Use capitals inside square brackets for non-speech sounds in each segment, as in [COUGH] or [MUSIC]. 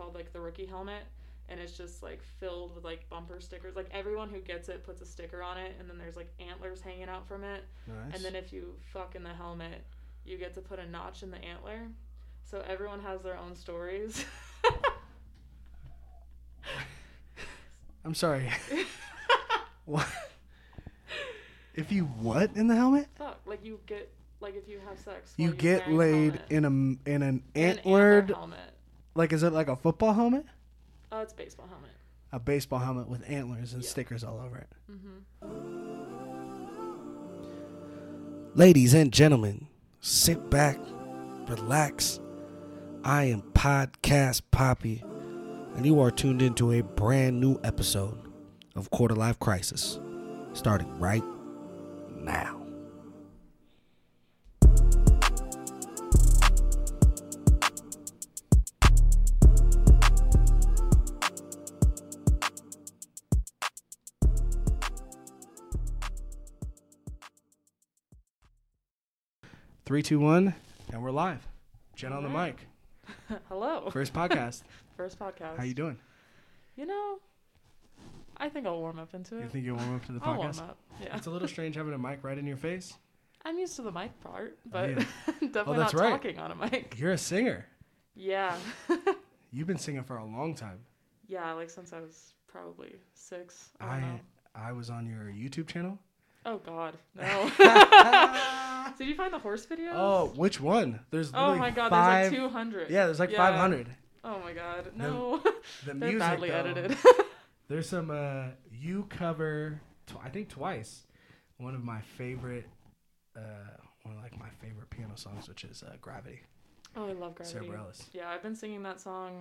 called like the rookie helmet, and it's just like filled with like bumper stickers. Like everyone who gets it puts a sticker on it, and then there's like antlers hanging out from it. Nice. And then if you fuck in the helmet, you get to put a notch in the antler. So everyone has their own stories. [LAUGHS] I'm sorry. [LAUGHS] what? If you what in the helmet? Fuck, like you get like if you have sex. You get laid helmet. in a in an An antler antlered helmet. Like is it like a football helmet? Oh, it's a baseball helmet. A baseball helmet with antlers and Yeah. stickers all over it. Mm-hmm. Ladies and gentlemen, sit back, relax. I am Podcast Poppy, and you are tuned into a brand new episode of Quarter Life Crisis, starting right now. Three, two, one, and we're live. Jen on the mic. [LAUGHS] Hello. First podcast. [LAUGHS] First podcast. How you doing? You know, I think I'll warm up into it. You think you'll warm up to the [LAUGHS] I'll warm up. Yeah. It's a little strange having a mic right in your face. I'm used to the mic part, oh, but yeah. definitely oh, that's not right. talking on a mic. You're a singer. Yeah. You've been singing for a long time. yeah, like since I was probably six. I, I. I was on your YouTube channel. Oh God, no. Did you find the horse video? oh, which one? There's Oh my God, five. there's like 200. yeah, there's like Yeah. 500. Oh my God, no. The [LAUGHS] They're music badly though, edited. [LAUGHS] There's some uh, you cover. Tw- I think twice. One of my favorite, uh, one of like my favorite piano songs, which is uh, Gravity. oh, I love Gravity. Sara Bareilles. Yeah, I've been singing that song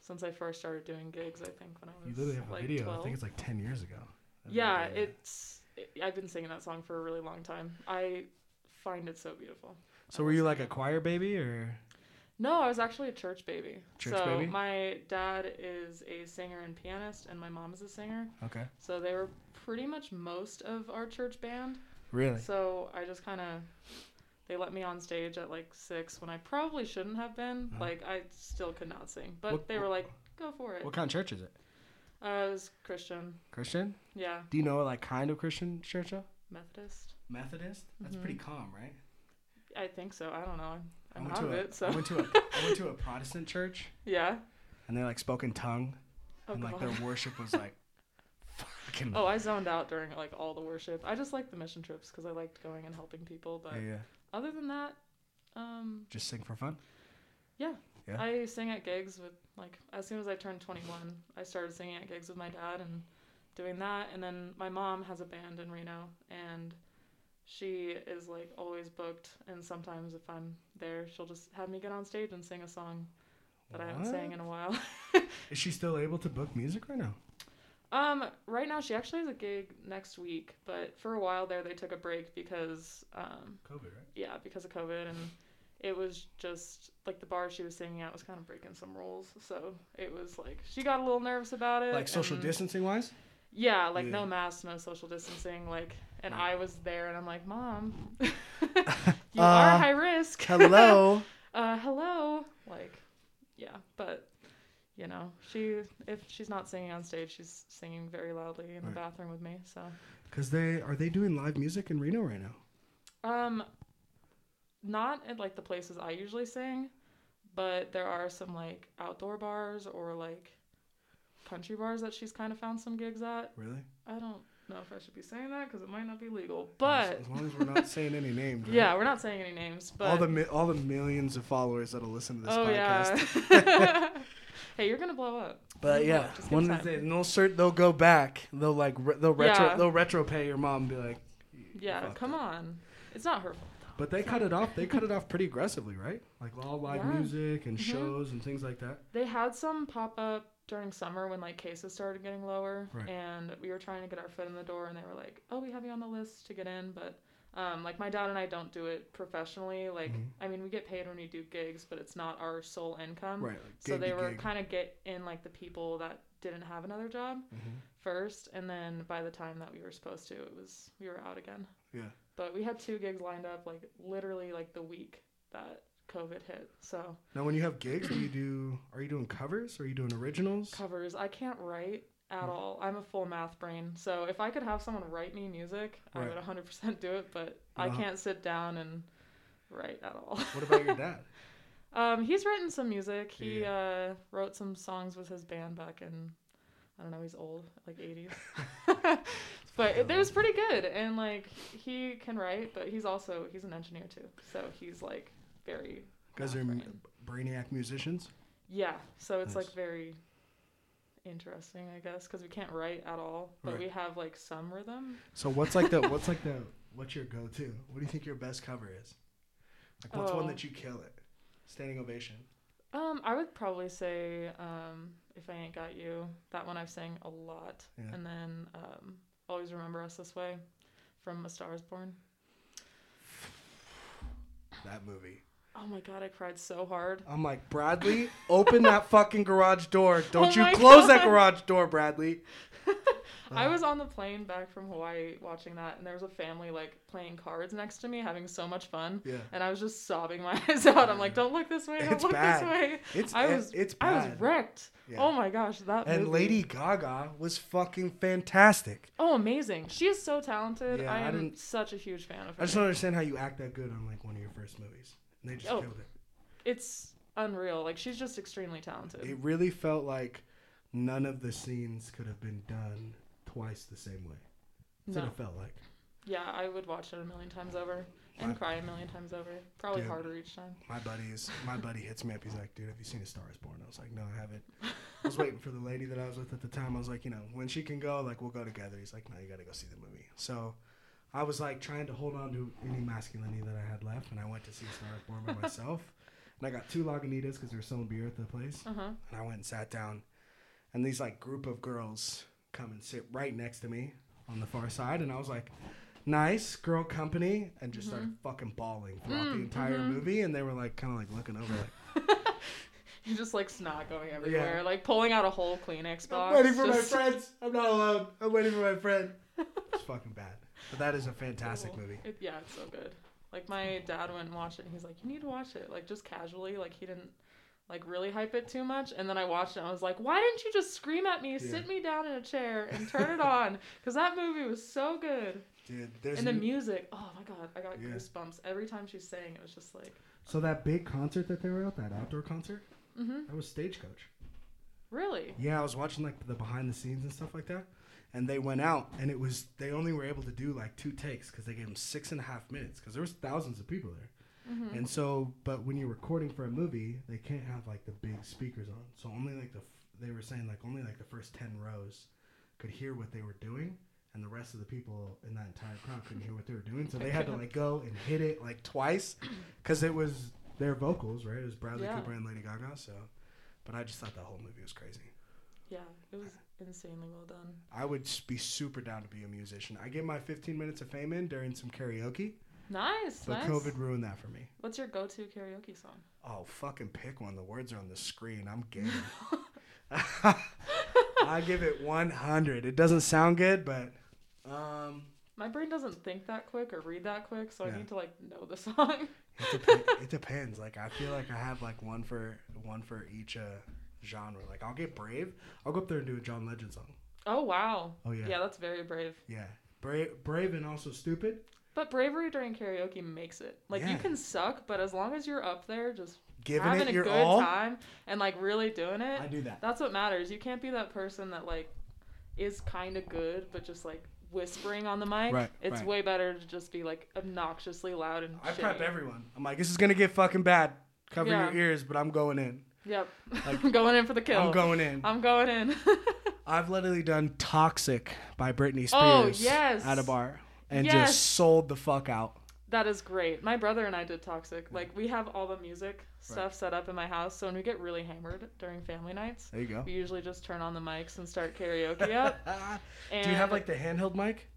since I first started doing gigs. I think when I You was literally have a like video. 12. I think it's like 10 years ago. Yeah, it's. It, I've been singing that song for a really long time. I find it so beautiful. So were you like a choir baby or? No, I was actually a church baby. Church so baby? my dad is a singer and pianist, and my mom is a singer. Okay. So they were pretty much most of our church band. Really? So I just kind of. They let me on stage at like six when I probably shouldn't have been. Uh-huh. Like I still could not sing, but What- they were like, "Go for it." What kind of church is it? Uh, it was Christian. Christian? Yeah, Do you know like kind of Christian church though? Methodist. Methodist? That's Mhm. pretty calm, right? I think so. I don't know. I'm, I I'm went out to of a, it. So I went to a [LAUGHS] I went to a Protestant church yeah. and they like spoke in tongue Oh and like God. their worship was like fucking Oh, I zoned out during like all the worship. I just liked the mission trips because I liked going and helping people. But yeah, yeah. other than that, um, Just sing for fun. Yeah? I sing at gigs with like as soon as I turned 21, I started singing at gigs with my dad and doing that. And then my mom has a band in Reno, and she is like always booked. And sometimes if I'm there, she'll just have me get on stage and sing a song that I haven't sang in a while. [LAUGHS] Is she still able to book music right now? Um, right now she actually has a gig next week, but for a while there they took a break because um COVID, right? yeah, because of COVID and it was just like the bar she was singing at was kind of breaking some rules. So it was like she got a little nervous about it. Like social distancing wise? Yeah, like Yeah. no masks, no social distancing, like and I was there and I'm like, "Mom, [LAUGHS] you Uh, are high risk." [LAUGHS] Hello. uh hello. Like yeah, but you know, she if she's not singing on stage, she's singing very loudly in the bathroom with me. So Cause they are they doing live music in Reno right now? Um, not at like the places I usually sing, but there are some like outdoor bars or like country bars that she's kind of found some gigs at. Really? I don't know if I should be saying that because it might not be legal, but as long as we're not saying any names. [LAUGHS] right? yeah, we're not saying any names. But all the mi- all the millions of followers that'll listen to this oh podcast. yeah. [LAUGHS] hey, you're gonna blow up. But yeah, up. One it the they'll cert, they'll go back. They'll like re- they'll retro Yeah. they'll retro pay your mom and be like, Yeah, come up. on. It's not her fault. But they cut it off. They cut it off pretty aggressively, right? Like all live Yeah. music and Mhm. shows and things like that. They had some pop up during summer when like cases started getting lower, Right. and we were trying to get our foot in the door, and they were like, "Oh, we have you on the list to get in," but um, like my dad and I don't do it professionally. Like, Mhm. I mean, we get paid when we do gigs, but it's not our sole income. Right. Like So they were kind of get in like the people that didn't have another job Mhm. first, and then by the time that we were supposed to, it was we were out again. Yeah. But we had two gigs lined up, like literally like the week that COVID hit. So Now, when you have gigs, do you do? Are you doing covers? Or are you doing originals? covers, I can't write at Mm. all. I'm a full math brain. So if I could have someone write me music, I would 100% do it. But I Uh-huh. can't sit down and write at all. What about your dad? [LAUGHS] [LAUGHS] Um, he's written some music. He uh, wrote some songs with his band back in, I don't know, he's old, like 80s. [LAUGHS] but it, it was pretty good, and like he can write, but he's also he's an engineer too, so he's like very. Guys are brainiac musicians. Yeah, so it's Nice. like very interesting, I guess, because we can't write at all, but Right. we have like some rhythm. So what's like the [LAUGHS] what's like the what's your go-to? What do you think your best cover is? Like what's one Oh. that you kill it? Standing ovation. Um, I would probably say um, "If I Ain't Got You." That one I've sang a lot, Yeah. and then um, "Always Remember Us This Way" from "A Star Is Born." That movie. Oh my god, I cried so hard. I'm like Bradley, open that [LAUGHS] fucking garage door. Don't Oh you close that garage door, Bradley. [LAUGHS] I Uh, was on the plane back from Hawaii watching that, and there was a family like playing cards next to me, having so much fun, Yeah. and I was just sobbing my [LAUGHS] eyes out. I'm like, "Don't look this way! Don't It's look bad. this way!" It's I was- it's I was wrecked. Yeah. Oh my gosh, that and movie. Lady Gaga was fucking fantastic. Oh, amazing! She is so talented. Yeah, I I am didn't- such a huge fan of her. I just don't understand how you act that good on like one of your first movies. And they just Oh. killed it. it's unreal. Like she's just extremely talented. It really felt like none of the scenes could have been done twice the same way. That's no. what it felt like. Yeah, I would watch it a million times over and My- cry a million times over. Probably Dude. harder each time. My buddies, my buddy hits me up. He's like, "Dude, have you seen A Star Is Born?" I was like, "No, I haven't." I was waiting for the lady that I was with at the time. I was like, you know, when she can go, like we'll go together. He's like, "No, you got to go see the movie." So, I was like trying to hold on to any masculinity that I had left, and I went to see Star Is Born by [LAUGHS] myself. And I got two Lagunitas because were selling beer at the place. Uh huh. And I went and sat down, and these like group of girls come and sit right next to me on the far side, and I was like, "Nice girl company," and just started fucking bawling throughout the Mm, entire mhm. movie, and they were like kind of like looking over like, [LAUGHS] You're just like snot going everywhere, like pulling out a whole Kleenex box. "I'm waiting for just- my friends. I'm not alone. I'm waiting for my friend." It's fucking bad, but that is a fantastic Cool. movie. It, yeah, it's so good. Like my dad went and watched it, and he's like, "You need to watch it, like just casually." Like he didn't like really hype it too much. And then I watched it, and I was like, "Why didn't you just scream at me, sit me down in a chair, and turn it on?" [LAUGHS] Because that movie was so good. Dude, there's and the n- music, oh my god, I got Yeah. goosebumps every time she sang. It was just like, so that big concert that they were at, that outdoor concert, mm-hmm. that was Stagecoach. Really? Yeah, I was watching like the behind the scenes and stuff like that, and they went out, and it was they only were able to do like two takes because they gave them six and a half minutes because there was thousands of people there, Mm-hmm. and so but when you're recording for a movie, they can't have like the big speakers on, so only like the f- they were saying like only like the first ten rows could hear what they were doing. And the rest of the people in that entire crowd couldn't hear what they were doing, so they had to like go and hit it like twice, because it was their vocals, right? It was Bradley Yeah. Cooper and Lady Gaga. So, but I just thought that whole movie was crazy. Yeah, it was insanely well done. I would be super down to be a musician. I get my 15 minutes of fame in during some karaoke, Nice, but nice. COVID ruined that for me. What's your go-to karaoke song? Oh, fucking pick one. The words are on the screen. I'm game. [LAUGHS] [LAUGHS] I give it 100. It doesn't sound good, but um, My brain doesn't think that quick or read that quick, so Yeah. I need to like know the [LAUGHS] song. it, dep- it depends. Like I feel like I have like one for one for each uh, genre. Like I'll get brave. I'll go up there and do a John Legend song. oh wow. Oh yeah, Yeah, that's very brave. yeah. Brave, brave, and also stupid. But bravery during karaoke makes it. Like Yeah. you can suck, but as long as you're up there just Giving having it a your good all. time and like really doing it, I do that. that's what matters. You can't be that person that like is kind of good but just like whispering on the mic. Right, It's right. way better to just be like obnoxiously loud and I prep everyone. I'm like, this is gonna get fucking bad. Cover Yeah. your ears, but I'm going in. Yep. Like, I'm [LAUGHS] going in for the kill. I'm going in. I'm going in. [LAUGHS] I've literally done "Toxic" by Britney oh, Spears Oh, yes. at a bar and Yes. just sold the fuck out. That is great. My brother and I did Toxic. Like we have all the music stuff set up in my house, so when we get really hammered during family nights, There you go. we usually just turn on the mics and start karaoke up. And [LAUGHS] Do you have like the handheld mic?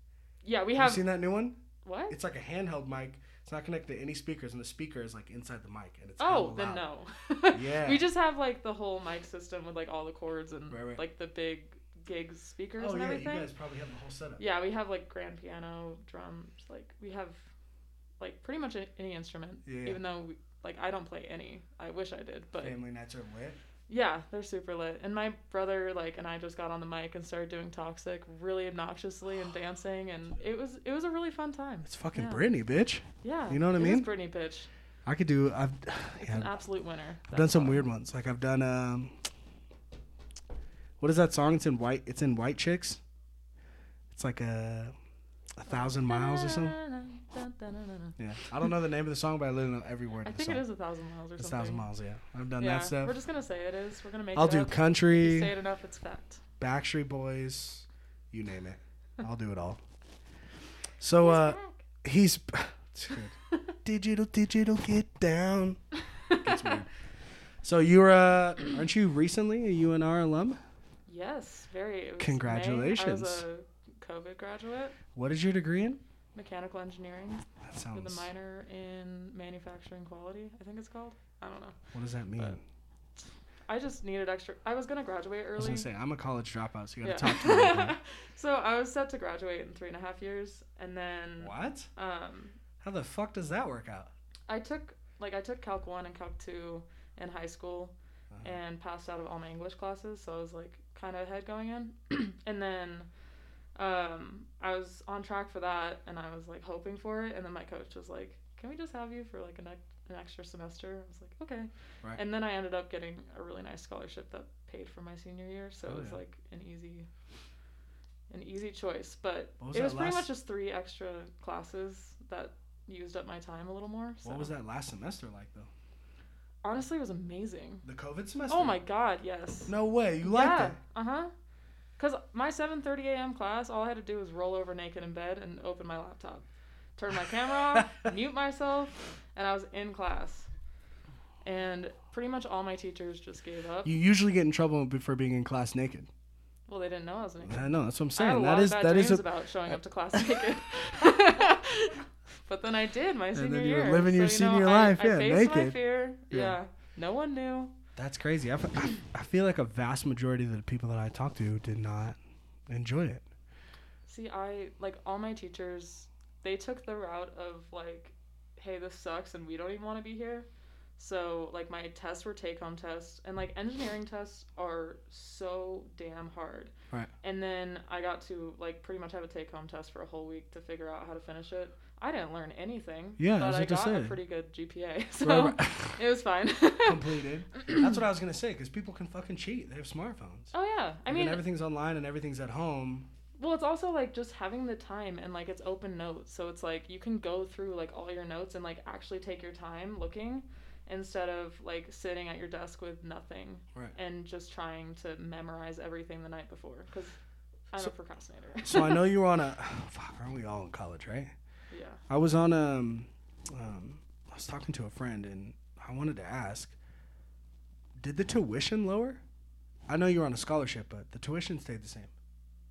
Yeah, we Have have you seen that new one? what? It's like a handheld mic. It's not connected to any speakers, and the speaker is like inside the mic, and it's Oh, then loud. no. [LAUGHS] Yeah. we just have like the whole mic system with like all the cords and Right, right. like the big gigs speakers Oh and yeah, you everything. guys probably have the whole setup. Yeah, we have like grand piano, drums, like we have like pretty much any instrument. Yeah, yeah. Even though we, like I don't play any. I wish I did, but Family nights are lit. Yeah, they're super lit. And my brother like and I just got on the mic and started doing toxic really obnoxiously and [GASPS] dancing and it was it was a really fun time. It's fucking Yeah. Britney, bitch. Yeah. You know what I mean? Is Britney bitch. I could do. I've [SIGHS] It's yeah, an absolute winner. I've done some weird ones. Like I've done um what is that song? It's in white it's in white chicks. It's like a a thousand miles or something. [LAUGHS] Yeah. I don't know the name of the song, but I literally know every word I think it is a thousand miles or It's a thousand miles, yeah. I've done yeah, that stuff. We're just gonna say it is. We're gonna make I'll do up. If you country, say it enough, it's fact. Backstreet Boys, you name it. I'll do it all. So uh he's [LAUGHS] digital digital get down. So you're uh aren't you recently a UNR alum? yes, very. It was May. Congratulations. I was a COVID graduate, What is your degree in? mechanical engineering, That sounds. with a minor in manufacturing quality. I think it's called. I don't know. What does that mean? But I just needed extra. I was gonna graduate early. I was early. gonna say I'm a college dropout, so you gotta Yeah. talk to me. about [LAUGHS] so I was set to graduate in three and a half years, and then what? um, How the fuck does that work out? I took like I took Calc one and Calc two in high school, Uh-huh. and passed out of all my English classes, so I was like kind of ahead going in. [CLEARS THROAT] and then um, I was on track for that, and I was like hoping for it. And then my coach was like, "Can we just have you for like an, an extra semester?" I was like, "Okay." Right. And then I ended up getting a really nice scholarship that paid for my senior year, so Oh, it was yeah. like an easy, an easy choice. But was it was pretty much just three extra classes that used up my time a little more. So What was that last semester like though? honestly, it was amazing. The COVID semester? Oh my god, yes. No way. You liked yeah. it? Uh huh. Cause my 7:30 a.m. class, all I had to do was roll over naked in bed and open my laptop, turn my camera off, [LAUGHS] mute myself, and I was in class. And pretty much all my teachers just gave up. You usually get in trouble for being in class naked. Well, they didn't know I was naked. I know. That's what I'm I saying. That is that is a. about showing up to class [LAUGHS] naked. [LAUGHS] but then I did my senior then you were year. living your so, you know, senior I- life, I yeah, faced my naked. fear. Yeah. Yeah. No one knew. That's crazy. I, f- I- I feel like a vast majority of the people that I talked to did not enjoy it. See, I like all my teachers. They took the route of like, "Hey, this sucks, and we don't even want to be here." So like my tests were take-home tests, and like engineering tests are so damn hard. Right. And then I got to like pretty much have a take-home test for a whole week to figure out how to finish it. I didn't learn anything. Yeah, I but was I about to got a pretty good GPA, [LAUGHS] so Right, right. [LAUGHS] it was fine. [LAUGHS] Completed. [CLEARS THROAT] That's what I was gonna say because people can fucking cheat. They have smartphones. oh yeah, I Like, mean, when everything's online and everything's at home. Well, it's also like just having the time and like it's open notes. So it's like you can go through like all your notes and like actually take your time looking instead of like sitting at your desk with nothing Right. and just trying to memorize everything the night before cuz I'm So- a procrastinator. So I know you were on a. [SIGHS] Fuck, aren't we all in college, right? Yeah. I was on um, um, I was talking to a friend and I wanted to ask, did the tuition lower? I know you were on a scholarship, but the tuition stayed the same.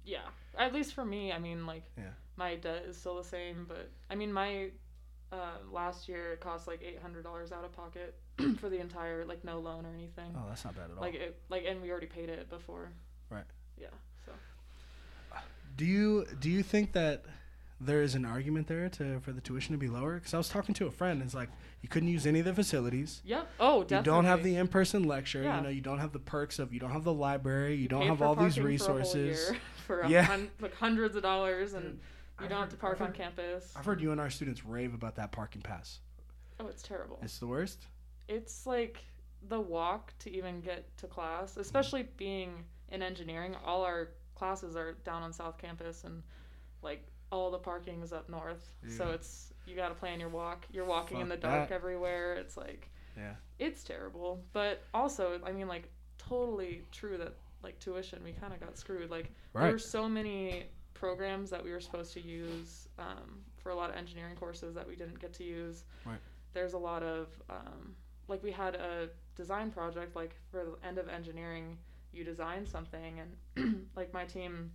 Yeah. At least for me, I mean like Yeah. my debt is still the same, but I mean my uh, last year it cost like $800 out of pocket [CLEARS THROAT] for the entire like no loan or anything. Oh, that's not bad at all. Like it like and we already paid it before. Right. Yeah. So do you do you think that there is an argument there to for the tuition to be lower? Because I was talking to a friend, and it's like you couldn't use any of the facilities. Yep. Oh, definitely. You don't have the in-person lecture. Yeah. You know, you don't have the perks of you don't have the library. You, don't have all these parking for a whole resources. year [LAUGHS] For a Yeah. hun- like hundreds of dollars, and you don't have to park I've on campus. I've heard UNR students rave about that parking pass. Oh, it's terrible. It's the worst. It's like the walk to even get to class, especially being in engineering. All our classes are down on South Campus, and like all the parking is up north. So it's you got to plan your walk. You're walking in the dark that. everywhere. It's like Yeah. it's terrible. But also, I mean, like totally true that like tuition, we kind of got screwed. Like there were so many programs that we were supposed to use um, for a lot of engineering courses that we didn't get to use. Right. There's a lot of um, like we had a design project like for the end of engineering, you design something and [CLEARS THROAT] like my team.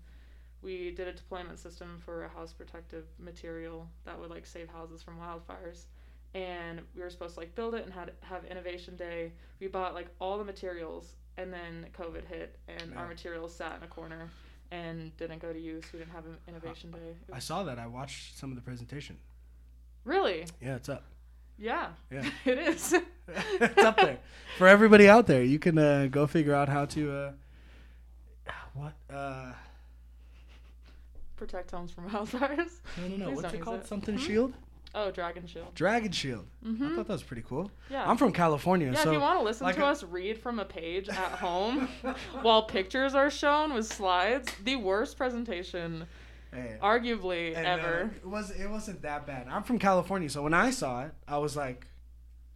We did a deployment system for a house protective material that would like save houses from wildfires and we were supposed to like build it and had have innovation day. We bought like all the materials, and then COVID hit, and our materials sat in a corner and didn't go to use. We didn't have an innovation day. It I saw that. I watched some of the presentation. really? Yeah, it's up. Yeah, Yeah. [LAUGHS] it is. [LAUGHS] it's up there for everybody out there. You can uh, go figure out how to uh, what uh, Protect homes from [LAUGHS] wildfires. I don't know Please what's don't it use called? it. Something Hmm? shield, Oh, Dragon Shield. dragon shield. I Mm-hmm. thought that was pretty cool. Yeah. I'm from California, yeah, so if you want to listen like to a- us read from a page at [LAUGHS] home while pictures are shown with slides, the worst presentation, Hey, arguably, and, uh, ever. it was it wasn't that bad. I'm from California, so when I saw it, I was like,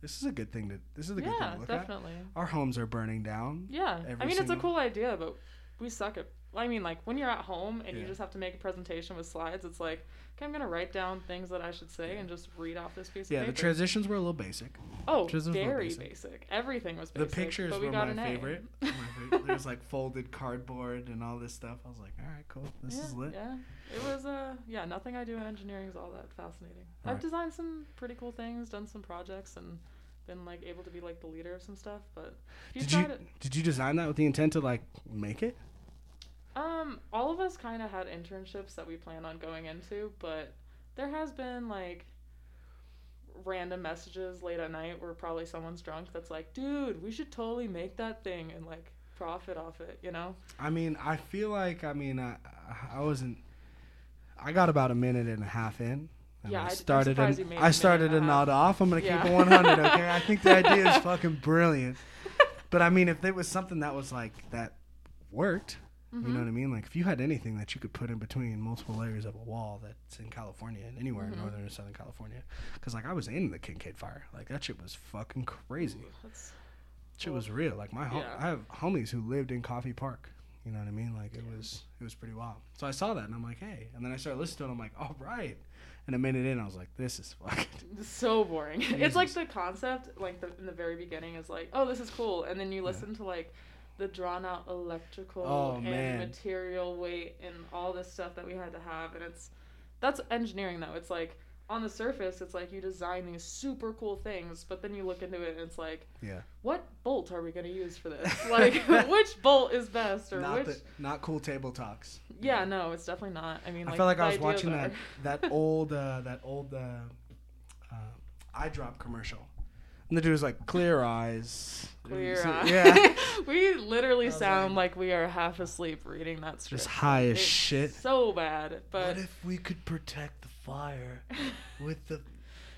"This is a good thing to. This is a good thing yeah, to look at." definitely. Our homes are burning down. Yeah. Every I mean, it's a single- cool idea, but we suck at. I mean, like when you're at home and you just have to make a presentation with slides, it's like, okay, I'm gonna write down things that I should say and just read off this piece of paper. Yeah, the transitions were a little basic. oh, very basic. basic. Everything was basic. The pictures but we were got my favorite. [LAUGHS] My favorite. There's like folded cardboard and all this stuff. I was like, all right, cool. This yeah, is lit. Yeah, it was. Uh, yeah, nothing I do in engineering is all that fascinating. I've Alright. designed some pretty cool things, done some projects, and been like able to be like the leader of some stuff. But you Did you to, did you design that with the intent to like make it? Um, all of us kind of had internships that we plan on going into, but there has been like random messages late at night where probably someone's drunk that's like, dude, we should totally make that thing and like profit off it, you know? I mean, I feel like I mean I I wasn't. I got about a minute and a half in. Yeah, I I- started. surprised an- a I started to a nod off. I'm gonna Yeah. keep it 100. Okay, I think the [LAUGHS] idea is fucking brilliant. But I mean, if it was something that was like that worked, you know Mhm. what I mean? Like if you had anything that you could put in between multiple layers of a wall that's in California and anywhere Mhm. in northern or southern California, because like I was in the Kincade fire, like that shit was fucking crazy. Ooh, Shit was real. Like my hom- Yeah. I have homies who lived in Coffey Park. You know what I mean? Like it was it was pretty wild. So I saw that and I'm like, hey. And then I started listening to it. I'm like, all right. And a minute in, I was like, this is fucking. [LAUGHS] so boring. [LAUGHS] It's like the concept, like the, in the very beginning, is like, oh, this is cool, and then you Yeah. listen to like the drawn out electrical Oh, and man. material weight and all this stuff that we had to have, and it's that's engineering though. It's like on the surface, it's like you design these super cool things, but then you look into it and it's like, Yeah. what bolt are we gonna use for this? [LAUGHS] Like, [LAUGHS] which bolt is best, or Not which? the, not cool table talks. Yeah, no, it's definitely not. I mean, I like, felt like I was watching are- that that [LAUGHS] old uh, that old uh, uh, eye drop commercial. And the dude was like, clear eyes. Clear So- eye. Yeah. [LAUGHS] [LAUGHS] we literally sound like- like we are half asleep reading that script. Just high as It's shit. So bad, but what if we could protect the fire [LAUGHS] with the.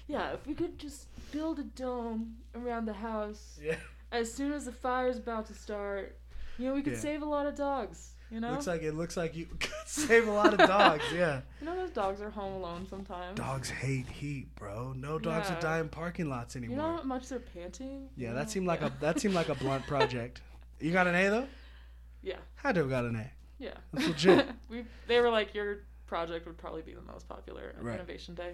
yeah, if we could just build a dome around the house Yeah. as soon as the fire's about to start, you know, we could Yeah. save a lot of dogs. You know, Looks like it looks like you [LAUGHS] could save a lot of dogs. [LAUGHS] Yeah. you know those dogs are home alone sometimes. Dogs hate heat, bro. No dogs Yeah. would die in parking lots anymore. You know how much they're panting. yeah, You that know? seemed like yeah. a that seemed like a blunt [LAUGHS] project. You got an A though? yeah, Had to have got an A. yeah. That's legit. we they were like your project would probably be the most popular at Right. Innovation Day.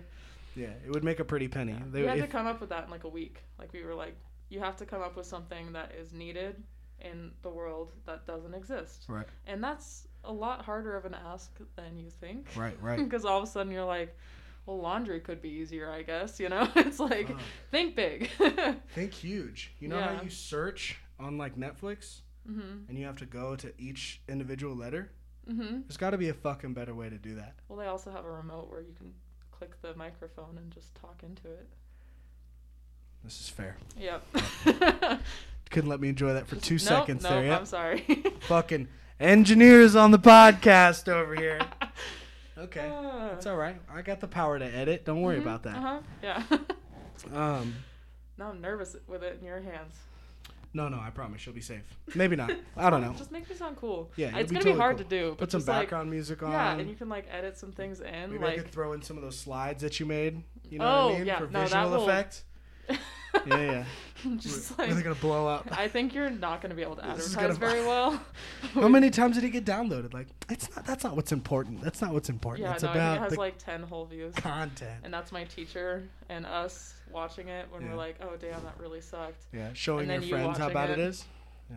Yeah, it would make a pretty penny. Yeah. They, we had to come up with that in like a week. Like we were like, you have to come up with something that is needed in the world that doesn't exist. Right. And that's a lot harder of an ask than you think. right, [LAUGHS] right. Because all of a sudden you're like, well, laundry could be easier, I guess. You know, [LAUGHS] it's like think big. [LAUGHS] Think huge. You know Yeah. how you search on like Netflix mhm. and you have to go to each individual letter? Mhm. There's got to be a fucking better way to do that. Well, they also have a remote where you can click the microphone and just talk into it. This is fair. Yep. Couldn't let me enjoy that for two Nope, seconds nope, there. Yep. I'm sorry. [LAUGHS] Fucking engineers on the podcast over here. [LAUGHS] Okay. Ah. It's all right. I got the power to edit. Don't worry Mhm, about that. Uh-huh. Yeah. [LAUGHS] Um, now I'm nervous with it in your hands. no, no, I promise you'll be safe. Maybe not. I don't know. Just make me sound cool. Yeah, it's gonna totally be hard cool. to do. Put some just, like, background music on. Yeah, and you can like edit some things in. Maybe I like could throw in some of those slides that you made. You know Oh, what I mean? yeah. For No, visual will- effect. Yeah, yeah. [LAUGHS] just We're- like We're gonna blow up. I think you're not gonna be able to This is advertise gonna- very [LAUGHS] well. How [LAUGHS] many times did it get downloaded? Like, it's not. That's not what's important. That's not what's important. Yeah, it's no, I think about it has the like ten whole views. content. And that's my teacher and us watching it when Yeah. we're like, oh damn, that really sucked. Yeah, showing then your you friends how watching bad it it. is.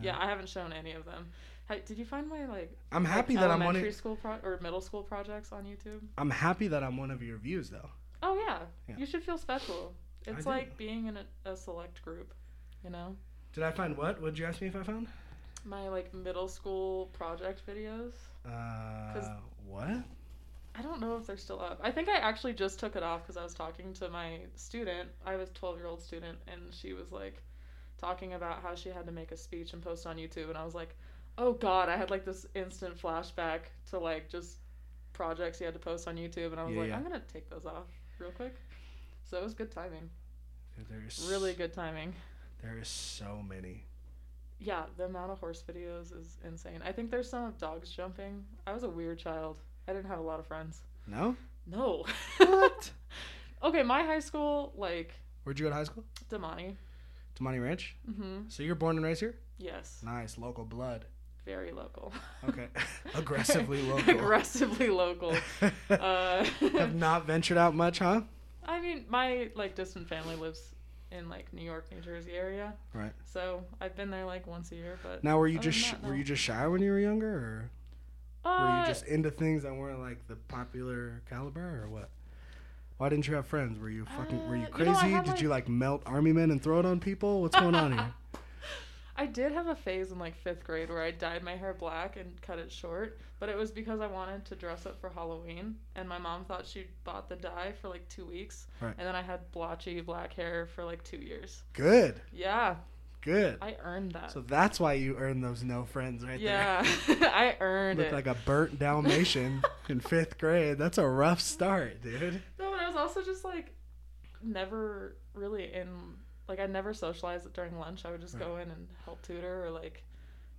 Yeah, I haven't shown any of them. Hey, did you find my like I'm like, happy that I'm one. elementary Of, school pro- or middle school projects on YouTube? I'm happy that I'm one of your views, though. Oh yeah, Yeah. you should feel special. It's do. like being in a, a select group, you know. Did I find what? What did you ask me if I found? My like middle school project videos. Uh, what? I don't know if they're still up. I think I actually just took it off because I was talking to my student. I was 12 year old student, and she was like talking about how she had to make a speech and post on YouTube, and I was like, oh god, I had like this instant flashback to like just projects you had to post on YouTube, and I was Yeah, like, yeah. I'm gonna take those off real quick. So it was good timing, There's really good timing. There is so many. Yeah, the amount of horse videos is insane. I think there's some of dogs jumping. I was a weird child. I didn't have a lot of friends. No. No. What? [LAUGHS] okay, my high school, like Where'd you go to high school? Damonte. Damonte Ranch. Mm-hmm. So you're born and raised here. Yes. Nice local blood. Very local. Okay. [LAUGHS] Aggressively local. Aggressively local. [LAUGHS] Uh, Have not ventured out much, huh? I mean, my like distant family lives in like New York, New Jersey area. Right. So I've been there like once a year, but Now, were you just that, were no. you just shy when you were younger, or were uh, you just into things that weren't like the popular caliber, or what? Why didn't you have friends? Were you fucking? were Uh, you you crazy? know, I had, Did you like- like melt army men and throw it on people? What's going on here? [LAUGHS] I did have a phase in like fifth grade where I dyed my hair black and cut it short, but it was because I wanted to dress up for Halloween, and my mom thought she bought the dye for like two weeks, Right. and then I had blotchy black hair for like two years. Good. Yeah, Good. I earned that. So that's why you earned those no friends right yeah, there. [LAUGHS] I earned Look it. like a burnt Dalmatian [LAUGHS] in fifth grade. That's a rough start, dude. No, but I was also just like never really in like I never socialized during lunch. I would just go in and help tutor or like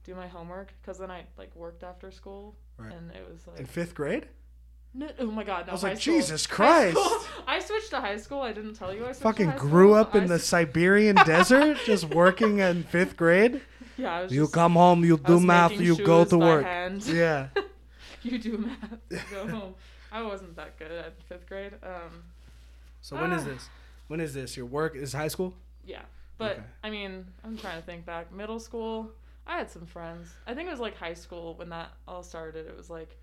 do my homework because then I like worked after school Right. and it was like In fifth grade? no, oh my god no I was like, school. Jesus Christ. [LAUGHS] I switched to high school. I didn't tell you I switched Fucking to high grew school. up in I the Siberian [LAUGHS] desert, just working in fifth grade. [LAUGHS] yeah. I was You just, come home, you do math, you go to work. hand. Yeah. you do math. You go home. I wasn't that good at fifth grade. Um, So when is Ah. this? When is this? Your work is high school? Yeah. But Okay. I mean, I'm trying to think back. Middle school, I had some friends. I think it was like high school when that all started. It was like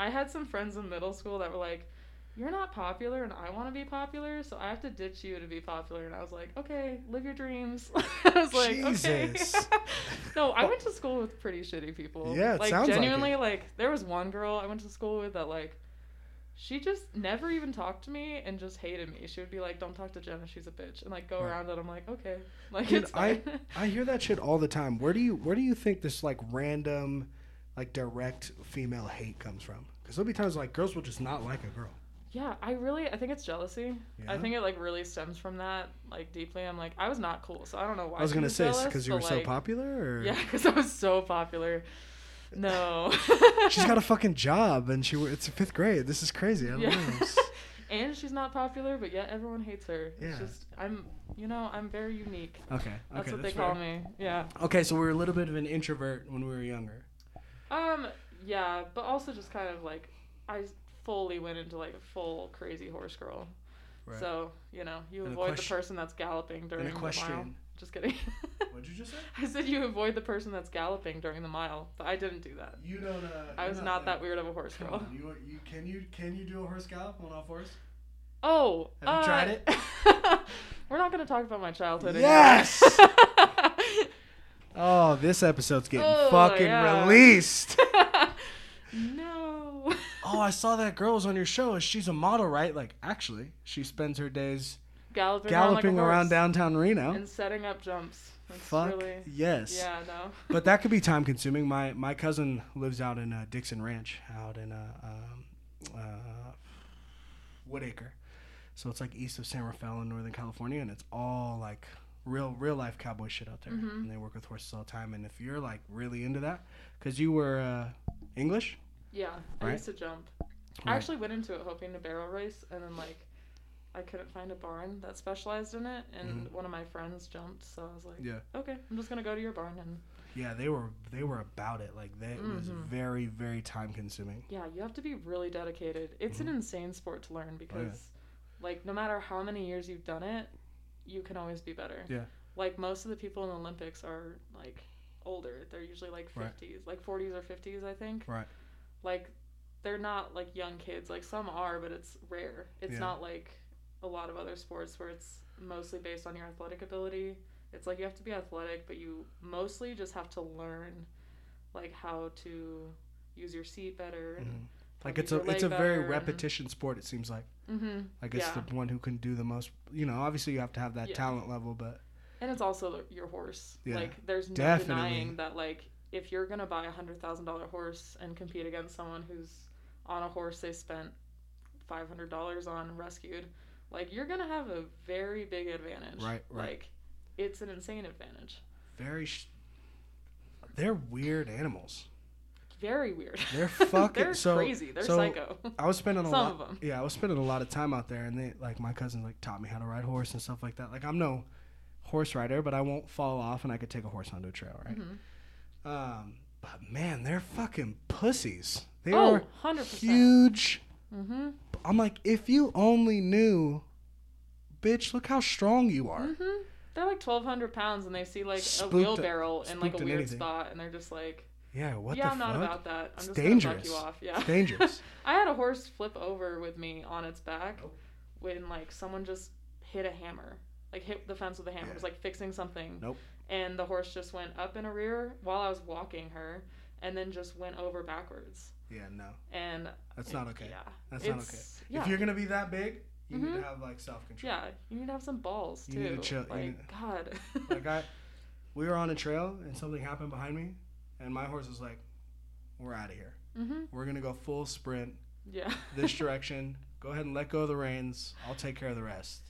I had some friends in middle school that were like, "You're not popular and I want to be popular, so I have to ditch you to be popular." And I was like, "Okay, live your dreams." [LAUGHS] I was like, Jesus. "Okay." [LAUGHS] no, I went to school with pretty shitty people. Yeah, it like sounds like genuinely it. like there was one girl I went to school with that like she just never even talked to me and just hated me. She would be like, "Don't talk to Jenna, she's a bitch," and like go Right. around it. I'm like, okay, [LAUGHS] like Dude, it's I. [LAUGHS] I hear that shit all the time. Where do you where do you think this like random, like direct female hate comes from? Because there'll be times like girls will just not like a girl. yeah, I really, I think it's jealousy. I think it like really stems from that, like deeply. I'm like, I was not cool, so I don't know why. I was gonna say because you were so popular. Or? Yeah, because I was so popular. No. [LAUGHS] She's got a fucking job and she it's fifth grade. This is crazy. I don't Yeah. know. [LAUGHS] [LAUGHS] and she's not popular, but yet everyone hates her. Yeah. It's just I'm, you know, I'm very unique. Okay. That's okay, what they fair. call me. Yeah. Okay, so we were a little bit of an introvert when we were younger. Um. Yeah, but also just kind of like I fully went into like a full crazy horse girl. Right. So you know, you And avoid the person that's galloping during the mile. Just kidding. [LAUGHS] What'd you just say? I said you avoid the person that's galloping during the mile, but I didn't do that. You don't. Uh, I was not that weird of a horse girl. on, you, you can you can you do a horse gallop on all fours? Oh, Have you tried it? [LAUGHS] We're not gonna talk about my childhood. Yes! [LAUGHS] Oh, this episode's getting Oh, fucking yeah. released. no. oh, I saw that girl was on your show. She's a model, right? Like, actually, she spends her days Galloping, galloping around, around like a horse downtown Reno. and setting up jumps. That's Fuck really. yes. Yeah, no. [LAUGHS] but that could be [LAUGHS] time consuming. My my cousin lives out in uh, Dixon Ranch, out in uh, um, uh, Woodacre, so it's like east of San Rafael in Northern California, and it's all like real real life cowboy shit out there. Mhm. And they work with horses all the time. And if you're like really into that, because you were uh, English, Yeah, I Right? used to jump. Right. I actually went into it hoping to barrel race, and then like, I couldn't find a barn that specialized in it, and Mhm. one of my friends jumped, so I was like, yeah, okay, I'm just gonna go to your barn, and yeah, they were they were about it. Like they, it was very very time consuming. yeah, you have to be really dedicated. It's an insane sport to learn because, like, no matter how many years you've done it, you can always be better. Yeah. Like most of the people in the Olympics are like older. They're usually like Right. 50s, like 40s or 50s, I think. Right. Like they're not like young kids. Like some are, but it's rare. It's Yeah. not like a lot of other sports where it's mostly based on your athletic ability. It's like you have to be athletic, but you mostly just have to learn like how to use your seat better Mhm. Like it's a it's a very better and- repetition sport. It seems like Mhm. like it's Yeah. the one who can do the most. You know, obviously you have to have that Yeah. talent level, but And it's also your horse. Yeah, Like there's no definitely. denying that like if you're gonna buy a hundred thousand dollar horse and compete against someone who's on a horse they spent five hundred dollars on rescued, like you're gonna have a very big advantage. Right, right. Like it's an insane advantage. very. Sh- they're weird animals. Very weird. They're [LAUGHS] fucking They're so crazy. They're so psycho. I was spending a Some lot. of 'em. Yeah, I was spending a lot of time out there, and they like my cousin like taught me how to ride horse and stuff like that. Like I'm no horse rider, but I won't fall off, and I could take a horse onto a trail, right? Mhm. Um, but man, they're fucking pussies. They Oh, are 100%. huge. Mm-hmm. I'm like, if you only knew, bitch, look how strong you are. Mm-hmm. They're like twelve hundred pounds, and they see like Spooked- a wheelbarrow in like a weird anything. spot, and they're just like, Yeah, what "Yeah, the I'm fuck? not about that. I'm It's just dangerous. gonna fuck you off." Yeah, It's dangerous. [LAUGHS] I had a horse flip over with me on its back Oh. when like someone just hit a hammer, like hit the fence with a hammer. It was like fixing something. Nope. And the horse just went up in a rear while I was walking her, and then just went over backwards. Yeah, no, And that's not okay. Yeah, That's not okay. Yeah. If you're gonna be that big, you need Mhm. to have like self control. yeah, you need to have some balls too. You need to chill- Like need- God. [LAUGHS] Like I, we were on a trail and something happened behind me, and my horse was like, "We're out of here. mhm. We're gonna go full sprint Yeah. this [LAUGHS] direction. Go ahead and let go of the reins. I'll take care of the rest."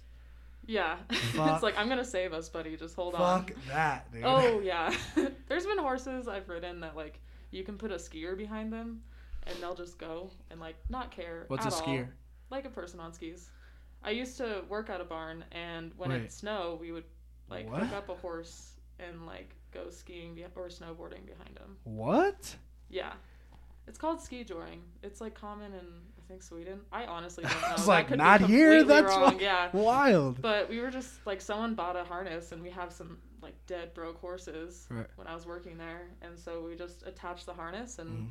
Yeah. [LAUGHS] Fuck. it's like I'm gonna save us, buddy. Just hold on. Fuck that, dude. Oh yeah. There's been horses I've ridden that like you can put a skier behind them and they'll just go and like not care. What's a at all. Like a person on skis. I used to work at a barn and when Wait. it snowed we would like What? hook up a horse and like go skiing be- or snowboarding behind him. What? Yeah. It's called ski joring. It's like common in I think Sweden. I honestly don't [LAUGHS] know. I was like, not here. That's wrong. Yeah. wild. But we were just like someone bought a harness and we have some like dead broke horses Right. when I was working there and so we just attached the harness and Mhm.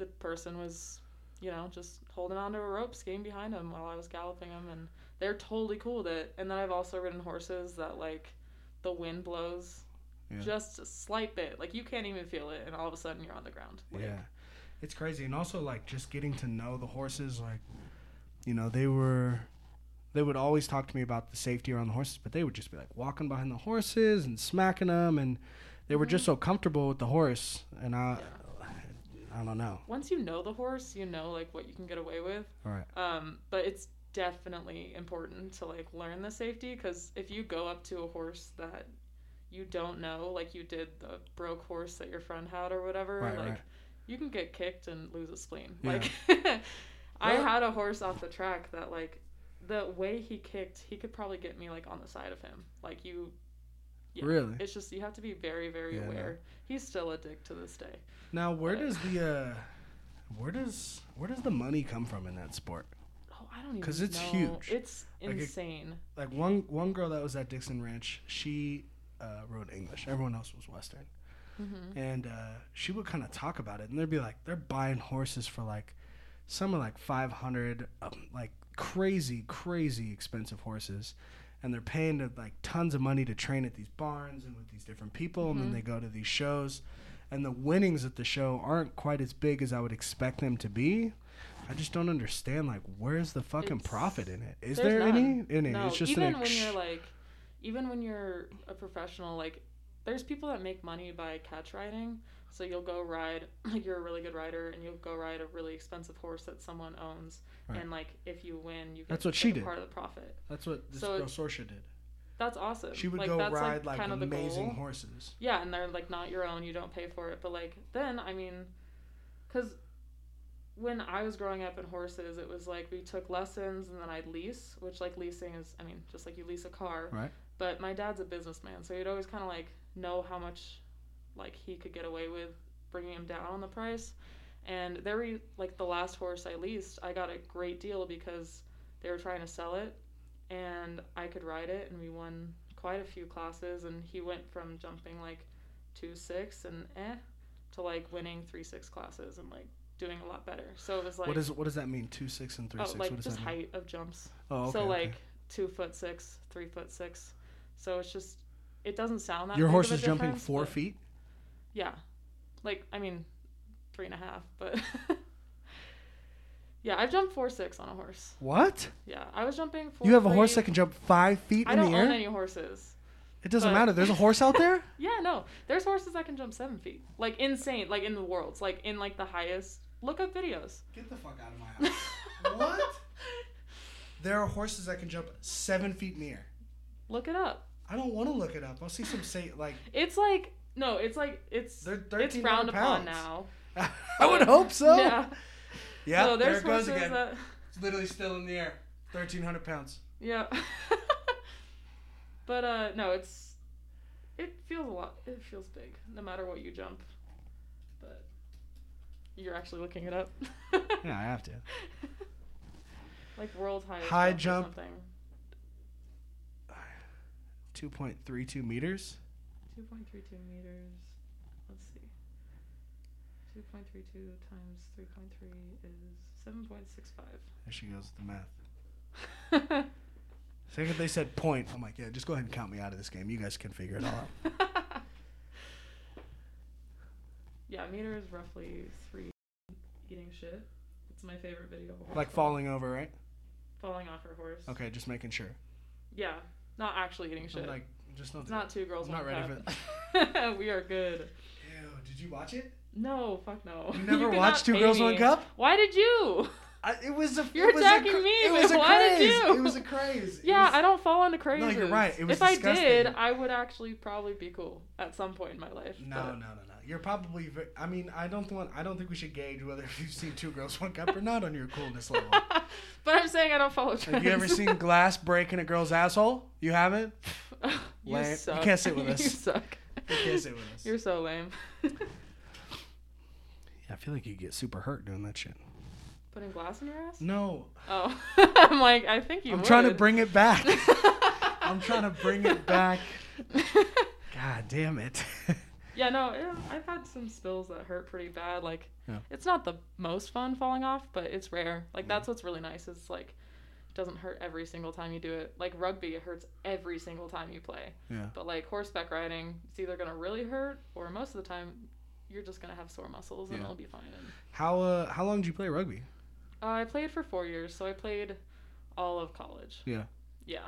The person was you know just holding onto a rope skiing behind him while I was galloping him and they're totally cool with it and then I've also ridden horses that like the wind blows Yeah. just a slight bit like you can't even feel it and all of a sudden you're on the ground Like, Yeah. It's crazy. And also like just getting to know the horses like you know, they were they would always talk to me about the safety around the horses, but they would just be like walking behind the horses and smacking them and they were just mm-hmm. so comfortable with the horse and I I don't know. once you know the horse you know like what you can get away with All right. Um, but it's definitely important to like learn the safety because if you go up to a horse that you don't know, like you did the broke horse that your friend had or whatever, Right, like right. you can get kicked and lose a spleen. Yeah. Like [LAUGHS] I Well- had a horse off the track that like the way he kicked, he could probably get me like on the side of him. Like you yeah. Really? It's just you have to be very, very Yeah, no. aware. He's still a dick to this day. Now, where But- does the uh where does where does the money come from in that sport? Oh, I don't even 'Cause it's know. huge. It's Like, it- insane. Like one one girl that was at Dixon Ranch, she uh, wrote English. Everyone else was Western. hmm and uh, she would kind of talk about it, and they'd be like, they're buying horses for like, some are like five hundred, um, like crazy, crazy expensive horses, and they're paying to, like tons of money to train at these barns and with these different people, and then Mhm. they go to these shows, and the winnings at the show aren't quite as big as I would expect them to be. I just don't understand like where's the fucking It's- profit in it? Is there any in it? No, it's just even an when you're like, even when you're a professional, like, there's people that make money by catch riding. So you'll go ride, [CLEARS THROAT] like you're a really good rider, and you'll go ride a really expensive horse that someone owns, Right. and like if you win, you get That's what she did. part of the profit. that's what this so girl Sorsha did. That's awesome. She would like, go that's, ride like, kind of the amazing horses. Yeah, and they're like not your own. You don't pay for it. But like then, I mean, because when I was growing up in horses, it was like we took lessons and then I'd lease, which like leasing is, I mean, just like you lease a car. Right. But my dad's a businessman, so he'd always kind of like know how much like he could get away with bringing him down on the price. And there were like the last horse I leased, I got a great deal because they were trying to sell it, and I could ride it, and we won quite a few classes. And he went from jumping like two six and eh to like winning three six classes and like doing a lot better. So it was like what is what does that mean? Two six and three oh, six. like what does just that mean? height of jumps. Oh, okay. so okay. like two foot six, three foot six. So it's just it doesn't sound that your horse is jumping four feet. Yeah, like I mean, three and a half, but [LAUGHS] Yeah, I've jumped four six on a horse. What? Yeah, I was jumping. Four, You have a horse that can jump five feet I in don't the own air? any horses. It doesn't but- matter. There's a horse out there? [LAUGHS] Yeah, no. There's horses that can jump seven feet. Like insane. Like in the worlds. Like in like the highest. Look up videos. Get the fuck out of my house. [LAUGHS] what? There are horses that can jump seven feet in the air. Look it up. I don't want to look it up. I'll see some say like. It's like no. It's like it's They're it's 1,300 frowned upon now. [LAUGHS] I would hope so. Yeah. Yeah. no, there it goes again. that. It's literally still in the air. Thirteen hundred pounds. Yeah. [LAUGHS] but uh no, it's it feels a lot. It feels big, no matter what you jump. But you're actually looking it up. [LAUGHS] Yeah, I have to. like world highest High jump. or jump. something. Two point three two meters. 2.32 meters. Let's see. 2.32 times 3.3 is 7.65. There she goes with the math. [LAUGHS] Second they said point, I'm like, yeah, just go ahead and count me out of this game. You guys can figure it all out. [LAUGHS] yeah, meter is roughly three eating shit. It's my favorite video. of like falling over, right? falling off her horse. Okay, just making sure. Yeah, not actually eating shit. I'm like, just it's not two girls. I'm not ready cup. [LAUGHS] we are good. Ew, did you watch it? No, fuck no. You [LAUGHS] never cannot watched Two Girls me. One Cup? Why did you? [LAUGHS] I, it was a. You're it was attacking a, cra- me, It was a why did craze. you? It was a craze. Yeah, was- I don't fall into crazes. you're right. It was if I did, I would actually probably be cool at some point in my life. No, but- no, no, no. You're probably. Ve- I mean, I don't want. I don't think we should gauge whether [LAUGHS] you've seen Two Girls One Cup or not on your coolness level. [LAUGHS] but I'm saying I don't follow trends. Have you ever seen glass break in a girl's asshole? You haven't. [LAUGHS] you Lame. You can't sit with us. you suck. You can't sit with us. You're so lame. yeah, I feel like you get super hurt doing that shit. Putting glass in your ass? No, Oh, [LAUGHS] I'm like, I think you. I'm trying to bring it back. [LAUGHS] I'm trying to bring it back. [LAUGHS] God damn it. Yeah, no, eh, I've had some spills that hurt pretty bad. Like, Yeah. it's not the most fun falling off, but it's rare. Like, that's what's really nice. Is like, it doesn't hurt every single time you do it. Like rugby, it hurts every single time you play. Yeah. But like horseback riding, it's either gonna really hurt, or most of the time, you're just gonna have sore muscles and Yeah. it'll be fine. And, How uh how long did you play rugby? Uh, I played for four years, so I played all of college. Yeah. Yeah.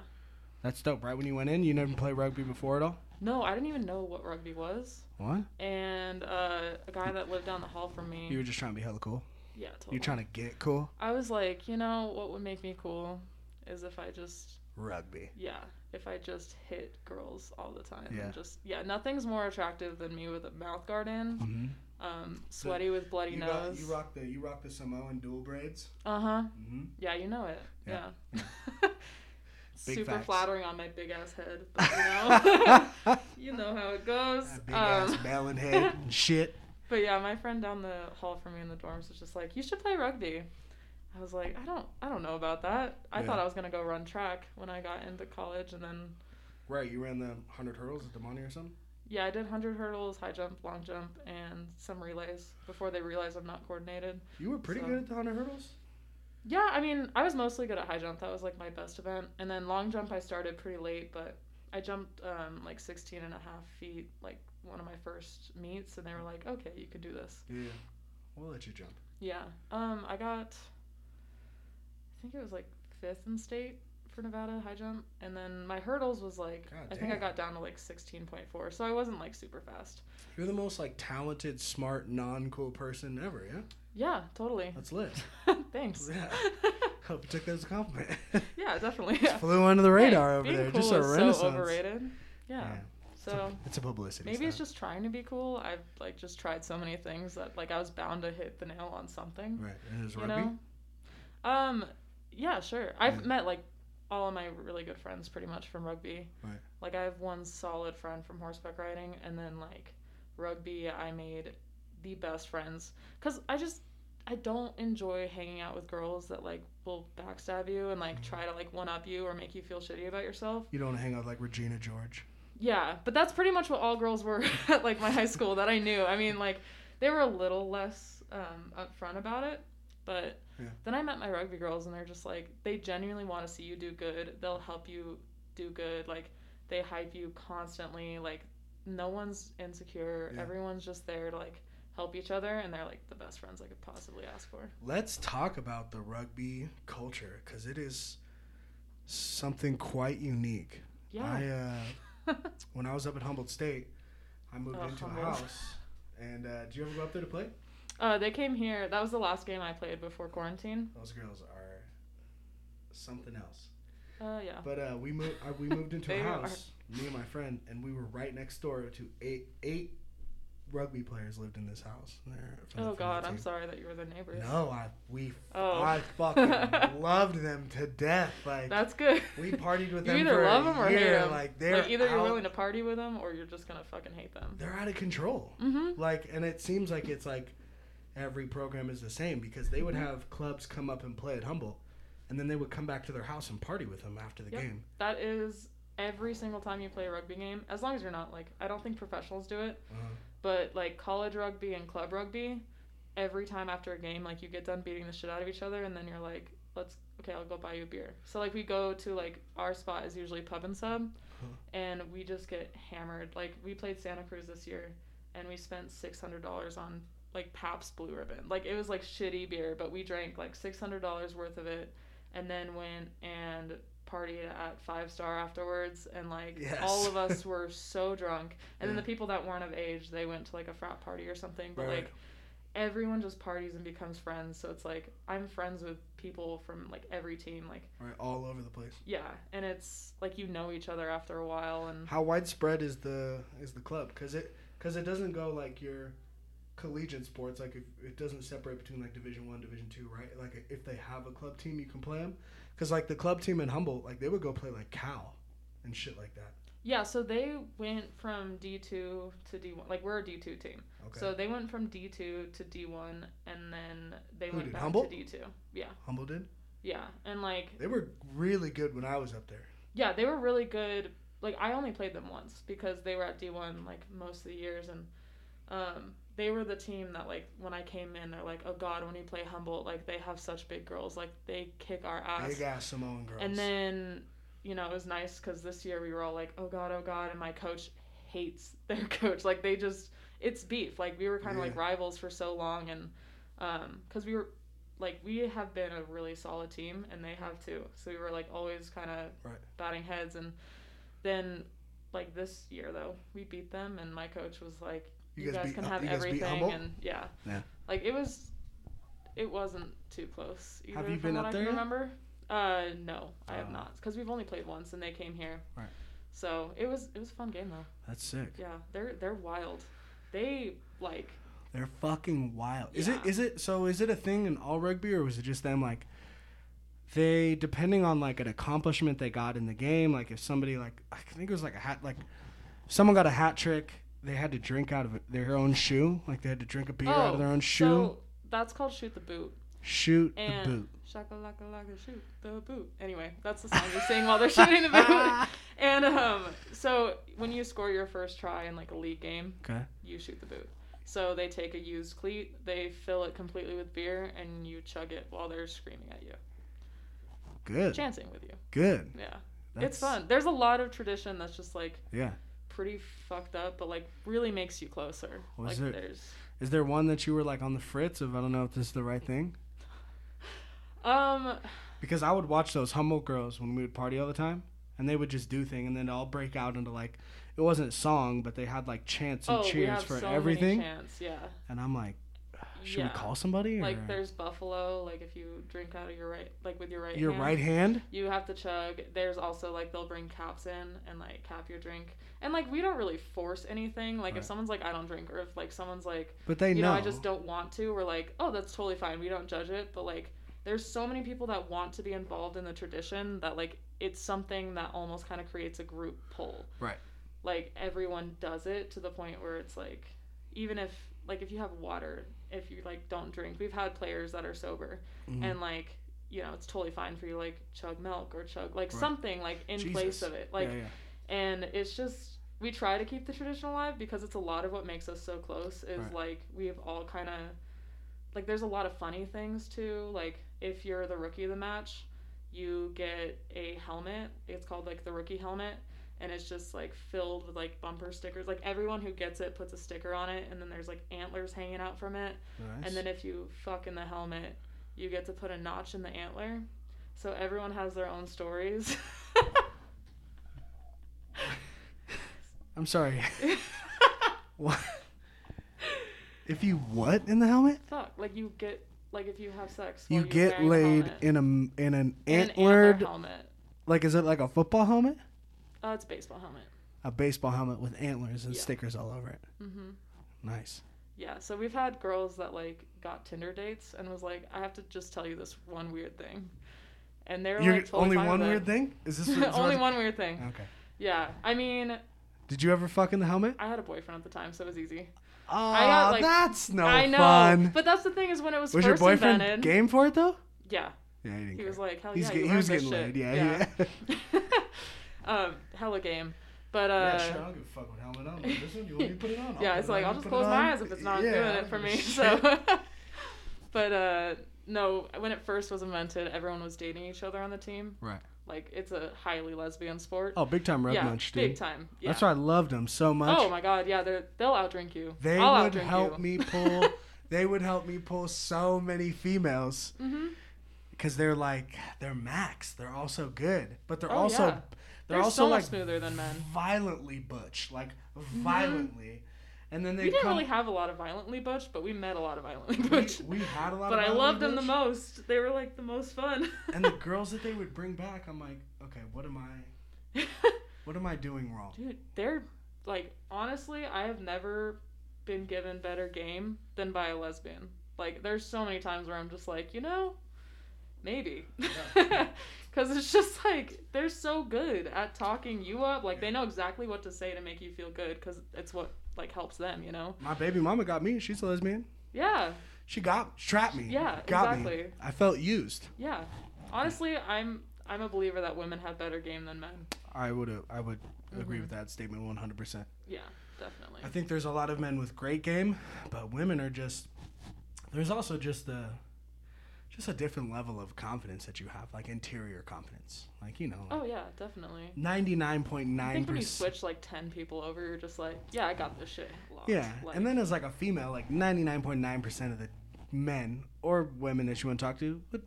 That's dope. Right when you went in, you never played rugby before at all. No, I didn't even know what rugby was. What? And uh, a guy that lived down the hall from me. You were just trying to be hella cool. yeah, totally. You're trying to get cool. I was like, you know, what would make me cool is if I just, Rugby. yeah, if I just hit girls all the time. Yeah. And just, yeah, nothing's more attractive than me with a mouth guard in, Mm-hmm. Um, sweaty with bloody You, nose. got, you rock the you rock the Samoan dual braids. uh huh. Mm-hmm. Yeah, you know it. Yeah. Yeah. [LAUGHS] Super facts. flattering on my big ass head, [LAUGHS] but you know, [LAUGHS] you know how it goes. big Um, ass melon head and shit. But yeah, my friend down the hall from me in the dorms was just like, "You should play rugby." I was like, "I don't, I don't know about that. I Yeah. thought I was gonna go run track when I got into college, and then Right, you ran the hundred hurdles at Damonte or something. Yeah, I did hundred hurdles, high jump, long jump, and some relays before they realized I'm not coordinated. You were pretty So- good at the hundred hurdles. Yeah, I mean, I was mostly good at high jump. That was like my best event, and then long jump I started pretty late, but I jumped um, like 16 and a half feet, like one of my first meets, and they were like, "Okay, you can do this." Yeah, we'll let you jump. Yeah. Um, I got, I think it was like fifth in state for Nevada high jump, and then my hurdles was like, God I think I got down to like sixteen point four, so I wasn't like super fast. You're the most like talented, smart, non-cool person ever. Yeah, Yeah, totally. that's lit. [LAUGHS] Thanks. Yeah. [LAUGHS] Hope you took that as a compliment. [LAUGHS] yeah, definitely. Yeah. Flew under the radar Hey, over being there. Cool Just a is renaissance. so overrated. Yeah. It's a- So it's a publicity. maybe it's just trying to be cool. I've like just tried so many things that like I was bound to hit the nail on something. right. And you rugby. know um yeah sure i've Yeah. met like all of my really good friends pretty much from rugby Right. like i have one solid friend from horseback riding and then like rugby i made the best friends because i just i don't enjoy hanging out with girls that like will backstab you and like try to like one up you or make you feel shitty about yourself You don't hang out with like Regina George. yeah, but that's pretty much what all girls were [LAUGHS] at like my high school that I knew. I mean, like they were a little less um, upfront about it, but Yeah. then I met my rugby girls and they're just like they genuinely want to see you do good. They'll help you do good. Like they hype you constantly. Like no one's insecure. Yeah. Everyone's just there to like help each other, and they're like the best friends I could possibly ask for. Let's talk about the rugby culture because it is something quite unique. Yeah. I uh, [LAUGHS] when I was up at Humboldt State, I moved Oh, into Humboldt. a house. And uh, did you ever go up there to play? Uh, they came here. That was the last game I played before quarantine. Those girls are something else. Uh, yeah. But uh, we moved. Uh, we moved into [LAUGHS] a They are. house. Me and my friend, and we were right next door to eight eight rugby players lived in this house. There, from the- Oh God, I'm sorry that you were the neighbors. No, I we Oh. I fucking [LAUGHS] loved them to death. Like That's good. we partied with you them either for love them or year. hate them. Like they're like either you're out- willing to party with them or you're just gonna fucking hate them. they're out of control. Mm-hmm. Like, and it seems like it's like every program is the same because they would Mhm. have clubs come up and play at Humboldt, and then they would come back to their house and party with them after the Yep. game. That is every single time you play a rugby game. As long as you're not like, I don't think professionals do it, Uh-huh. but like college rugby and club rugby, every time after a game, like you get done beating the shit out of each other, and then you're like, let's okay, I'll go buy you a beer. So like we go to like our spot is usually pub and sub, Huh. and we just get hammered. Like we played Santa Cruz this year, and we spent six hundred dollars on like Pabst Blue Ribbon. Like it was like shitty beer, but we drank like six hundred dollars worth of it, and then went and partied at Five Star afterwards, and like Yes. all of us [LAUGHS] were so drunk. And then the people that weren't of age, they went to like a frat party or something. But Right. like everyone just parties and becomes friends. So it's like I'm friends with people from like every team. Like Right, all over the place. yeah, and it's like you know each other after a while, and How widespread is the is the club? Because it because it doesn't go like your collegiate sports. Like it, it doesn't separate between like Division One, Division Two, right? Like if they have a club team, you can play them. Because like the club team in Humboldt, like they would go play like Cal and shit like that. yeah. So they went from D two to D one. Like we're a D two team. Okay. So they went from D two to D one, and then they Who went did, back Humboldt? to D two. Yeah, Humboldt did. yeah, and like They were really good when I was up there. yeah, they were really good. Like I only played them once because they were at D one like most of the years, and um, they were the team that like when I came in, they're like, oh god, when you play Humboldt, like they have such big girls, like they kick our ass. Big ass Samoan girls. And then, you know, it was nice because this year we were all like, oh god, oh god, and my coach hates [LAUGHS] their coach. Like they just, it's beef. Like we were kind of like rivals for so long, and um, because we were, like we have been a really solid team, and they have too. So we were like always kind of Right. batting heads, and then like this year though, we beat them, and my coach was like, You you, guys guys, beat- can have you guys everything, Humboldt? and yeah, Yeah. like it was. It wasn't too close. Either, Have you from been what up I there can? Remember? Uh, no, I have Oh. not, because we've only played once, and they came here. Right. So it was it was a fun game though. That's sick. Yeah, they're they're wild. They like They're fucking wild. Is it Yeah. is it so is it a thing in all rugby or was it just them like they depending on like an accomplishment they got in the game, like if somebody like I think it was like a hat like someone got a hat trick, they had to drink out of their own shoe, like they had to drink a beer out of their own shoe, Oh, So that's called shoot the boot. shoot the And boot. shakalaka laka shoot the boot. Anyway, that's the song they sing while they're [LAUGHS] shooting the boot. [LAUGHS] And um, so when you score your first try in like a league game, Okay. you shoot the boot. So they take a used cleat, they fill it completely with beer, and you chug it while they're screaming at you, Good. chancing with you. Good. Yeah, That's, it's fun. There's a lot of tradition that's just like Yeah. Pretty fucked up, but like really makes you closer. Was like there- there's Is there one that you were like on the fritz of I don't know if this is the right thing? [LAUGHS] um Because I would watch those Humboldt girls when we would party all the time, and they would just do thing, and then all break out into like, it wasn't song, but they had like chants and oh we cheers have for so everything, many chants, yeah. and I'm like, should yeah. we call somebody? Or Like there's buffalo, like if you drink out of your right, like with your right your hand, right hand? you have to chug. There's also like they'll bring caps in and like cap your drink, and like we don't really force anything. Like Right. if someone's like I don't drink, or if like someone's like But they you know. know I just don't want to, we're like oh that's totally fine. We don't judge it, but like there's so many people that want to be involved in the tradition that like it's something that almost kind of creates a group pull. Right. Like everyone does it to the point where it's like even if like if you have water, if you like don't drink, we've had players that are sober Mhm. and like you know it's totally fine for you like chug milk or chug like Right. something like in place of it like yeah, yeah. and it's just we try to keep the tradition alive because it's a lot of what makes us so close is Right. like we've all kind of like there's a lot of funny things too like if you're the rookie of the match you get a helmet it's called like the rookie helmet and it's just like filled with like bumper stickers. Like everyone who gets it puts a sticker on it, and then there's like antlers hanging out from it. Nice. And then if you fuck in the helmet, you get to put a notch in the antler. So everyone has their own stories. [LAUGHS] I'm sorry. [LAUGHS] what? If you what in the helmet? fuck, like you get like if you have sex. You you're get a laid in a in an In an antler antlered helmet. like is it like a football helmet? Oh, it's a baseball helmet. A baseball helmet with antlers and Yeah. stickers all over it. Mm-hmm. Nice. Yeah, so we've had girls that like got Tinder dates and was like, I have to just tell you this one weird thing, and they were You're like, totally only one weird thing? Is this [LAUGHS] is only one weird thing. Okay. Yeah, I mean, Did you ever fuck in the helmet? I had a boyfriend at the time, so it was easy. Oh, got, like- that's no I know, fun. but that's the thing is when it was, was your boyfriend invented. game for it though? Yeah, Yeah, he didn't he care. was like, hell He's yeah, get- you he was earned this getting shit. laid. Yeah, yeah. [LAUGHS] um, hella game, but uh, yeah, sure. I don't give a fuck what helmet on. Like, this one, you want me to put it on? yeah, it's like on, I'll just close my eyes if it's not Yeah, doing it for me. shit. [LAUGHS] So, [LAUGHS] but uh, no, when it first was invented, everyone was dating each other on the team. Right. Like it's a highly lesbian sport. Oh, big time rug yeah, munch, dude. big time. Yeah. That's why I loved them so much. Oh my god, yeah, they're they'll outdrink you. They I'll would help you. me [LAUGHS] pull. they would help me pull so many females Mm-hmm. because they're like they're max. They're also good, but they're Oh, also yeah. they're, They're also so like smoother than men. violently butch, like violently. And then they We didn't come. really have a lot of violently butch, but we met a lot of violently we, butch. we had a lot. But I loved them the most. They were like the most fun. and the girls that they would bring back, I'm like, okay, what am I? [LAUGHS] What am I doing wrong? Dude, they're like honestly, I have never been given better game than by a lesbian. Like there's so many times where I'm just like, you know, maybe. [LAUGHS] Cuz it's just like they're so good at talking you up. Like they know exactly what to say to make you feel good cuz it's what like helps them, you know. My baby mama got me. She's a lesbian. Yeah. She got trapped me. Yeah, got me. exactly. I felt used. Yeah. Honestly, I'm I'm a believer that women have better game than men. I would I would agree Mhm. with that statement 100%. Yeah, definitely. I think there's a lot of men with great game, but women are just there's also just a just a different level of confidence that you have, like interior confidence. Like, you know, Oh yeah, definitely. ninety nine point I nine think when you switch like ten people over, you're just like, yeah, I got this shit. Locked. Yeah. Like, and then as like a female, like ninety nine point nine percent of the men or women that you want to talk to would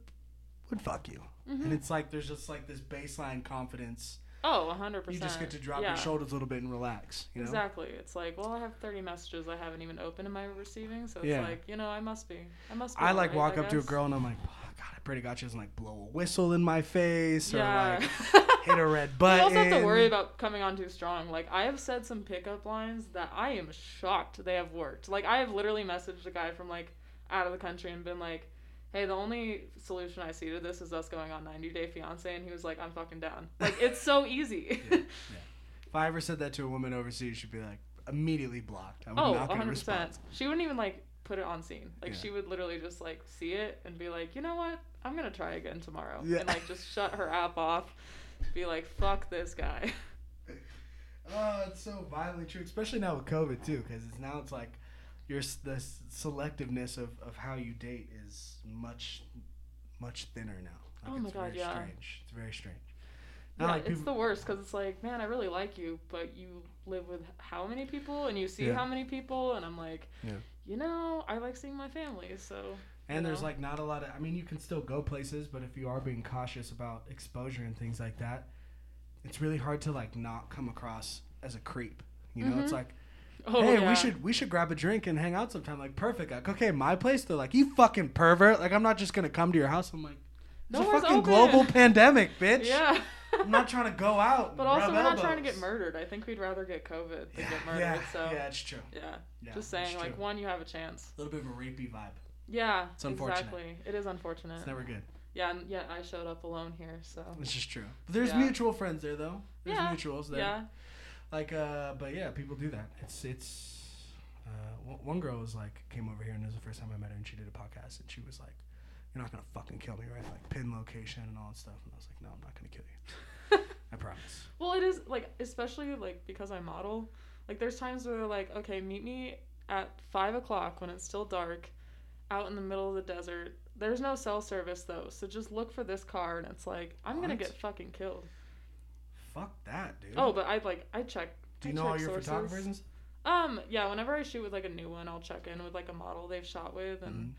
would fuck you. Mhm. And it's like there's just like this baseline confidence. Oh, hundred percent. You just get to drop yeah, your shoulders a little bit and relax. You know? Exactly. It's like, well, I have thirty messages I haven't even opened. in my receiving? So it's Yeah. like, you know, I must be. I must. Be I like alright, walk I up to a girl and I'm like, oh, God, I to God she doesn't like blow a whistle in my face or Yeah. like [LAUGHS] hit a red button. You also have to worry about coming on too strong. Like I have said some pickup lines that I am shocked they have worked. Like I have literally messaged a guy from like out of the country and been like, "Hey, the only solution I see to this is us going on 90 Day Fiance," and he was like, "I'm fucking down." Like it's so [LAUGHS] easy. Yeah, If I ever said that to a woman overseas, she'd be like immediately blocked. I would oh, not get a 100 response. percent. She wouldn't even like put it on seen. Like Yeah. she would literally just like see it and be like, "You know what? I'm gonna try again tomorrow," Yeah. and like just shut her app off. Be like, "Fuck this guy." [LAUGHS] Oh, it's so violently true, especially now with COVID too, because it's now it's like your the selectiveness of, of how you date is much much thinner now. Like, Oh my it's God, very yeah. strange. It's very strange. Yeah, Not like it's the worst because it's like, man, I really like you, but you live with how many people, and you see Yeah. how many people, and I'm like, Yeah. you know, I like seeing my family, so. And there's know? like not a lot of. I mean, you can still go places, but if you are being cautious about exposure and things like that, it's really hard to like not come across as a creep. You know, it's Mhm. like, Oh, hey, yeah. we should we should grab a drink and hang out sometime. Like, perfect. Like, okay, my place. They're like, you fucking pervert. Like, I'm not just gonna come to your house. I'm like, it's a fucking open. global pandemic, bitch. Yeah. I'm not trying to go out. [LAUGHS] But also, we're not trying to get murdered. I think we'd rather get COVID than Yeah, get murdered. yeah, so yeah, it's true. yeah. Yeah, Just saying, like one, you have a chance. a little bit of a rapey vibe. Yeah. It's unfortunate. Exactly. It is unfortunate. It's never good. Yeah, and yet I showed up alone here, so. It's just true. But there's Yeah. mutual friends there though. There's Yeah, mutuals there. Yeah. Like, uh, but yeah, people do that. It's it's. Uh, one- one girl was like came over here and it was the first time I met her and she did a podcast and she was like, "You're not gonna fucking kill me, right? Like pin location and all that stuff." And I was like, "No, I'm not gonna kill you. [LAUGHS] I promise." Well, it is like especially like because I model. Like there's times where they're like, okay, meet me at five o'clock when it's still dark, out in the middle of the desert. There's no cell service though, so just look for this car, and it's like I'm gonna get fucking killed. Fuck that, dude. Oh, but I like I check. do you I know all your sources. photographers? Um, yeah. Whenever I shoot with like a new one, I'll check in with like a model they've shot with and Mhm.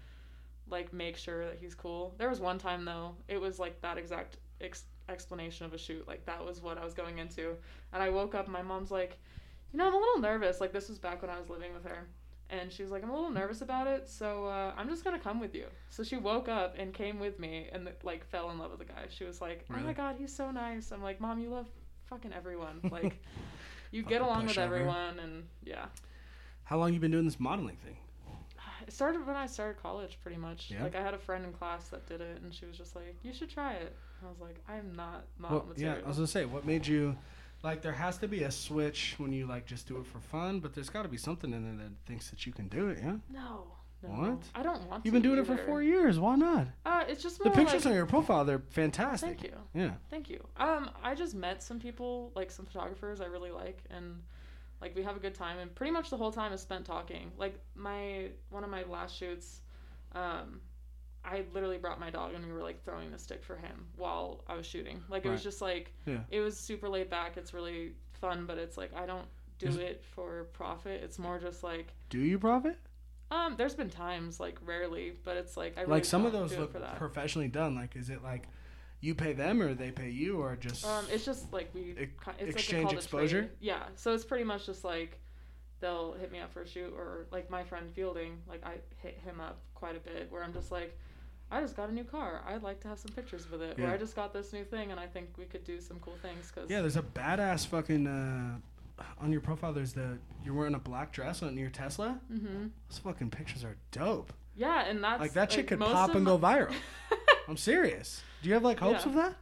like make sure that he's cool. There was one time though, it was like that exact ex- explanation of a shoot. Like that was what I was going into, and I woke up. My mom's like, you know, I'm a little nervous. Like this was back when I was living with her, and she was like, I'm a little nervous about it, so uh, I'm just gonna come with you. So she woke up and came with me, and like fell in love with the guy. She was like, oh Really? my god, he's so nice. I'm like, mom, you love fucking everyone. [LAUGHS] Like. You get along with everyone, and yeah. How long you been doing this modeling thing? It started when I started college, pretty much. Yeah? Like I had a friend in class that did it, and she was just like, "You should try it." I was like, "I'm not not Well, yeah. I was gonna say, what made you like? There has to be a switch when you like just do it for fun, but there's got to be something in there that thinks that you can do it. Yeah, no, no. What? I don't want. you've been doing it for four years. Why not? Uh, it's just The pictures like, on your profile, they're fantastic. Thank you, Yeah. thank you. Um, I just met some people, like some photographers I really like, and like we have a good time, and pretty much the whole time is spent talking. Like my one of my last shoots, um. I literally brought my dog and we were like throwing the stick for him while I was shooting. Like it was just like Yeah. it was super laid back. It's really fun, but it's like I don't do Is- it for profit. It's more just like Do you profit? Um. There's been times like rarely, but it's like I really like some of those look professionally done. Like, is it like you pay them or they pay you or just? Um, it's just like we it's exchange like exposure? Yeah, so it's pretty much just like they'll hit me up for a shoot, or like my friend Fielding, like I hit him up quite a bit, where I'm just like, I just got a new car. I'd like to have some pictures with it, or I just got this new thing, and I think we could do some cool things. Cause yeah, there's a badass fucking uh, on your profile. There's the you're wearing a black dress on your Tesla. hmm Those fucking pictures are dope. Yeah, and that's like that shit could pop and go viral. [LAUGHS] I'm serious. Do you have like hopes Yeah. of that?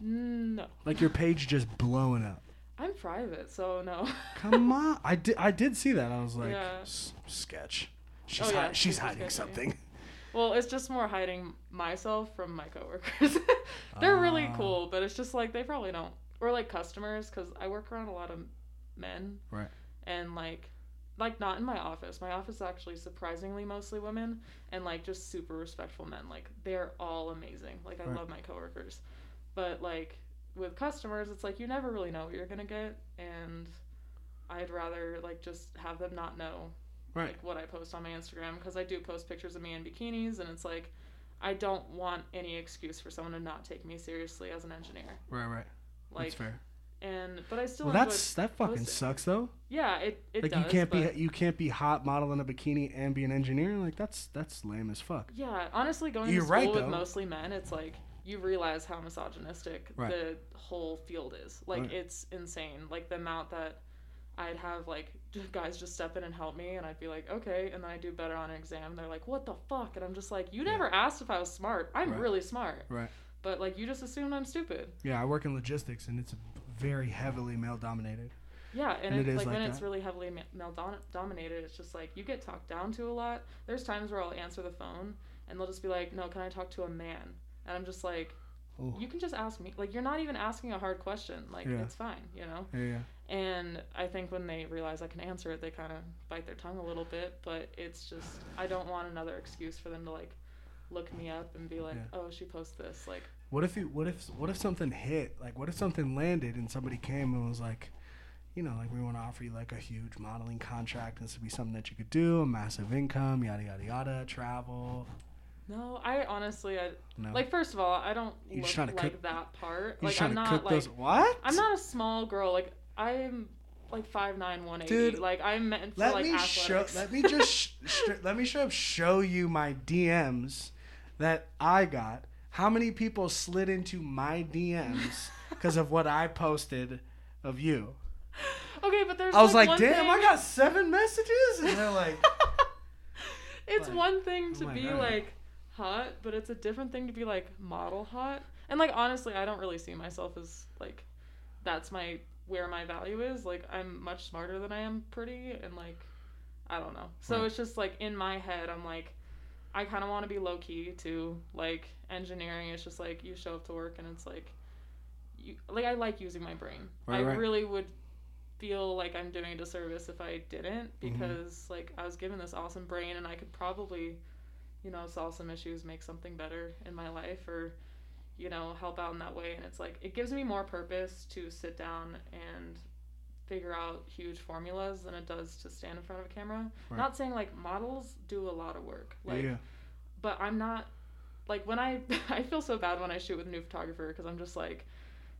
no, Like your page just blowing up. I'm private, so no. Come [LAUGHS] on, I did. I did see that. I was like, Yeah. "S- sketch. She's Oh, yeah, hi- she's super hiding sketchy. something. [LAUGHS] Well, it's just more hiding myself from my coworkers. They're really Ah. cool, but it's just like they probably don't. Or like customers, because I work around a lot of men. Right. And like, like not in my office. My office is actually surprisingly mostly women, and like just super respectful men. Like they're all amazing. Like I Right. love my coworkers, but like with customers, it's like you never really know what you're gonna get, and I'd rather like just have them not know Right. like what I post on my Instagram because I do post pictures of me in bikinis and it's like I don't want any excuse for someone to not take me seriously as an engineer. Right. Right. Like That's fair. And but I still Well, that's that fucking posting. sucks though. yeah it it like does you can't but- be you can't be hot modeling a bikini and be an engineer. Like that's that's lame as fuck. yeah honestly going You're to school right, with though. mostly men it's like you realize how misogynistic Right. the whole field is like Right. it's insane like the amount that I'd have like [LAUGHS] guys just step in and help me, and I'd be like, okay, and then I do better on an exam. They're like, what the fuck? And I'm just like, you Yeah. never asked if I was smart. I'm Right. really smart. Right. But like, you just assumed I'm stupid. Yeah, I work in logistics and it's very heavily male dominated. Yeah, and, And it, it is like, like when it's really heavily male dom- dominated, it's just like you get talked down to a lot. There's times where I'll answer the phone and they'll just be like, "No, can I talk to a man?" And I'm just like. "You can just ask me. Like, you're not even asking a hard question. Like, Yeah. it's fine, you know." Yeah, yeah. And I think when they realize I can answer it, they kind of bite their tongue a little bit. But it's just I don't want another excuse for them to like look me up and be like, Yeah. "Oh, she posts this." Like, What if you, what if what if something hit? Like what if something landed and somebody came and was like, you know, like we want to offer you like a huge modeling contract. This would be something that you could do, a massive income, yada yada yada, travel. no, I honestly, I No. like first of all, I don't You look just trying to like cook- that part. you like, trying I'm to not cook like those what? I'm not a small girl. Like I'm like five nine, one eighty. Dude, like I'm meant for Let like me show. athletics. Let me just sh- sh- let me show show you my DMs that I got. How many people slid into my DMs [LAUGHS] because of what I posted of you? okay, but there's. I was like, one damn, thing- I got seven messages, and they're like, [LAUGHS] it's like, one thing oh to my be God. like hot, but it's a different thing to be like model hot. And like honestly, I don't really see myself as like that's my where my value is. Like I'm much smarter than I am pretty, and like I don't know. So Right. it's just like in my head, I'm like. I kind of want to be low key too. Like engineering, it's just like you show up to work and it's like, you like I like using my brain. Right, I right. really would feel like I'm doing a disservice if I didn't Mhm. because like I was given this awesome brain and I could probably, you know, solve some issues, make something better in my life or you know, help out in that way. And it's like, it gives me more purpose to sit down and figure out huge formulas than it does to stand in front of a camera. Right. Not saying like models do a lot of work. Like, yeah. but I'm not like when I [LAUGHS] I feel so bad when I shoot with a new photographer because I'm just like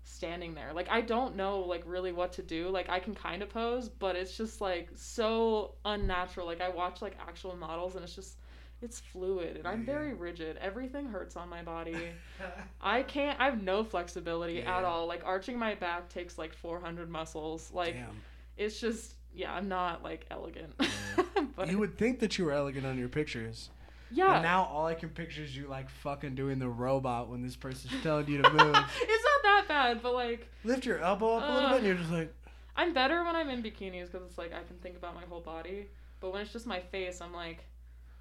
standing there. Like I don't know like really what to do. Like I can kind of pose, but it's just like so unnatural. Like I watch like actual models and it's just it's fluid and I'm Yeah. very rigid. Everything hurts on my body. [LAUGHS] I can't I have no flexibility Yeah. at all. Like arching my back takes like 400 muscles. Like Damn. it's just yeah, I'm not like elegant. [LAUGHS] but You would think that you were elegant on your pictures. yeah. And now all I can picture is you like fucking doing the robot when this person's telling you to [LAUGHS] move. it's not that bad, but like Lift your elbow up a little Uh, bit and you're just like, I'm better when I'm in bikinis because it's like I can think about my whole body. But when it's just my face, I'm like,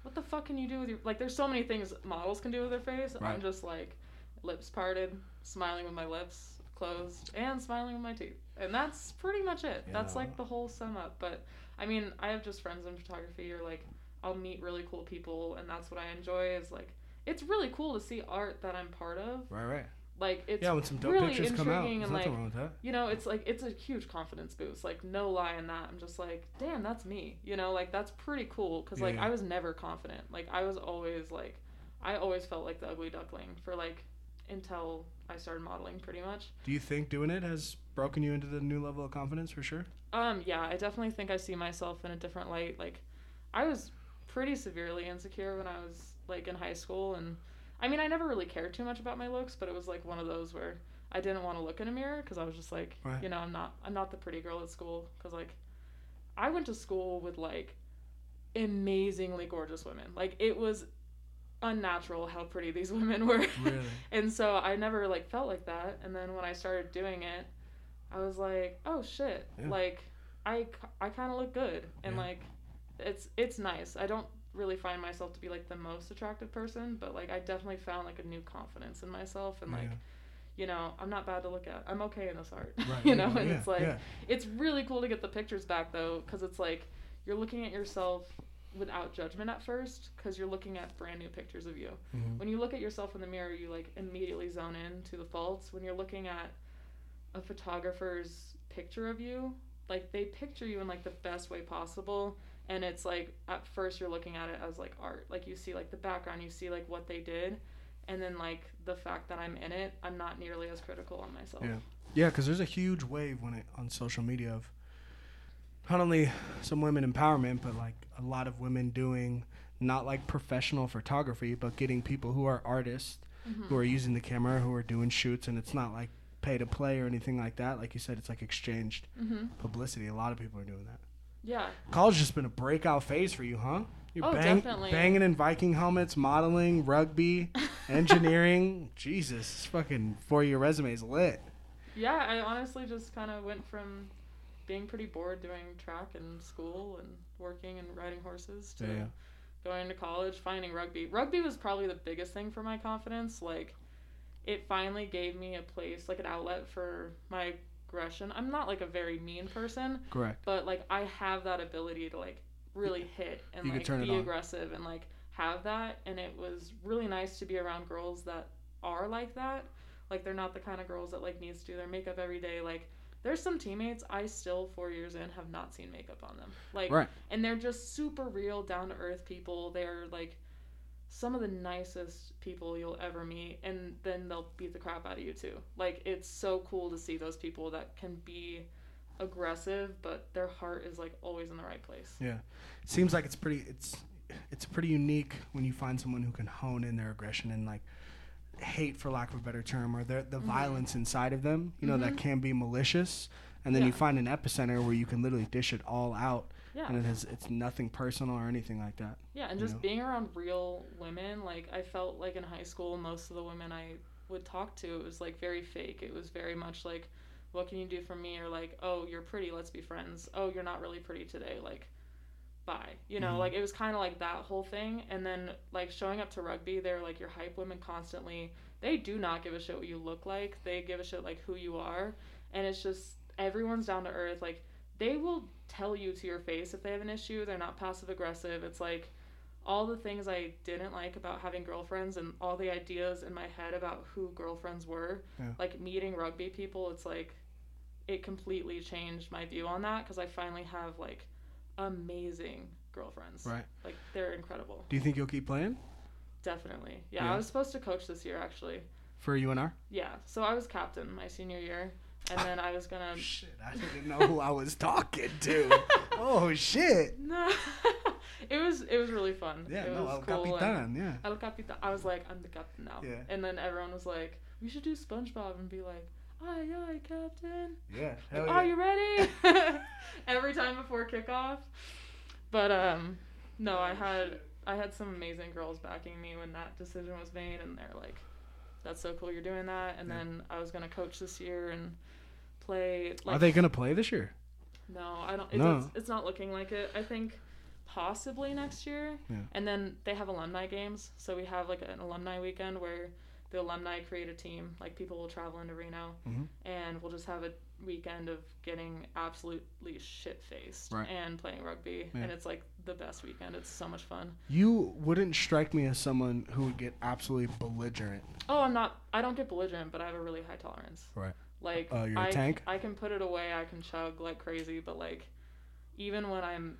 what the fuck can you do with your like? There's so many things models can do with their face. Right. I'm just like, lips parted, smiling with my lips closed, and smiling with my teeth, and that's pretty much it. That's like the whole sum up. But I mean, I have just friends in photography, or like I'll meet really cool people, and that's what I enjoy. Is like it's really cool to see art that I'm part of. right, right. Like it's yeah, when some dope really pictures come out, there's and nothing like wrong with that. you know, it's like it's a huge confidence boost. Like no lie in that. I'm just like, damn, that's me. You know, like that's pretty cool because like Yeah. I was never confident. Like I was always like, I always felt like the ugly duckling for like until I started modeling pretty much. Do you think doing it has broken you into the new level of confidence for sure? Um, yeah, I definitely think I see myself in a different light. Like, I was pretty severely insecure when I was like in high school, and I mean, I never really cared too much about my looks, but it was like one of those where I didn't want to look in a mirror because I was just like, Right. you know, I'm not, I'm not the pretty girl at school because like, I went to school with like amazingly gorgeous women. Like, it was unnatural how pretty [LAUGHS] these women were. Really? [LAUGHS] and so I never like felt like that. And then when I started doing it, I was like, oh shit, Yeah. like I I kind of look good, and Yeah. like it's it's nice. I don't really find myself to be like the most attractive person, but like I definitely found like a new confidence in myself, and like Yeah. you know I'm not bad to look at. I'm okay in this art, Right, [LAUGHS] you yeah, know. And yeah, it's like yeah. it's really cool to get the pictures back though, because it's like you're looking at yourself without judgment at first, because you're looking at brand new pictures of you Mhm. when you look at yourself in the mirror, you like immediately zone in to the faults. When you're looking at a photographer's picture of you, like they picture you in like the best way possible. And it's like at first you're looking at it as like art. Like you see like the background, you see like what they did. And then like the fact that I'm in it, I'm not nearly as critical on myself. Yeah. Yeah, because there's a huge wave when it on social media of not only some women empowerment, but like a lot of women doing not like professional photography, but getting people who are artists Mhm. who are using the camera, who are doing shoots, and it's not like pay to play or anything like that. Like you said, it's like exchanged Mhm. publicity. A lot of people are doing that. Yeah. College just been a breakout phase for you, huh? You're Oh, bang- definitely. banging in Viking helmets, modeling, rugby, [LAUGHS] engineering. Jesus, this fucking four year resume is lit. Yeah, I honestly just kind of went from being pretty bored doing track in school and working and riding horses to Yeah. going to college, finding rugby. Rugby was probably the biggest thing for my confidence. Like, it finally gave me a place, like an outlet for my aggression. I'm not like a very mean person, Correct. but like I have that ability to like really hit and You like be aggressive and like have that. And it was really nice to be around girls that are like that. Like they're not the kind of girls that like needs to do their makeup every day. Like there's some teammates I still four years in have not seen makeup on them. Like Right. and they're just super real, down to earth people. They're like some of the nicest people you'll ever meet, and then they'll beat the crap out of you too. Like it's so cool to see those people that can be aggressive, but their heart is like always in the right place. Yeah. Seems like it's pretty it's it's pretty unique when you find someone who can hone in their aggression and like hate for lack of a better term or the the Mhm. violence inside of them, you know, that Mhm. can be malicious. And then you find an epicenter where you can literally dish it all out Yeah. and it has it's nothing personal or anything like that. Yeah, and just know? being around real women, like I felt like in high school, most of the women I would talk to, it was like very fake. It was very much like, what can you do for me? Or like, oh, you're pretty, let's be friends. Oh, you're not really pretty today, like, bye. You know, Mhm. like it was kind of like that whole thing. And then like showing up to rugby, they're like your hype women constantly. They do not give a shit what you look like. They give a shit like who you are, and it's just everyone's down to earth. Like they will tell you to your face if they have an issue. They're not passive aggressive. It's like all the things I didn't like about having girlfriends and all the ideas in my head about who girlfriends were, Yeah. like meeting rugby people, it's like it completely changed my view on that because I finally have like amazing girlfriends. Right. Like they're incredible. Do you think you'll keep playing Definitely. Yeah, Yeah. I was supposed to coach this year actually. for UNR? Yeah. So I was captain my senior year and then I was going [LAUGHS] to Shit, I didn't know who I was talking to. [LAUGHS] oh shit. No. [LAUGHS] it was it was really fun. Yeah, it no, was El cool Capitan, yeah. El Capitan. I was like, I'm the captain now. Yeah. And then everyone was like, we should do SpongeBob and be like, aye, aye, captain. Yeah. Like, Hell Are you ready? Every time before kickoff. But um, no, I had I had some amazing girls backing me when that decision was made, and they're like, "That's so cool, you're doing that." And Yeah. then I was gonna coach this year and play. Like, Are they gonna play this year? no, I don't. It No. does, it's not looking like it. I think possibly next year. Yeah. And then they have alumni games, so we have like an alumni weekend where the alumni create a team. Like people will travel into Reno, Mhm. and we'll just have a weekend of getting absolutely shit faced Right. and playing rugby, Yeah. and it's like the best weekend. It's so much fun. You wouldn't strike me as someone who would get absolutely belligerent. Oh, I'm not. I don't get belligerent, but I have a really high tolerance. Right. Like Oh, you're a I, tank? I can put it away. I can chug like crazy, but like even when I'm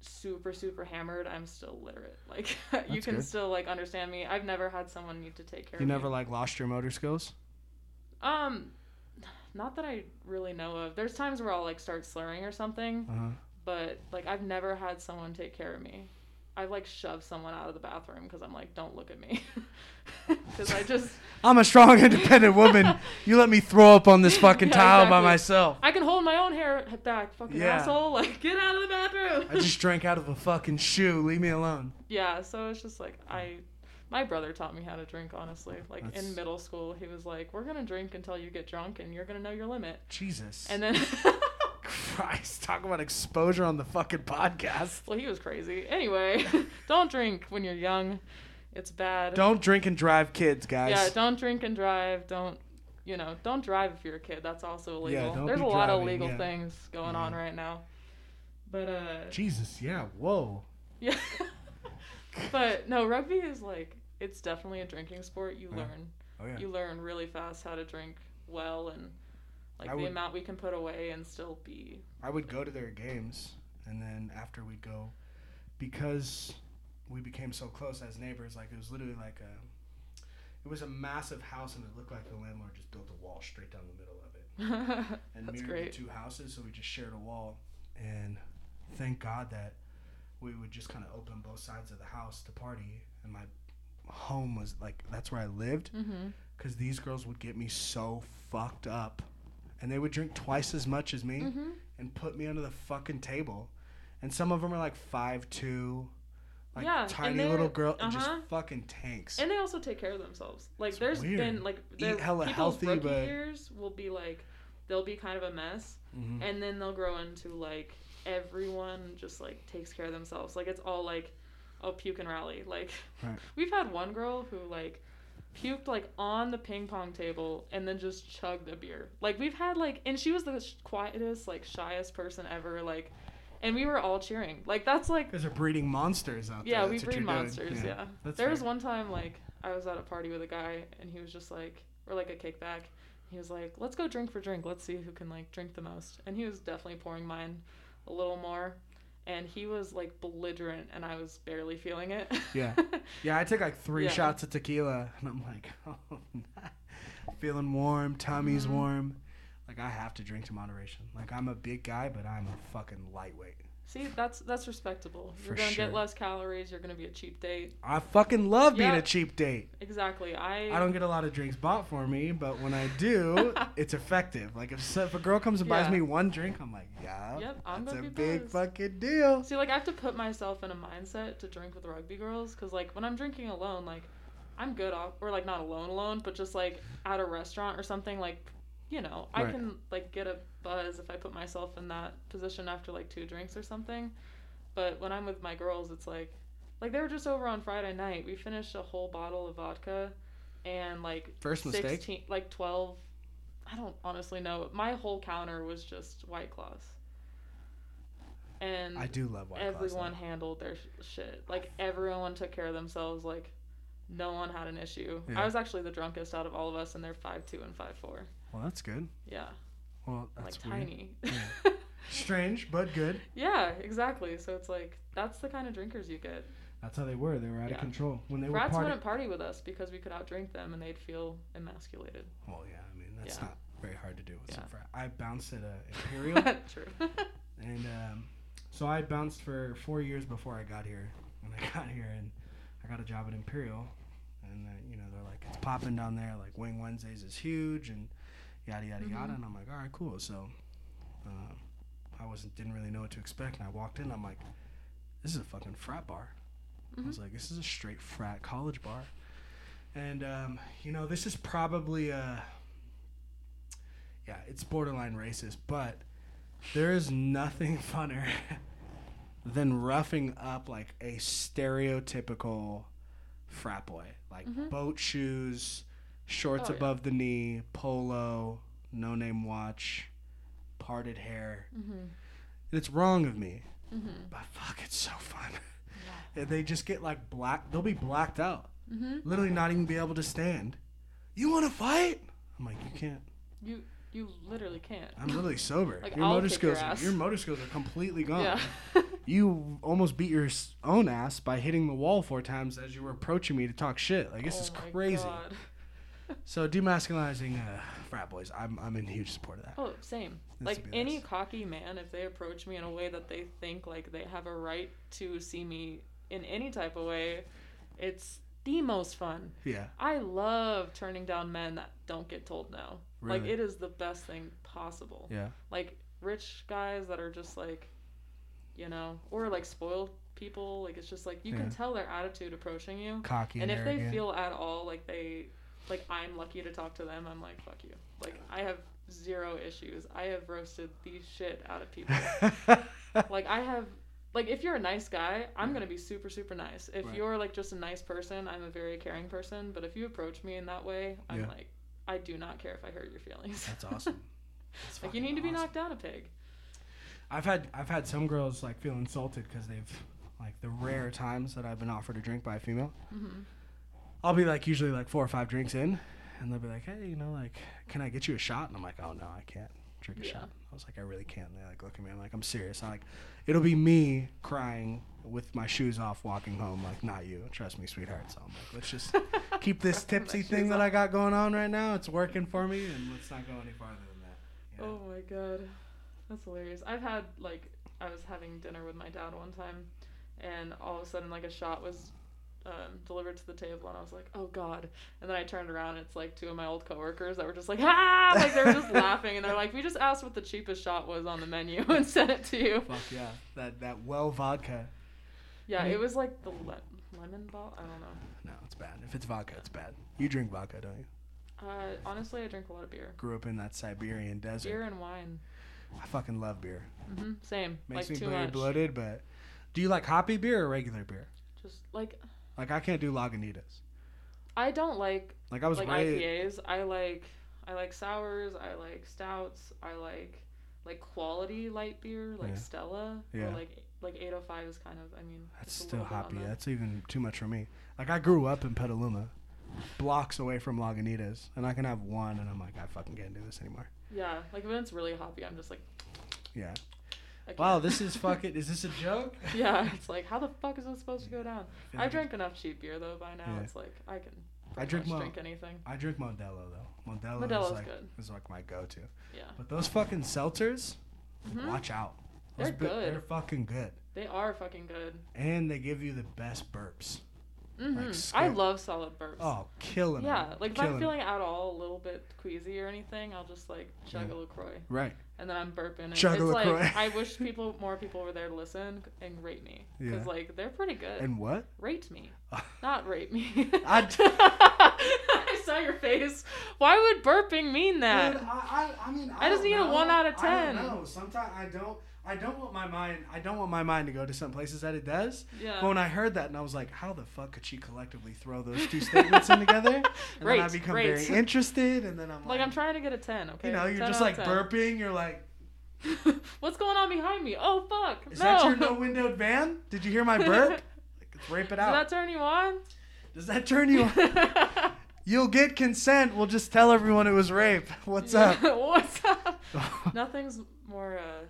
super super hammered, I'm still literate. [LAUGHS] Like you can good. still like understand me. I've never had someone need to take care of You of never me. like lost your motor skills? Um, not that I really know of. There's times where I'll like start slurring or something, Uh huh. But like I've never had someone take care of me. I've like shoved someone out of the bathroom because I'm like, don't look at me, [LAUGHS] because I just [LAUGHS] I'm a strong, independent woman. [LAUGHS] You let me throw up on this fucking Yeah, tile by myself. I can hold my own hair back, fucking Yeah. asshole. Like get out of the bathroom. I just drank out of a fucking shoe. Leave me alone. yeah, so it's just like I. My brother taught me how to drink, honestly. Like That's- in middle school, he was like, "We're gonna drink until you get drunk, and you're gonna know your limit." Jesus. And then Christ, [LAUGHS] talk about exposure on the fucking podcast. Well, he was crazy. Anyway, [LAUGHS] don't drink when you're young. It's bad. Don't drink and drive, kids, guys. Yeah, don't drink and drive. Don't, you know, don't drive if you're a kid. That's also illegal. don't There's be a lot of legal yeah. things going on right now. But uh, Jesus, yeah. Whoa. yeah. [LAUGHS] but no, rugby is like it's definitely a drinking sport. You Yeah. learn, Oh yeah. you learn really fast how to drink well and like I the would- amount we can put away and still be. I would go to their games, and then after we'd go, because we became so close as neighbors. Like it was literally like a, it was a massive house, and it looked like the landlord just built a wall straight down the middle of it, [LAUGHS] and That's mirrored great. the two houses. So we just shared a wall, and thank God that we would just kind of open both sides of the house to party, and my home was like that's where I lived Mm-hmm. because these girls would get me so fucked up, and they would drink twice as much as me Mm-hmm. and put me under the fucking table. And some of them are like five two, like Yeah, tiny little girl, and just uh-huh. fucking tanks. And they also take care of themselves. Like It's there's weird. been like Eat hella healthy, rookie but- years will be like they'll be kind of a mess, Mhm. and then they'll grow into like everyone just like takes care of themselves. Like it's all like oh puke and rally. Like Right. [LAUGHS] we've had one girl who like puked like on the ping pong table and then just chugged a beer. Like we've had like and she was the sh- quietest like shyest person ever. Like and we were all cheering. Like that's like Because they're breeding monsters out there. yeah, there. we That's what breed monsters. Yeah. There was one time like I was at a party with a guy and he was just like, or like a kickback. He was like, "Let's go drink for drink. Let's see who can like drink the most." And he was definitely pouring mine a little more, and he was like belligerent, and I was barely feeling it. Yeah. [LAUGHS] Yeah, I take like three Yeah. shots of tequila, [LAUGHS] and I'm like, oh, [LAUGHS] feeling warm, tummy's Mhm. warm. Like I have to drink to moderation. Like I'm a big guy, but I'm a fucking lightweight. See, that's that's respectable. You're gonna sure. get less calories. You're gonna be a cheap date. I fucking love being Yeah. a cheap date. Exactly. I. I don't get a lot of drinks bought for me, but when I do, [LAUGHS] it's effective. Like if, if a girl comes and buys me one drink, I'm like, yeah, Yep, I'm that's a big buzzed. fucking deal. See, like I have to put myself in a mindset to drink with rugby girls, cause like when I'm drinking alone, like I'm good off, or like not alone alone, but just like at a restaurant or something, like you know, I Right. can like get a buzz if I put myself in that position after like two drinks or something. But when I'm with my girls, it's like, like they were just over on Friday night. We finished a whole bottle of vodka, and like First mistake. 16, like twelve. I don't honestly know. My whole counter was just White Claws. and I do love White Claws. everyone handled their sh- shit. Like everyone took care of themselves. Like no one had an issue. Yeah. I was actually the drunkest out of all of us, and they're five two and five four. Well, that's good. Yeah, Well, that's like weird. tiny. Yeah. [LAUGHS] Strange, but good. yeah, exactly. So it's like that's the kind of drinkers you get. That's how they were. They were out Yeah. of control when they Frats were partying. wouldn't party with us because we could outdrink them, and they'd feel emasculated. Well, yeah. I mean, that's Yeah. not very hard to do with some Yeah. frat. I bounced at a [LAUGHS] Imperial, True. [LAUGHS] and um, so I bounced for four years before I got here. When I got here, and I got a job at Imperial, and uh, you know they're like it's popping down there. Like Wing Wednesdays is huge, and yada yada yada. Mhm. And I'm like, all right, cool. So uh, I wasn't didn't really know what to expect, and I walked in. I'm like, this is a fucking frat bar. I was Mhm. like, this is a straight frat college bar. And, um, you know, this is probably, uh, yeah, it's borderline racist, but there is nothing [LAUGHS] funner than roughing up like a stereotypical frat boy. Like Mhm. boat shoes, shorts Oh, yeah. above the knee, polo, no name watch, parted hair. Mhm. It's wrong of me, Mhm. but fuck, it's so fun. And they just get like black. They'll be blacked out. Mm-hmm. Literally not even be able to stand. You want to fight? I'm like, you can't. You you literally can't. I'm literally [LAUGHS] sober. Like, your I'll motor your skills. Are, your motor skills are completely gone. Yeah. [LAUGHS] You almost beat your own ass by hitting the wall four times as you were approaching me to talk shit. Like this Oh is my crazy. God. So demasculizing uh, frat boys, I'm I'm in huge support of that. Oh, same. This like any nice. cocky man, if they approach me in a way that they think like they have a right to see me in any type of way, it's the most fun. Yeah. I love turning down men that don't get told no. Like it is the best thing possible. Yeah. Like rich guys that are just like, you know, or like spoiled people. Like it's just like you Yeah. can tell their attitude approaching you. Cocky and, and if arrogant. they feel at all like they like i'm lucky to talk to them i'm like fuck you like i have zero issues i have roasted the shit out of people [LAUGHS] like i have like if you're a nice guy i'm gonna be super super nice if Right. you're like just a nice person i'm a very caring person but if you approach me in that way i'm Yeah. like i do not care if i hurt your feelings That's awesome. [LAUGHS] That's like you need to be knocked down a pig I've had I've had some girls like feel insulted because they've like the rare times that I've been offered a drink by a female. mm-hmm. I'll be like usually like four or five drinks in, and they'll be like, "Hey, you know, like, can I get you a shot?" And I'm like, "Oh no, I can't drink a Yeah. shot." I was like, "I really can't." And they like look at me. I'm like, "I'm serious." I'm like, "It'll be me crying with my shoes off, walking home. Like, not you. Trust me, sweetheart." So I'm like, "Let's just [LAUGHS] keep this tipsy thing that. I got going on right now. It's working for me, and let's not go any farther than that." you know? Oh my god, that's hilarious. I've had like I was having dinner with my dad one time, and all of a sudden like a shot was um, delivered to the table, and I was like, oh god. And then I turned around, and it's like two of my old coworkers that were just like, ah, [LAUGHS] like they were just laughing, and they're like, we just asked what the cheapest shot was on the menu [LAUGHS] and sent it to you. Fuck yeah, that that well vodka. Yeah, it was like the le- lemon ball. I don't know. No, it's bad. If it's vodka, it's bad. You drink vodka, don't you? Uh, honestly, I drink a lot of beer, Grew up in that Siberian desert. beer and wine. I fucking love beer. hmm Same. Makes like me too very bloated, but do you like hoppy beer or regular beer? Just like Like I can't do Lagunitas. I don't like Like I was like raised. IPAs. I like I like sours. I like stouts. I like like quality light beer, like Yeah. Stella. Yeah. Or like like 805 is kind of. I mean, That's still hoppy. the- That's even too much for me. Like I grew up in Petaluma, blocks away from Lagunitas, and I can have one, and I'm like, I fucking can't do this anymore. Yeah, like when it's really hoppy, I'm just like. Yeah. Wow, this is fucking. Is this a joke? [LAUGHS] yeah, it's like how the fuck is this supposed to go down? feel I like drank enough cheap beer though by now. Yeah. It's like I can. I drink Mo- drink anything. I drink Modelo though. Modelo Modelo's is like good. is like my go-to. Yeah. But those fucking seltzers, Mhm. watch out. They're Those bi- good. They're fucking good, They are fucking good. and they give you the best burps. Hmm I love solid burps. Oh, killing Yeah, like if Killing I'm feeling at all a little bit queasy or anything, I'll just like chug Yeah. a Lacroix, right. and then I'm burping. And Chug a it's LaCroix. like I [LAUGHS] wish people, more people were there to listen and rate me, because Yeah. like they're pretty good. And what? rate me, [LAUGHS] not rape me. [LAUGHS] I- I saw your face. Why would burping mean that? Dude, I, I, I mean, I just don't need a one out of ten. I don't 10. know. Sometimes I don't. I don't want my mind. I don't want my mind to go to some places that it does. yeah. But when I heard that, and I was like, "How the fuck could she collectively throw those two statements in together?" [LAUGHS] And then I become right. very interested, and then I'm like, like I'm trying to get a ten. Okay. you know, you're just like 10. burping. You're like, [LAUGHS] What's going on behind me? Oh fuck! Is no. that your [LAUGHS] no windowed van? Did you hear my burp? Like, Let's rape it out. Does that turn you on? Does that turn you on? You'll get consent. We'll just tell everyone it was rape. What's up? What's up? Nothing's more. uh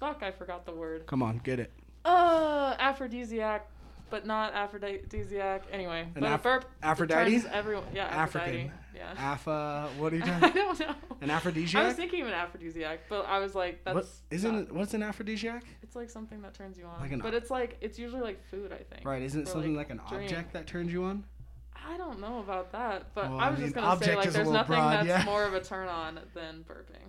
Fuck! I forgot the word. Come on, get it. Uh, aphrodisiac, but not aphrodisiac. Anyway, but An a aph- burp Aphrodite? everyone. Yeah, Aphrodite. African. Yeah. Apha. What are you [LAUGHS] talking? I don't know. An aphrodisiac. I was thinking of an aphrodisiac, but I was like, that's what isn't not- it? What's an aphrodisiac? It's like something that turns you on. Like an- but it's like it's usually like food, I think. Right. Isn't it something like, like, an drink. object that turns you on? I don't know about that, but Well, I I was mean, just gonna say like there's nothing broad, that's yeah. more of a turn on than burping.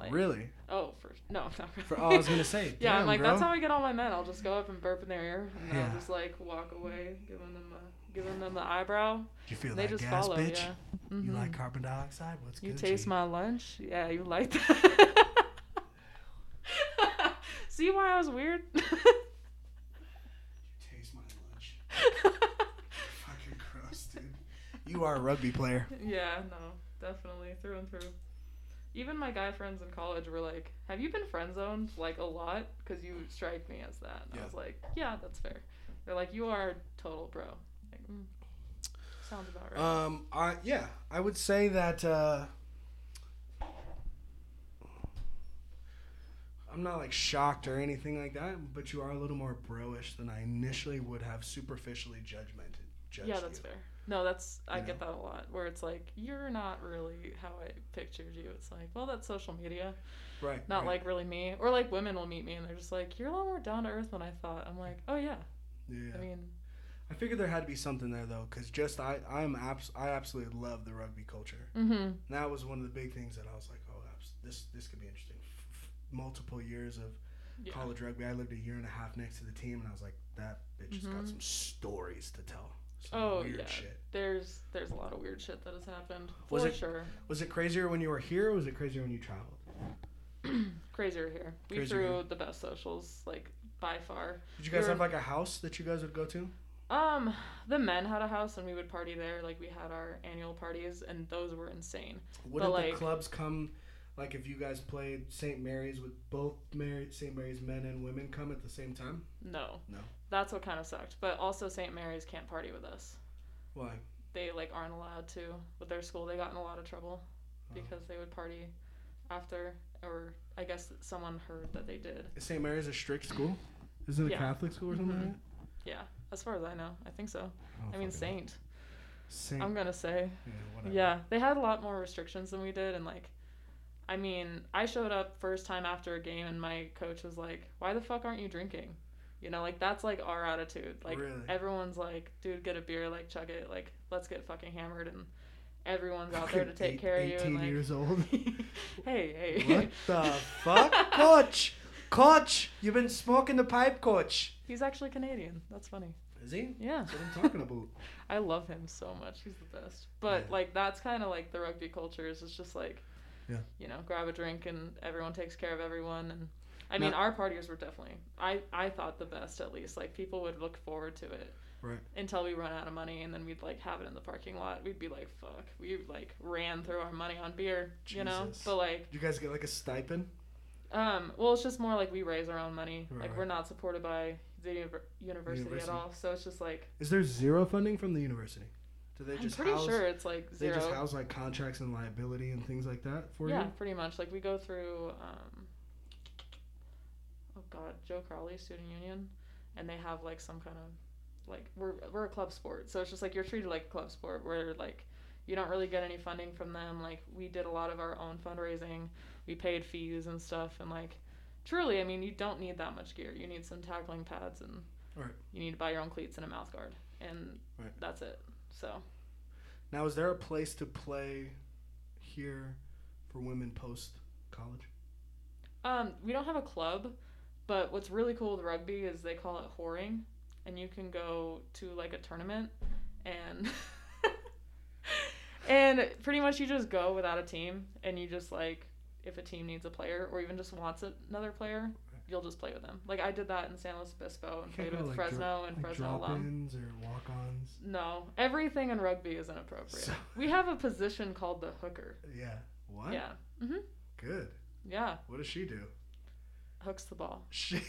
Like, really? Oh, for no, [LAUGHS] not really. For, oh, I was gonna say. [LAUGHS] yeah, damn, I'm like bro. that's how I get all my men. I'll just go up and burp in their ear, and Yeah. I'll just like walk away, giving them a, giving them the eyebrow. You feel they that just gas, follow. bitch? Yeah. You Mhm. like carbon dioxide? What's You good? You taste G? my lunch? Yeah, you like that. [LAUGHS] See why I was weird? You taste my lunch. Fucking gross, dude. You are a rugby player. yeah, no, definitely through and through. Even my guy friends in college were like, "Have you been friend zoned like a lot? Because you strike me as that." And Yeah. I was like, "Yeah, that's fair." They're like, "You are total bro." Like, mm, sounds about right. Um, I yeah, I would say that. Uh, I'm not like shocked or anything like that, but you are a little more bro-ish than I initially would have superficially judgmented. Judged yeah, that's you. fair. No, that's I You get know? that a lot. Where it's like, you're not really how I pictured you. It's like, well, that's social media. Right. not right. like really me. Or like women will meet me and they're just like, "You're a lot more down to earth than I thought." I'm like, "Oh yeah." Yeah. I mean, I figured there had to be something there though, because just I I'm abs- I absolutely love the rugby culture. mhm. And that was one of the big things that I was like, oh, this this could be interesting. F- multiple years of Yeah. college rugby. I lived a year and a half next to the team, and I was like, that bitch has got Mhm. some stories to tell. Oh yeah. shit. There's there's a lot of weird shit that has happened. Was for it- sure. Was it crazier when you were here, or was it crazier when you traveled? [CLEARS THROAT] Crazier here. We Crazier threw here. the best socials, like by far. Did you guys We have like a house that you guys would go to? Um, the men had a house and we would party there. Like we had our annual parties and those were insane. Would But, the like- clubs come? Like if you guys played St. Mary's, would both Mary, St. Mary's men and women come at the same time? No. No. That's what kind of sucked. But also St. Mary's can't party with us. Why? They like aren't allowed to with their school. They got in a lot of trouble Oh. because they would party after or I guess someone heard that they did. Is St. Mary's a strict school? Is it a Yeah. Catholic school or something? Mhm. like Yeah, as far as I know, I think so. that? I mean. Saint. Saint. I'm gonna say. yeah, whatever. Yeah, they had a lot more restrictions than we did, and like, I mean, I showed up first time after a game, and my coach was like, "Why the fuck aren't you drinking?" You know, like that's like our attitude. Like Really? everyone's like, "Dude, get a beer, like chug it, like let's get fucking hammered," and everyone's out there to take eight- care of you. 18 And like, years old. [LAUGHS] hey, hey. what the fuck, [LAUGHS] coach? Coach, you've been smoking the pipe, coach. He's actually Canadian. That's funny. Is he? Yeah. That's what I'm talking about. [LAUGHS] I love him so much. He's the best. But Yeah. like that's kind of like the rugby culture is it's just like, Yeah. you know, grab a drink and everyone takes care of everyone. And I mean, Now- our partiers were definitely I I thought the best at least. Like people would look forward to it Right. until we run out of money and then we'd like have it in the parking lot. We'd be like, fuck. We like ran through our money on beer, you know. Jesus. But like, Did you guys get like a stipend? um, well, it's just more like we raise our own money. Right, like right. we're not supported by the univer- university, University. at all. So it's just like Is there zero funding from the university? Do they I'm just pretty house, sure it's like zero. They just house like contracts and liability and things like that for yeah, you. Yeah, pretty much. Like we go through, um, oh god, Joe Crowley Student Union, and they have like some kind of, like we're we're a club sport, so it's just like you're treated like a club sport where like you don't really get any funding from them. Like we did a lot of our own fundraising, we paid fees and stuff, and like truly, I mean, you don't need that much gear. You need some tackling pads and Right. you need to buy your own cleats and a mouth guard, and Right. that's it. So. Now, is there a place to play here for women post college? Um, we don't have a club, but what's really cool with rugby is they call it whoring, and you can go to like a tournament, and [LAUGHS] and pretty much you just go without a team, and you just like if a team needs a player or even just wants another player, you'll just play with them. Like I did that in San Luis Obispo and played with like, Fresno and Like Fresno alum. or walk-ons. No, everything in rugby is inappropriate. So- We have a position called the hooker. Yeah. What? Yeah. hmm Good. Yeah, What does she do? hooks the ball. [LAUGHS] She. [LAUGHS]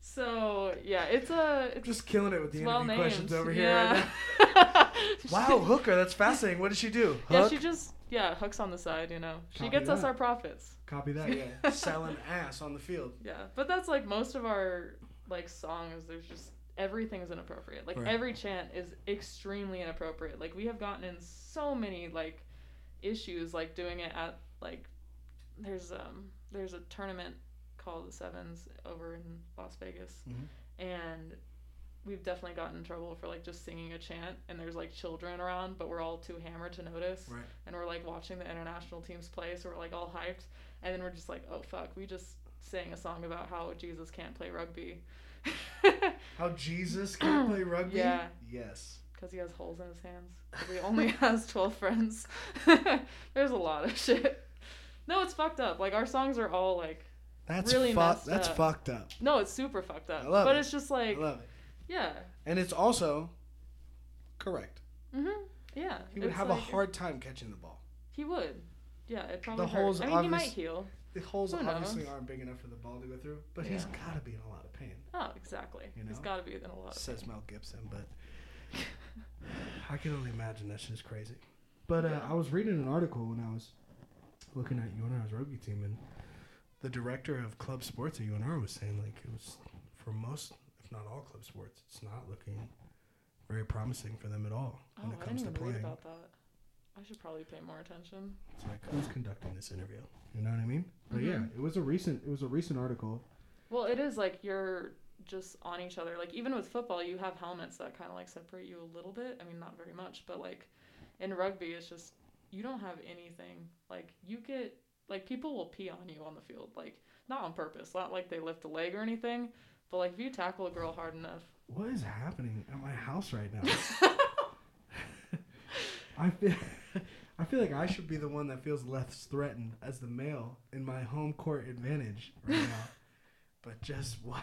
so yeah, it's a it's Just killing it with the interview well questions over here. yeah. Right now. [LAUGHS] Wow, hooker. That's fascinating. What does she do? Yeah, she just yeah hooks on the side. You know, she Copy gets us our profits. Copy that. Yeah. [LAUGHS] Selling ass on the field. Yeah, but that's like most of our like songs. There's just everything's inappropriate. Like Right. every chant is extremely inappropriate. Like we have gotten in so many like issues like doing it at like there's um there's a tournament called the Sevens over in Las Vegas, Mhm. and we've definitely gotten in trouble for like just singing a chant and there's like children around but we're all too hammered to notice Right. and we're like watching the international teams play so we're like all hyped and then we're just like oh fuck we just sang a song about how jesus can't play rugby [LAUGHS] How Jesus can't play [CLEARS THROAT] rugby? Yeah. Yes. because he has holes in his hands he only [LAUGHS] has 12 friends [LAUGHS] there's a lot of shit no it's fucked up like our songs are all like That's Really fuck. messed That's up. fucked up. no it's super fucked up I love but it. it's just like I love it. Yeah And it's also correct. mhm yeah He would it's have like- a hard time catching the ball. he would yeah it probably The hurt. holes i mean he might heal The holes obviously aren't big enough for the ball to go through, but he's got to be in a lot of pain. oh exactly You he's know? got to be in a lot of Says pain. Mel Gibson, but [LAUGHS] I can only imagine that's just crazy. But uh, Yeah. I was reading an article when I was looking at UNR's rugby team, and the director of club sports at UNR was saying like it was for most, if not all club sports, it's not looking very promising for them at all Oh, when it comes I didn't to even read about that. I should probably pay more attention. It's like who's conducting this interview? You know what I mean? But yeah, Mhm. it was a recent it was a recent article. Well, it is like you're just on each other. Like even with football, you have helmets that kind of like separate you a little bit. I mean, not very much, but like in rugby, it's just you don't have anything. Like you get like people will pee on you on the field, like not on purpose, not like they lift a leg or anything, but like if you tackle a girl hard enough, What is happening at my house right now? [LAUGHS] I feel [LAUGHS] I feel like I should be the one that feels less threatened as the male in my home court advantage right now. [LAUGHS] but just what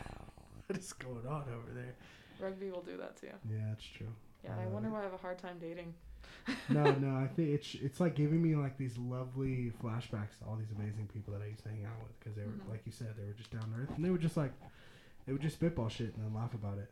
what is going on over there? rugby will do that to you. Yeah, it's true. Yeah, I Uh, wonder why I have a hard time dating. No, no, I think it's it's like giving me like these lovely flashbacks to all these amazing people that I used to hang out with because they were Mhm. like you said they were just down to earth and they were just like they would just spitball shit and then laugh about it.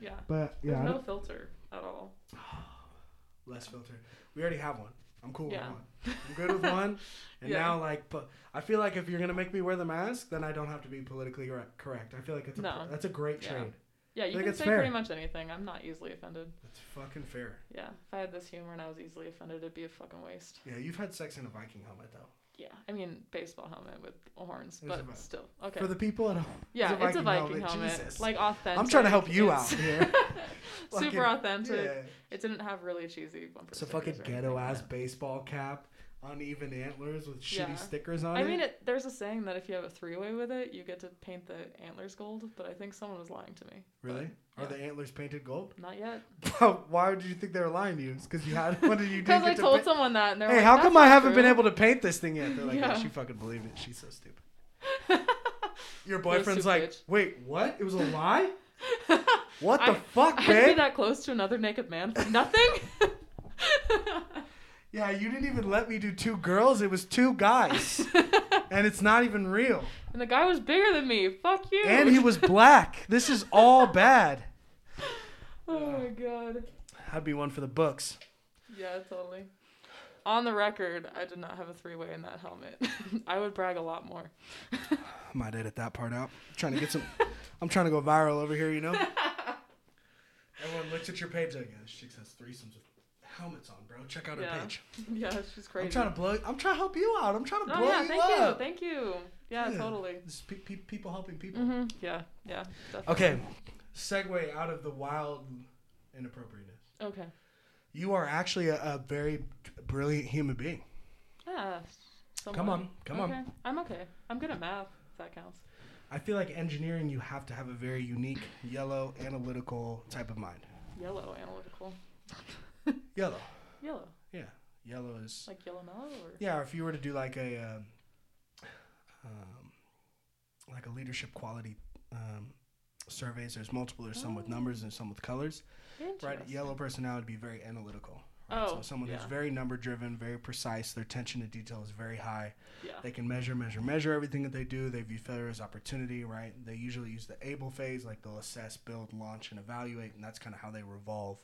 Yeah, But there's yeah, I no don't- filter at all. [SIGHS] less filter. We already have one. I'm cool Yeah. with one. I'm good with one. [LAUGHS] And Yeah. now, like, but I feel like if you're gonna make me wear the mask, then I don't have to be politically cor- correct. I feel like it's a, No. that's a great Yeah. trade. Yeah, you Think can it's say fair. pretty much anything. I'm not easily offended. That's fucking fair. Yeah, if I had this humor and I was easily offended, it'd be a fucking waste. Yeah, you've had sex in a Viking helmet though. Yeah, I mean baseball helmet with horns, a but still okay. For the people at home, yeah, it's a it's a Viking Viking helmet, helmet, like authentic. I'm trying to help you It's out here. [LAUGHS] Super authentic. yeah, It didn't have really cheesy bumper it's a fucking ghetto ass baseball cap, uneven antlers with shitty Yeah. stickers on I it. I mean, it, there's a saying that if you have a three-way with it, you get to paint the antlers gold. But I think someone was lying to me. really? Are yeah. the antlers painted gold? [LAUGHS] Not yet. [LAUGHS] Why did you think they were lying to you? It's because you had. What did you? [LAUGHS] Because I told someone that, and they're Hey, like, how come I haven't been able to paint this thing yet? They're like, yeah. Yeah. she fucking believed it. She's so stupid. Your boyfriend's like, bitch. wait, what? It was a lie? What the I- fuck, I'd be that close to another naked man for nothing. Yeah, you didn't even let me do two girls. It was two guys, [LAUGHS] and it's not even real. and the guy was bigger than me. Fuck you. And he was black. This is all bad. [LAUGHS] oh my god. That'd be one for the books. Yeah, totally. On the record, I did not have a three-way in that helmet. [LAUGHS] I would brag a lot more. I might edit that part out. I'm trying to get some. I'm trying to go viral over here, you know. Everyone looks at your page like, yeah, this chick has threesomes with helmets on, bro. Check out her Yeah. page. [LAUGHS] yeah, she's crazy. I'm trying to blow. I'm trying to help you out. I'm trying to Oh blow yeah, you thank up. you, thank you. Yeah, Yeah. totally. This is pe- pe- people helping people. hmm Yeah, yeah. Definitely. Okay, segue out of the wild inappropriateness. Okay. You are actually a, a very brilliant human being. Yeah. Come on, come on. I'm okay. I'm good at math. If that counts. I feel like engineering, you have to have a very unique, yellow, analytical type of mind. Yellow analytical. [LAUGHS] Yellow, Yellow. yeah, yellow is Like yellow mellow or. yeah. Or if you were to do like a um, um, like a leadership quality um, surveys, there's multiple. There's some with Oh. numbers and some with colors. Right, yellow personality would be very analytical. Right? Oh, so someone yeah. who's very number driven, very precise. Their attention to detail is very high. Yeah. They can measure, measure, measure everything that they do. They view failure as opportunity, right? They usually use the able phase, like they'll assess, build, launch, and evaluate, and that's kind of how they revolve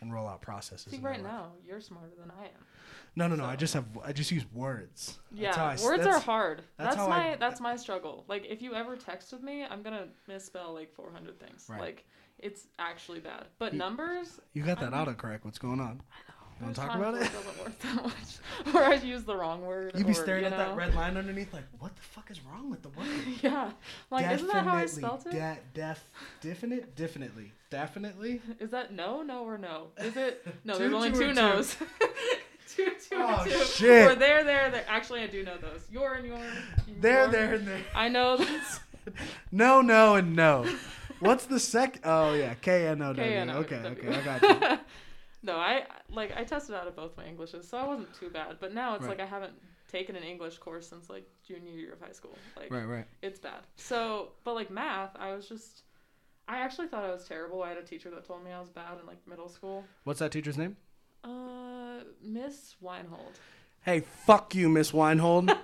and roll out processes. See, right now you're smarter than I am. No, no, no. I just have I just use words. Yeah, I words are hard. that's That's, how I- my that's my struggle. Like if you ever text with me, I'm gonna misspell like 400 things. Right. Like it's actually bad. But You- numbers, You got that I'm- autocorrect. What's going on? Want to talk about it? Doesn't work that much. or I use the wrong word. You'd be or, staring you at that red line underneath, like, what the fuck is wrong with the [LAUGHS] word? yeah. Like isn't that how I spelled it? De- def, definite, definitely, definitely. [LAUGHS] Is that no, no, or no? Is it [LAUGHS] no? Two, there's only two, two two? no's. two, two, Oh, and shit. Or there, there, there. Actually, I do know those. Your and your. There, your. there, and there. I know that's. No, no, and no. What's the sec? Oh yeah, K N O W. K-N-O-W. Okay, okay, I got you. No, I like I tested out of both my Englishes, so I wasn't too bad. But now it's Right. like I haven't taken an English course since like junior year of high school. Like Right, right. it's bad. So, but like math, I was just. I actually thought I was terrible. I had a teacher that told me I was bad in like middle school. What's that teacher's name? Uh, Miss Weinhold. Hey, fuck you, Miss Weinhold. [LAUGHS]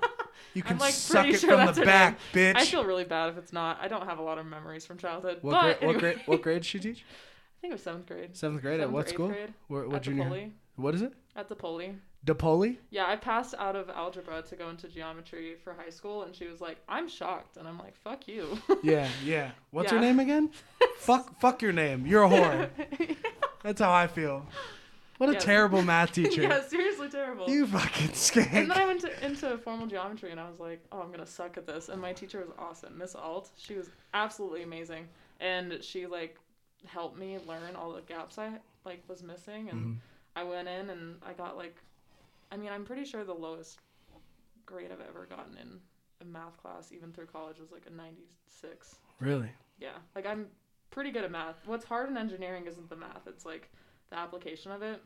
You can I'm, like, suck it sure from the back, bitch. I feel really bad if it's not. I don't have a lot of memories from childhood. what but grade? What grade? What grade did she teach? [LAUGHS] I think it was seventh grade. Seventh grade at what school? Grade, What, what at junior? the Poly. What is it? At the Poly. Depoali? Yeah, I passed out of algebra to go into geometry for high school, and she was like, "I'm shocked," and I'm like, "Fuck you." Yeah, yeah. [LAUGHS] What's her Yeah. name again? [LAUGHS] fuck, fuck your name. You're a whore. [LAUGHS] That's how I feel. What a Yeah. terrible math teacher. yeah, seriously terrible. You fucking skank. and then I went to, into formal geometry, and I was like, "Oh, I'm gonna suck at this." And my teacher was awesome, Miss Alt. She was absolutely amazing, and she like helped me learn all the gaps I like was missing, and Mhm. I went in and I got like, I mean, I'm pretty sure the lowest grade I've ever gotten in a math class, even through college, was like a 96. Really? Yeah, like I'm pretty good at math. What's hard in engineering isn't the math; it's like the application of it.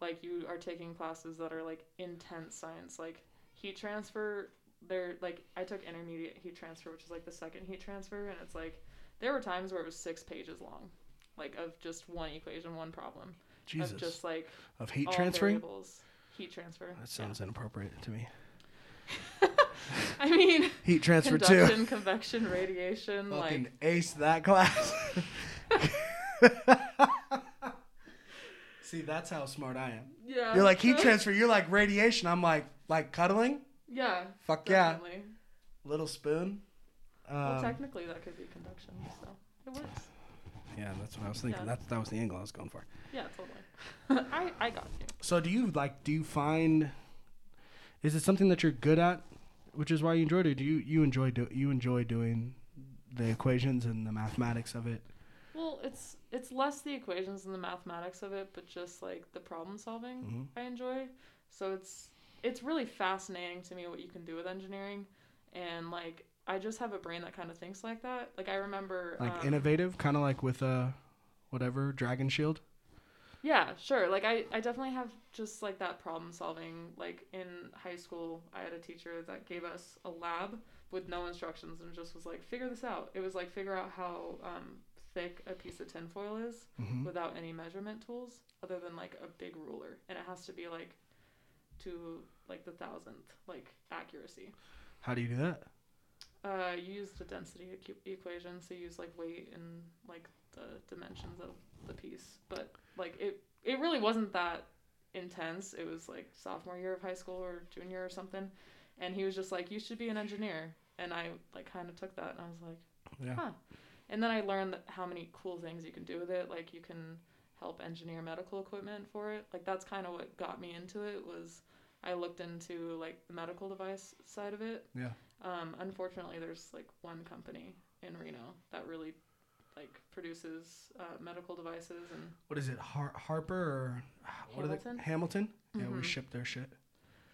Like you are taking classes that are like intense science, like heat transfer. They're like I took intermediate heat transfer, which is like the second heat transfer, and it's like there were times where it was six pages long, like of just one equation, one problem, Jesus. of just like of heat transferring? variables. Heat transfer. That sounds inappropriate to me. [LAUGHS] I mean, Heat transfer too. conduction, convection, radiation, Fucking like ace that class. See, that's how smart I am. yeah. You're like heat transfer. You're like radiation. I'm like like cuddling. Yeah. Fuck yeah. Little spoon. Well, Um, technically that could be conduction, so it works. yeah, that's what I was thinking. Yeah. That that was the angle I was going for. Yeah, totally. [LAUGHS] I I got you. So do you like? Do you find? Is it something that you're good at, which is why you enjoyed it? Do you you enjoy do you enjoy doing the equations and the mathematics of it? Well, it's it's less the equations and the mathematics of it, but just like the problem solving Mhm. I enjoy. So it's it's really fascinating to me what you can do with engineering, and like I just have a brain that kind of thinks like that. Like I remember Like um, innovative, kind of like with uh, whatever Dragon Shield. Yeah, sure. Like I, I definitely have just like that problem solving. Like in high school, I had a teacher that gave us a lab with no instructions and just was like, figure this out. It was like figure out how um, thick a piece of tinfoil is Mm-hmm. without any measurement tools other than like a big ruler, and it has to be like to like the thousandth like accuracy. How do you do that? Uh, you use the density equ- equation, so you use like weight and like the dimensions of the piece. But like it, it really wasn't that intense. It was like sophomore year of high school or junior or something, and he was just like, "You should be an engineer," and I like kind of took that and I was like, Yeah. Huh. and then I learned that how many cool things you can do with it. Like you can help engineer medical equipment for it. Like that's kind of what got me into it was I looked into like the medical device side of it. Yeah. Um, unfortunately, there's like one company in Reno that really like produces uh, medical devices and What is it? Har- Harper or what are Hamilton? they? Hamilton. Yeah, we Mhm. shipped their shit.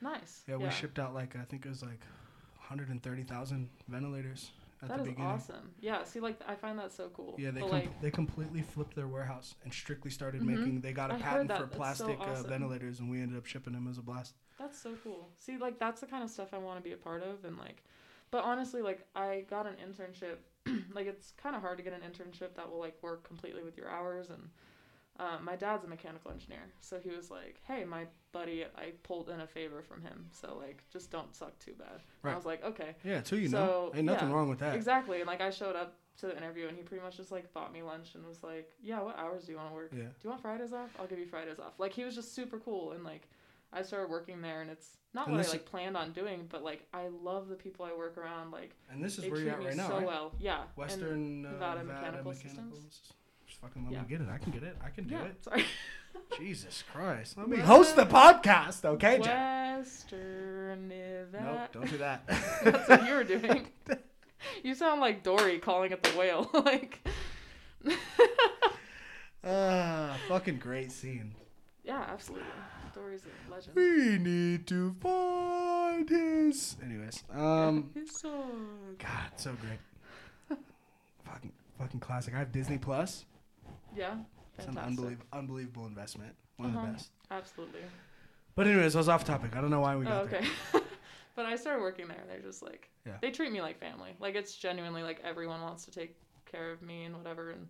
nice. Yeah, we shipped out like I think it was like 130,000 ventilators at That the is beginning. awesome. Yeah, see, like I find that so cool. Yeah, they com- like they completely flipped their warehouse and strictly started Mhm. making. They got a I patent for That's so plastic uh, ventilators, and we ended up shipping them as a blast. That's so cool. See, like that's the kind of stuff I want to be a part of, and like, but honestly, like I got an internship. [CLEARS THROAT] like it's kind of hard to get an internship that will like work completely with your hours, and Um, my dad's a mechanical engineer, so he was like, "Hey, my buddy, I pulled in a favor from him, so like, just don't suck too bad." Right. I was like, "Okay." Yeah, who you So, know. Ain't nothing yeah, wrong with that. Exactly. And like I showed up to the interview and he pretty much just like bought me lunch and was like, Yeah, what hours do you want to work? Yeah. Do you want Fridays off? I'll give you Fridays off. Like he was just super cool and like I started working there and it's not And what I like planned on doing, but like I love the people I work around. Like And this is where you're at right now, so right? well. Yeah. And- Western uh, Nevada Nevada, Mechanical Mechanical. Systems. Just fucking let Yeah. me get it. I can get it. I can do yeah. it. Sorry. [LAUGHS] Jesus Christ. Let me host the podcast, okay, Jack? Western Nevada. Nope, don't do that. [LAUGHS] That's what you were [LAUGHS] doing. you sound like Dory calling it the whale. like Ah, fucking great scene. Yeah, absolutely. A legend. We need to find his. Anyways, um, [LAUGHS] His song. God, so great. [LAUGHS] fucking, fucking classic. I have Disney Plus. Yeah. It's an unbelievable, unbelievable investment. One of Uh-huh. the best. Absolutely. But anyways, I was off topic. I don't know why we got Oh, okay. [LAUGHS] but I started working there and they're just like Yeah. they treat me like family. Like it's genuinely like everyone wants to take care of me and whatever and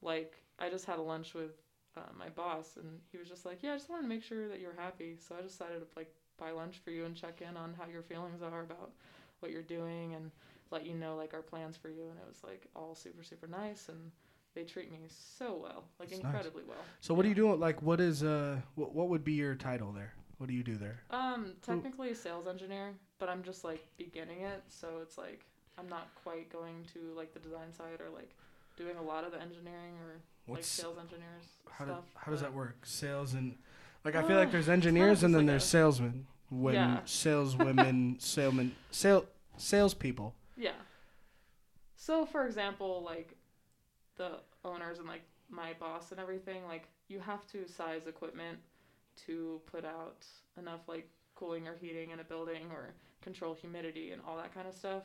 like I just had a lunch with uh, my boss and he was just like, "Yeah, I just wanted to make sure that you're happy." So I decided to like buy lunch for you and check in on how your feelings are about what you're doing and let you know like our plans for you and it was like all super super nice and they treat me so well, like That's nice. incredibly well. So what are you doing? Like, what is uh, what, what would be your title there? What do you do there? Um, technically a sales engineer, but I'm just like beginning it, so it's like I'm not quite going to like the design side or like doing a lot of the engineering or like What's sales engineers how, do, how does that work? Sales and like I feel like [SIGHS] there's engineers and then like there's a- salesmen, women, Yeah. saleswomen, [LAUGHS] salesmen, sale salespeople. Yeah. So for example, like the owners and like my boss and everything, like you have to size equipment to put out enough like cooling or heating in a building or control humidity and all that kind of stuff.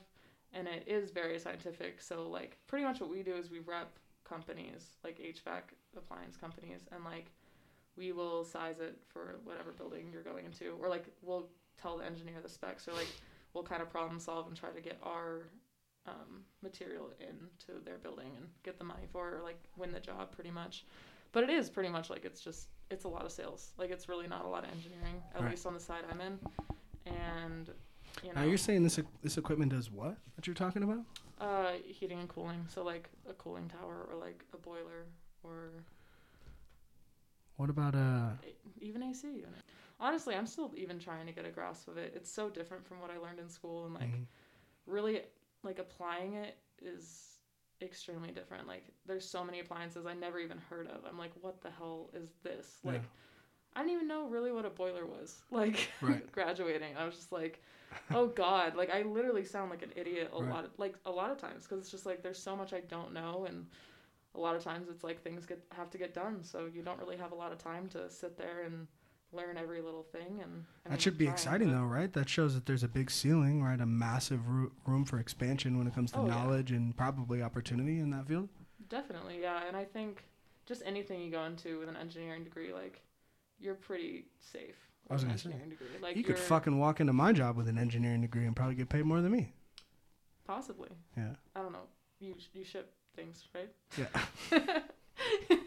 And it is very scientific. So like pretty much what we do is we rep companies, like HVAC appliance companies and like we will size it for whatever building you're going into or like we'll tell the engineer the specs or like we'll kind of problem solve and try to get our um, material into their building and get the money for it or like win the job pretty much. But it is pretty much like it's just it's a lot of sales. Like it's really not a lot of engineering, at Right. least on the side I'm in. And you know, Now you're saying this this equipment does what? That you're talking about? Uh, heating and cooling. So like a cooling tower or like a boiler or What about uh? a- even AC unit. Honestly, I'm still even trying to get a grasp of it. It's so different from what I learned in school and like mhm. really like applying it is extremely different. Like there's so many appliances I never even heard of. I'm like, what the hell is this? Like Yeah. I didn't even know really what a boiler was. [LAUGHS] Like Right. [LAUGHS] graduating, I was just like, oh [LAUGHS] god, like I literally sound like an idiot a Right. lot of like a lot of times because it's just like there's so much I don't know and a lot of times it's like things get have to get done, so you don't really have a lot of time to sit there and learn every little thing and I mean, That should be trying, exciting though, right? That shows that there's a big ceiling, right? A massive ro- room for expansion when it comes to Oh, yeah. knowledge and probably opportunity in that field. Definitely, yeah. And I think just anything you go into with an engineering degree, like you're pretty safe. I was an gonna say, engineering degree. Like you could fucking walk into my job with an engineering degree and probably get paid more than me. possibly. Yeah. I don't know. You you ship things, right? Yeah. [LAUGHS] [LAUGHS]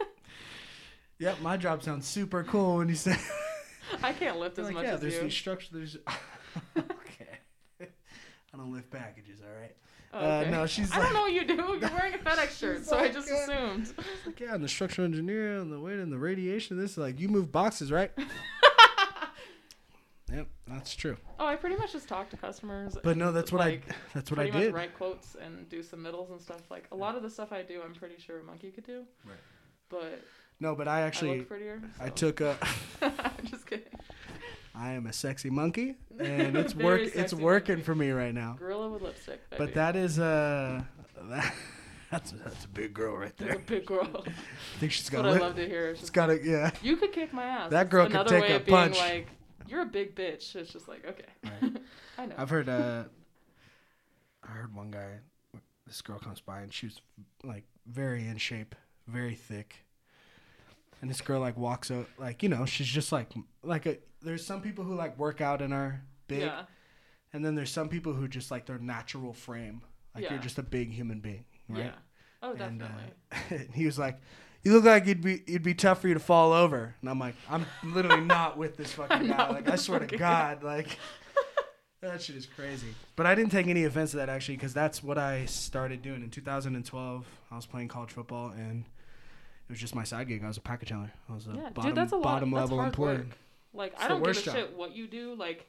Yep, my job sounds super cool when you say. [LAUGHS] I can't lift as like, much yeah, as there's you. these structures. There's. okay. I don't lift packages, all right. Oh, Uh, no, she's I like, don't know what you do. You're [LAUGHS] wearing a FedEx shirt, so I just uh, assumed. like, yeah, and the structural engineer and the weight and the radiation. This is like you move boxes, right? [LAUGHS] yep, that's true. Oh, I pretty much just talk to customers. But no, that's what like, I. [LAUGHS] That's what I did. write quotes and do submittals and stuff. Like a lot of the stuff I do, I'm pretty sure a monkey could do. Right. But No, but I I actually look prettier. I took a. I'm just kidding. I am a sexy monkey, [LAUGHS] and it's work. It's working monkey. for me right now. Gorilla with lipstick. Baby. But that is uh, that, [LAUGHS] that's that's a big girl right That's a there. big girl. [LAUGHS] I think she's got what I love to hear. Just, got a yeah. you could kick my ass. That girl could take a punch. like, you're a big bitch. It's just like, okay. Right. I know. I've heard uh, I heard one guy. This girl comes by and she's like very in shape, very thick. And this girl like walks out like you know she's just like like a. There's some people who like work out and are big, Yeah. and then there's some people who just like their natural frame, like Yeah. you're just a big human being, right? Yeah. Oh, And, uh, definitely. [LAUGHS] and he was like, you look like you'd be it'd be tough for you to fall over. And I'm like, I'm literally not with this [LAUGHS] fucking guy. Like I swear to God, [LAUGHS] like that shit is crazy. But I didn't take any offense to that actually, because that's what I started doing in 2012. I was playing college football and it was just my side gig. I was a package handler. I was a Yeah, bottom, dude, that's a lot. bottom that's level employee. work. Like It's I don't give a job. shit what you do. Like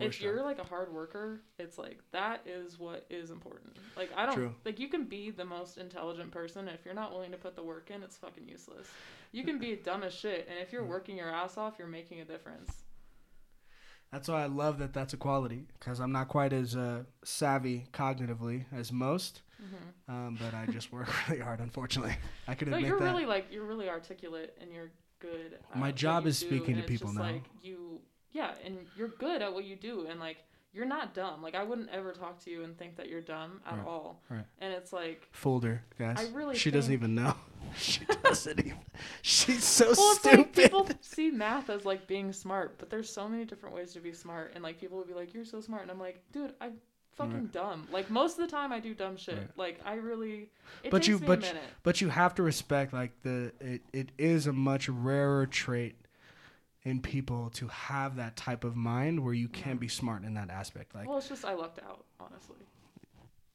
if you're job. like a hard worker, it's like that is what is important. Like I don't True. like you can be the most intelligent person if you're not willing to put the work in, it's fucking useless. You can be [LAUGHS] dumb as shit, and if you're Mm. working your ass off, you're making a difference. That's why I love that that's a quality because I'm not quite as uh, savvy cognitively as most, hmm um, but I just work [LAUGHS] really hard. Unfortunately, I No, admit you're that. really like you're really articulate and you're good. At My job is do, speaking to people now. Like you, yeah, and you're good at what you do, and like you're not dumb. Like I wouldn't ever talk to you and think that you're dumb at Right, all. right. And it's like, Folder, guys. I really she doesn't even know. [LAUGHS] she doesn't even. She's so well, it's stupid. like people see math as like being smart, but there's so many different ways to be smart, and like people would be like, "You're so smart," and I'm like, "Dude, I'm fucking Right. dumb." Like most of the time, I do dumb shit. Right. Like I really, But you- but a minute. But you have to respect like the it, it is a much rarer trait in people to have that type of mind where you can Yeah. be smart in that aspect. Like well, it's just I lucked out, honestly.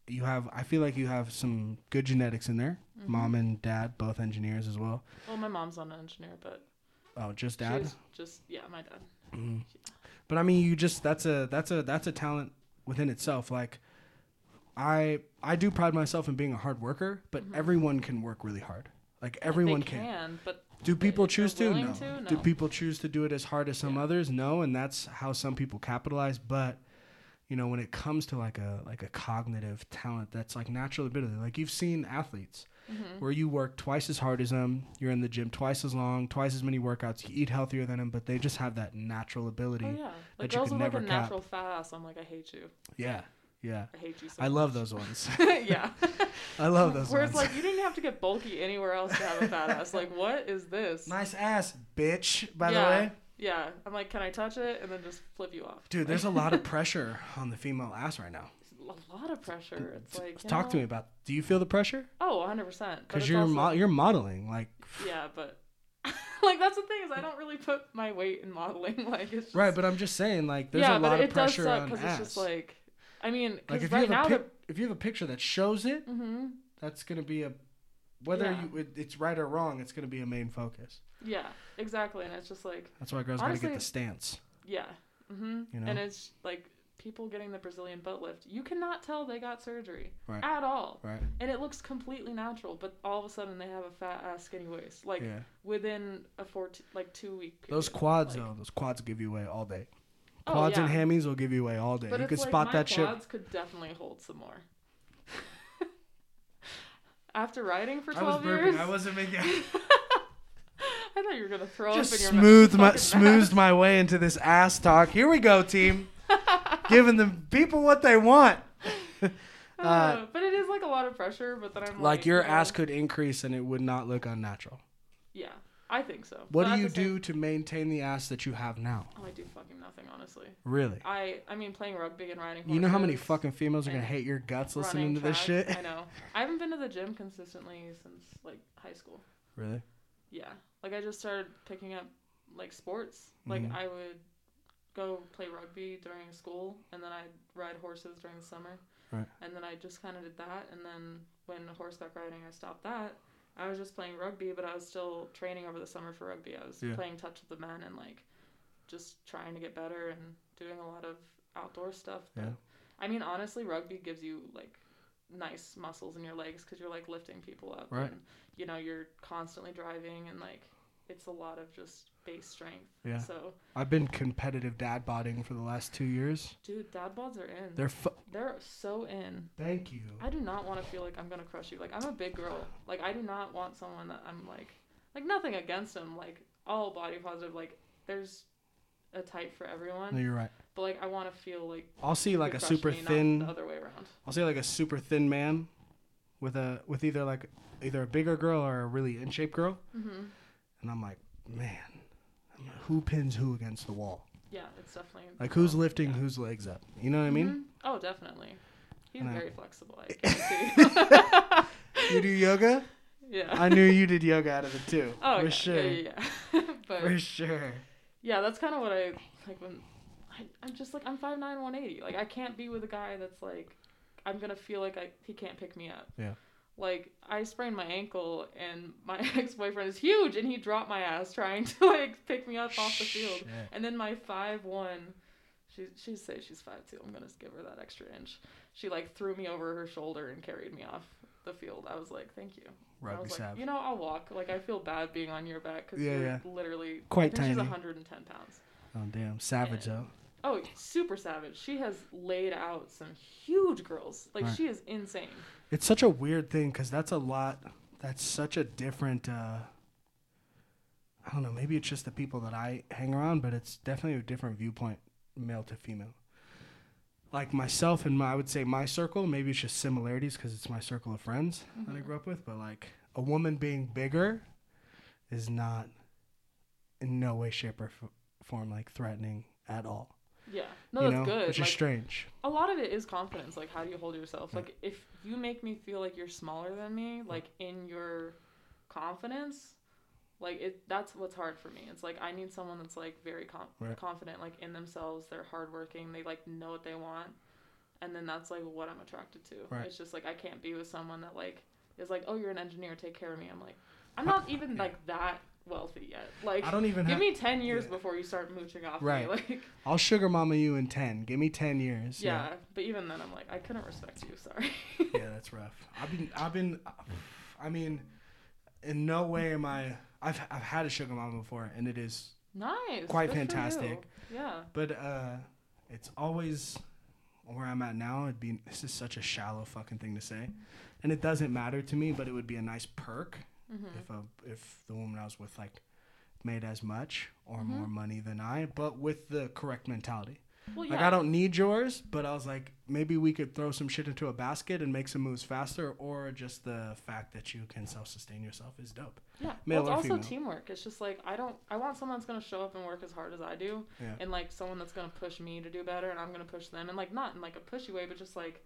you have I feel like you have some good genetics in there. Mhm. Mom and dad both engineers as well. Well, my mom's not an engineer, but Oh, just dad. just yeah, my dad. Mhm. But I mean, you just that's a that's a that's a talent within itself. Like I I do pride myself in being a hard worker, but Mhm. everyone can work really hard. Like everyone they can, but Do people choose to? No. to, Do people choose to do it as hard as some Yeah. others? No, and that's how some people capitalize. But you know, when it comes to like a like a cognitive talent, that's like natural ability. Like you've seen athletes Mhm. where you work twice as hard as them, you're in the gym twice as long, twice as many workouts, you eat healthier than them, but they just have that natural ability. Oh yeah, like that you girls could with like a never cap. natural fat ass. I'm like, I hate you. yeah, yeah. I hate you so I love those ones. [LAUGHS] yeah. [LAUGHS] I love those Where ones. it's like you didn't have to get bulky anywhere else to have a fat ass. Like, [LAUGHS] what is this? nice ass, bitch. By Yeah. the way, Yeah. I'm like, can I touch it? And then just flip you off. dude, there's a lot of pressure on the female ass right now. a lot of pressure. It's like Talk to me about. Do you feel the pressure? Oh, 100. percent Because you're mo- you're modeling. Like Yeah, but like that's the thing is I don't really put my weight in modeling. Like it's just, right, but I'm just saying like there's yeah, a lot but of it does pressure suck on because ass. it's just like I mean, like if you right have now a pic- if you have a picture that shows it, hmm that's gonna be a whether Yeah. you it, it's right or wrong, it's gonna be a main focus. Yeah, exactly, and it's just like That's why girls gotta get the stance. yeah, Mm-hmm. You know? and it's like people getting the Brazilian butt lift. You cannot tell they got surgery Right. at all. Right. and it looks completely natural but all of a sudden they have a fat ass skinny waist like yeah. within a 14 like two week period. Those quads like, though, those quads give you away all day. Oh, Quads yeah. and hammies will give you away all day. but you it's can like spot my that shit. quads could definitely hold some more [LAUGHS] after riding for I was 12 burping. years I wasn't making. [LAUGHS] I thought you were gonna throw just up in your smoothed my fucking smoothed my way into this ass talk. Here we go, team. [LAUGHS] Giving the people what they want. Uh, but it is like a lot of pressure but then i'm like, Like your you know, ass could increase and it would not look unnatural. yeah i think so What do you do to maintain the ass that you have now? oh i do fucking nothing honestly Really? i i mean playing rugby and riding You know how many fucking females are gonna hate your guts listening to this shit? I know. I haven't been to the gym consistently since like high school. Really? Yeah. Like I just started picking up like sports. Like Mhm. I would go play rugby during school and then I'd ride horses during the summer. Right. And then I just kind of did that and then when horseback riding I stopped that. I was just playing rugby, but I was still training over the summer for rugby. I was Yeah. playing touch with the men and like just trying to get better and doing a lot of outdoor stuff. But Yeah. I mean, honestly, rugby gives you like nice muscles in your legs because you're like lifting people up. Right. And, you know, you're constantly driving and like it's a lot of just base strength. Yeah. So, I've been competitive dad bodding for the last two years. dude, dad bods are in. They're fu- They're so in. Thank you. I do not want to feel like I'm gonna crush you. Like I'm a big girl. Like I do not want someone that I'm like, like nothing against them. Like all body positive. Like there's a type for everyone. No, you're right. But like I want to feel like I'll see like a super me, thin. the other way around. I'll see like a super thin man, with a with either like either a bigger girl or a really in shape girl, hmm and I'm like, man, who pins who against the wall? Yeah, it's definitely Like who's lifting yeah. whose legs up? You know what I mean? Mhm. Oh, definitely. He's very flexible. I [LAUGHS] see. You do yoga? [LAUGHS] Yeah. I knew you did yoga out of it too. Oh, for yeah, sure. yeah, yeah. [LAUGHS] but For sure. yeah, that's kind of what I like when I, I'm just like I'm 5'9", 180. Like I can't be with a guy that's like I'm gonna feel like I he can't pick me up. Yeah. Like I sprained my ankle and my [LAUGHS] ex boyfriend is huge and he dropped my ass trying [LAUGHS] to like pick me up off the field. Shit. And then my five one, she she say she's five two. I'm gonna give her that extra inch. She like threw me over her shoulder and carried me off the field. I was like, thank you. I was like, you know, I'll walk. Like I feel bad being on your back because Yeah, you're yeah. literally Quite I think She's tiny. 110 pounds. Oh damn, savage Yeah. though. Oh, super savage. She has laid out some huge girls. Like Right. she is insane. It's such a weird thing because that's a lot. That's such a different. uh I don't know. Maybe it's just the people that I hang around, but it's definitely a different viewpoint, male to female. Like myself and my, I would say my circle. Maybe it's just similarities because it's my circle of friends that I Mhm. grew up with. But like a woman being bigger is not, in no way, shape, or f- form like threatening at all. Yeah. No, that's know, good. which like, is strange. a lot of it is confidence. Like, how do you hold yourself? Yeah. Like, if you make me feel like you're smaller than me, like in your confidence, like it. That's what's hard for me. It's like I need someone that's like very com- Right. confident, like in themselves. They're hardworking. They like know what they want, and then that's like what I'm attracted to. Right. It's just like I can't be with someone that like is like, oh, you're an engineer. Take care of me. I'm like, I'm not even like that wealthy yet. Like, I don't even have. give have. me ten years yeah. before you start mooching off Right. me. [LAUGHS] Like. I'll sugar mama you in ten. Give me ten years. Yeah, but even then, I'm like, I couldn't respect you. Sorry. yeah, that's rough. I've been, I've been, I mean, in no way am I. I've, I've had a sugar mama before, and it is, nice. Quite good fantastic. Yeah. but uh, it's always where I'm at now. It'd be this is such a shallow fucking thing to say, and it doesn't matter to me. But it would be a nice perk hmm if a if the woman I was with like made as much or Mhm. more money than I, but with the correct mentality. Well, yeah. Like I don't need yours, but I was like, maybe we could throw some shit into a basket and make some moves faster, or just the fact that you can self-sustain yourself is dope. Yeah. male well, it's also female. teamwork. It's just like I don't. I want someone that's gonna show up and work as hard as I do, Yeah. and like someone that's gonna push me to do better, and I'm gonna push them, and like not in like a pushy way, but just like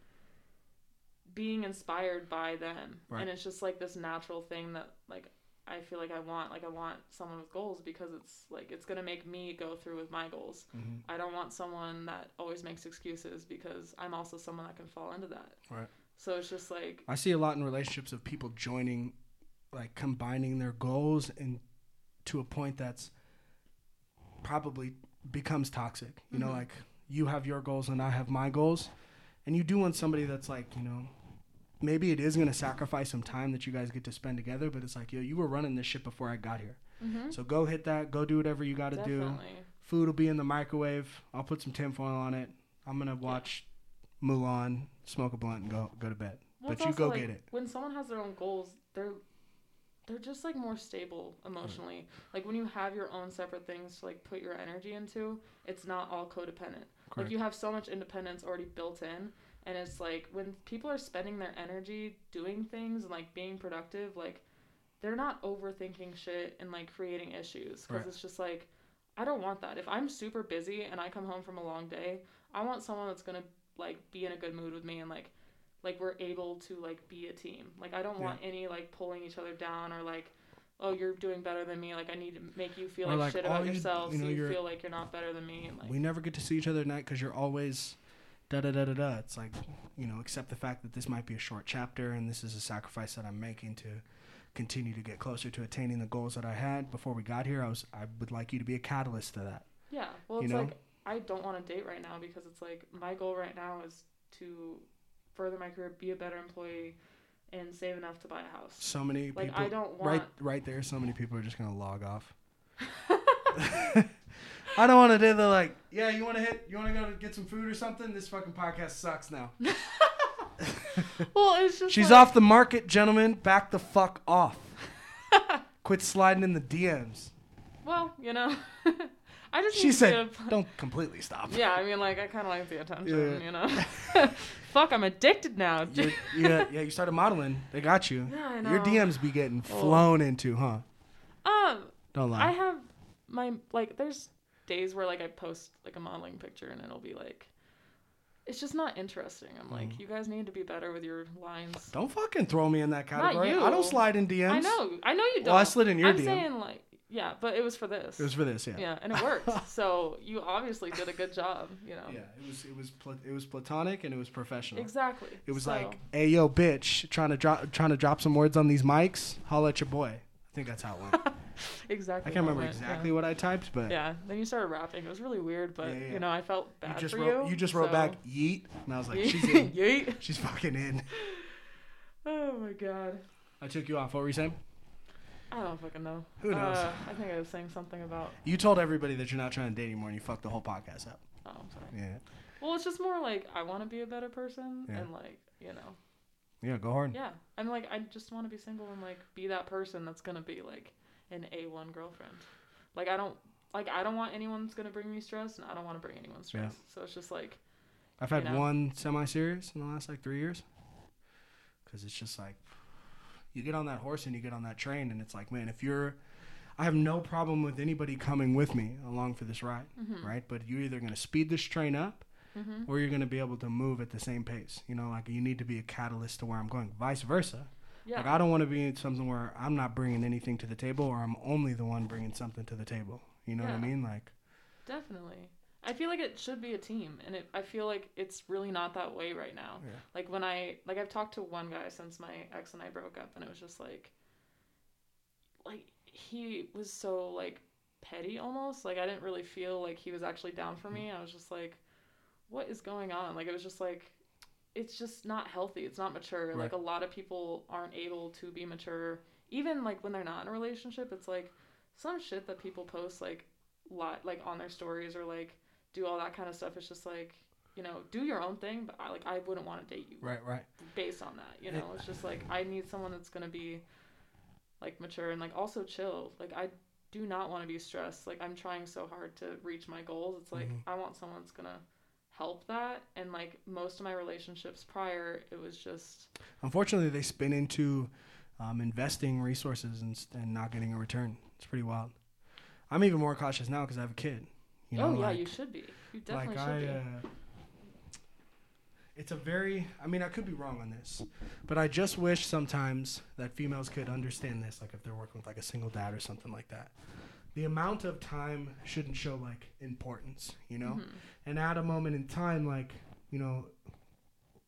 being inspired by them. Right. And it's just like this natural thing that like I feel like I want. Like I want someone with goals because it's like it's gonna make me go through with my goals. hmm I don't want someone that always makes excuses because I'm also someone that can fall into that. Right. So it's just like I see a lot in relationships of people joining, like combining their goals and to a point that's probably becomes toxic. You know, Mhm. like you have your goals and I have my goals, and you do want somebody that's like, you know, maybe it is gonna sacrifice some time that you guys get to spend together, but it's like, yo, you were running this shit before I got here, mhm, so go hit that, go do whatever you got to do. Food will be in the microwave. I'll put some tinfoil on it. I'm gonna watch Mulan, smoke a blunt, and go go to bed. Well, but you go like, get it. When someone has their own goals, they're they're just like more stable emotionally. Like when you have your own separate things to like put your energy into, it's not all codependent. Like you have so much independence already built in, and it's like when people are spending their energy doing things and like being productive, like they're not overthinking shit and like creating issues because Right. it's just like I don't want that. If I'm super busy and I come home from a long day, I want someone that's gonna like be in a good mood with me and like like we're able to like be a team. Like I don't want any like pulling each other down or like oh you're doing better than me. Like I need to make you feel like, like, shit about you- yourself you know, so you feel like you're not better than me. And like we never get to see each other at night because you're always da da da da da. It's like you know, accept the fact that this might be a short chapter and this is a sacrifice that I'm making to continue to get closer to attaining the goals that I had before we got here. I was I would like you to be a catalyst to that. yeah. Well, you it's know? like I don't want to date right now because it's like my goal right now is to further my career, be a better employee, and save enough to buy a house. So many Like people I don't want right right there. So many people are just gonna log off. [LAUGHS] I don't want to do the like. Yeah, you want to hit? You want to go to get some food or something? This fucking podcast sucks now. [LAUGHS] well, it's just She's like, off the market, gentlemen. Back the fuck off. [LAUGHS] Quit sliding in the DMs. Well, you know, [LAUGHS] I just She said, a- "Don't completely stop." Yeah, I mean, like I kind of like the attention, Yeah. you know. Fuck, I'm addicted now. Yeah, yeah. You started modeling. They got you. Yeah, I Your. DMs be getting Oh. flown into, huh? Um, Don't lie. I have my like. There's days where like I post like a modeling picture and it'll be like, it's just not interesting. I'm like, Mhm. you guys need to be better with your lines. Don't fucking throw me in that category. I don't slide in DMs. I know, I know you don't. Well, I slid in your I'm DM. saying like, yeah, but it was for this. It was for this, yeah. yeah, and it worked. [LAUGHS] so you obviously did a good job. You know. Yeah, it was it was pla- it was platonic and it was professional. Exactly. It was So- like, "Hey yo, bitch, trying to drop trying to drop some words on these mics. Holla at your boy." I think that's how it went. [LAUGHS] exactly. I can't remember exactly Yeah. what I typed, but Yeah. Then you started rapping. It was really weird, but Yeah, yeah, you know, I felt you bad just for wrote you. you just wrote so- back yeet, and I was like, [LAUGHS] "She's in. Yeet. She's fucking in." [LAUGHS] Oh my god. I took you off. What were you saying? I don't fucking know. Who knows? Uh, I think I was saying something about. You told everybody that you're not trying to date anymore, and you fucked the whole podcast up. Oh, I'm sorry. Yeah, Well, it's just more like I want to be a better person, and like you know, yeah, go hard. yeah. I'm like I just want to be single and like be that person that's gonna be like an A1 girlfriend. Like I don't like I don't want anyone that's gonna bring me stress, and I don't want to bring anyone stress. Yeah. So it's just like I've had know? one semi-serious in the last like three years. Cause it's just like, you get on that horse and you get on that train, and it's like, man, if you're, I have no problem with anybody coming with me along for this ride, mhm, right? But you're either gonna speed this train up, mhm. or you're gonna be able to move at the same pace. You know, like you need to be a catalyst to where I'm going. Vice versa. yeah. Like I don't want to be in something where I'm not bringing anything to the table, or I'm only the one bringing something to the table. You know what I mean? Like, Definitely. I feel like it should be a team, and it, I feel like it's really not that way right now. Yeah. Like when I like I've talked to one guy since my ex and I broke up, and it was just like, like he was so like petty almost. Like I didn't really feel like he was actually down for me. I was just like, what is going on? Like it was just like, it's just not healthy. It's not mature. Right. Like a lot of people aren't able to be mature, even like when they're not in a relationship. It's like some shit that people post like lot like on their stories or like do all that kind of stuff. It's just like you know do your own thing, but I like I wouldn't want to date you right, right. based on that. You It- know, it's just like I need someone that's gonna be like mature and like also chill. Like I do not want to be stressed. Like I'm trying so hard to reach my goals. It's like Mhm. I want someone that's gonna help that. And like most of my relationships prior, it was just Unfortunately, they spin into um, investing resources and, and not getting a return. It's pretty wild. I'm even more cautious now because I have a kid. You know, oh yeah, like, you should be. You definitely like should I, be. uh, it's a very. I mean, I could be wrong on this, but I just wish sometimes that females could understand this. Like if they're working with like a single dad or something like that, the amount of time shouldn't show like importance. You know, Mhm. and at a moment in time, like, you know,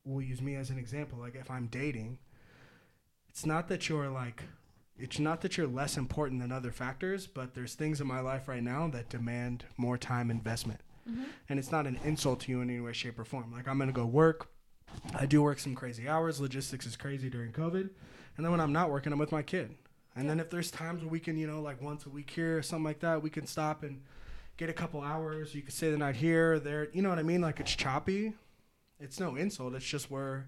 we'll use me as an example. Like, if I'm dating, it's not that you're like, it's not that you're less important than other factors, but there's things in my life right now that demand more time investment. Mhm. And it's not an insult to you in any way, shape, or form. Like, I'm going to go work. I do work some crazy hours. Logistics is crazy during COVID. And then when I'm not working, I'm with my kid. And then if there's times where we can, you know, like once a week here or something like that, we can stop and get a couple hours. You could stay the night here, or there. You know what I mean? Like it's choppy. It's no insult. It's just where,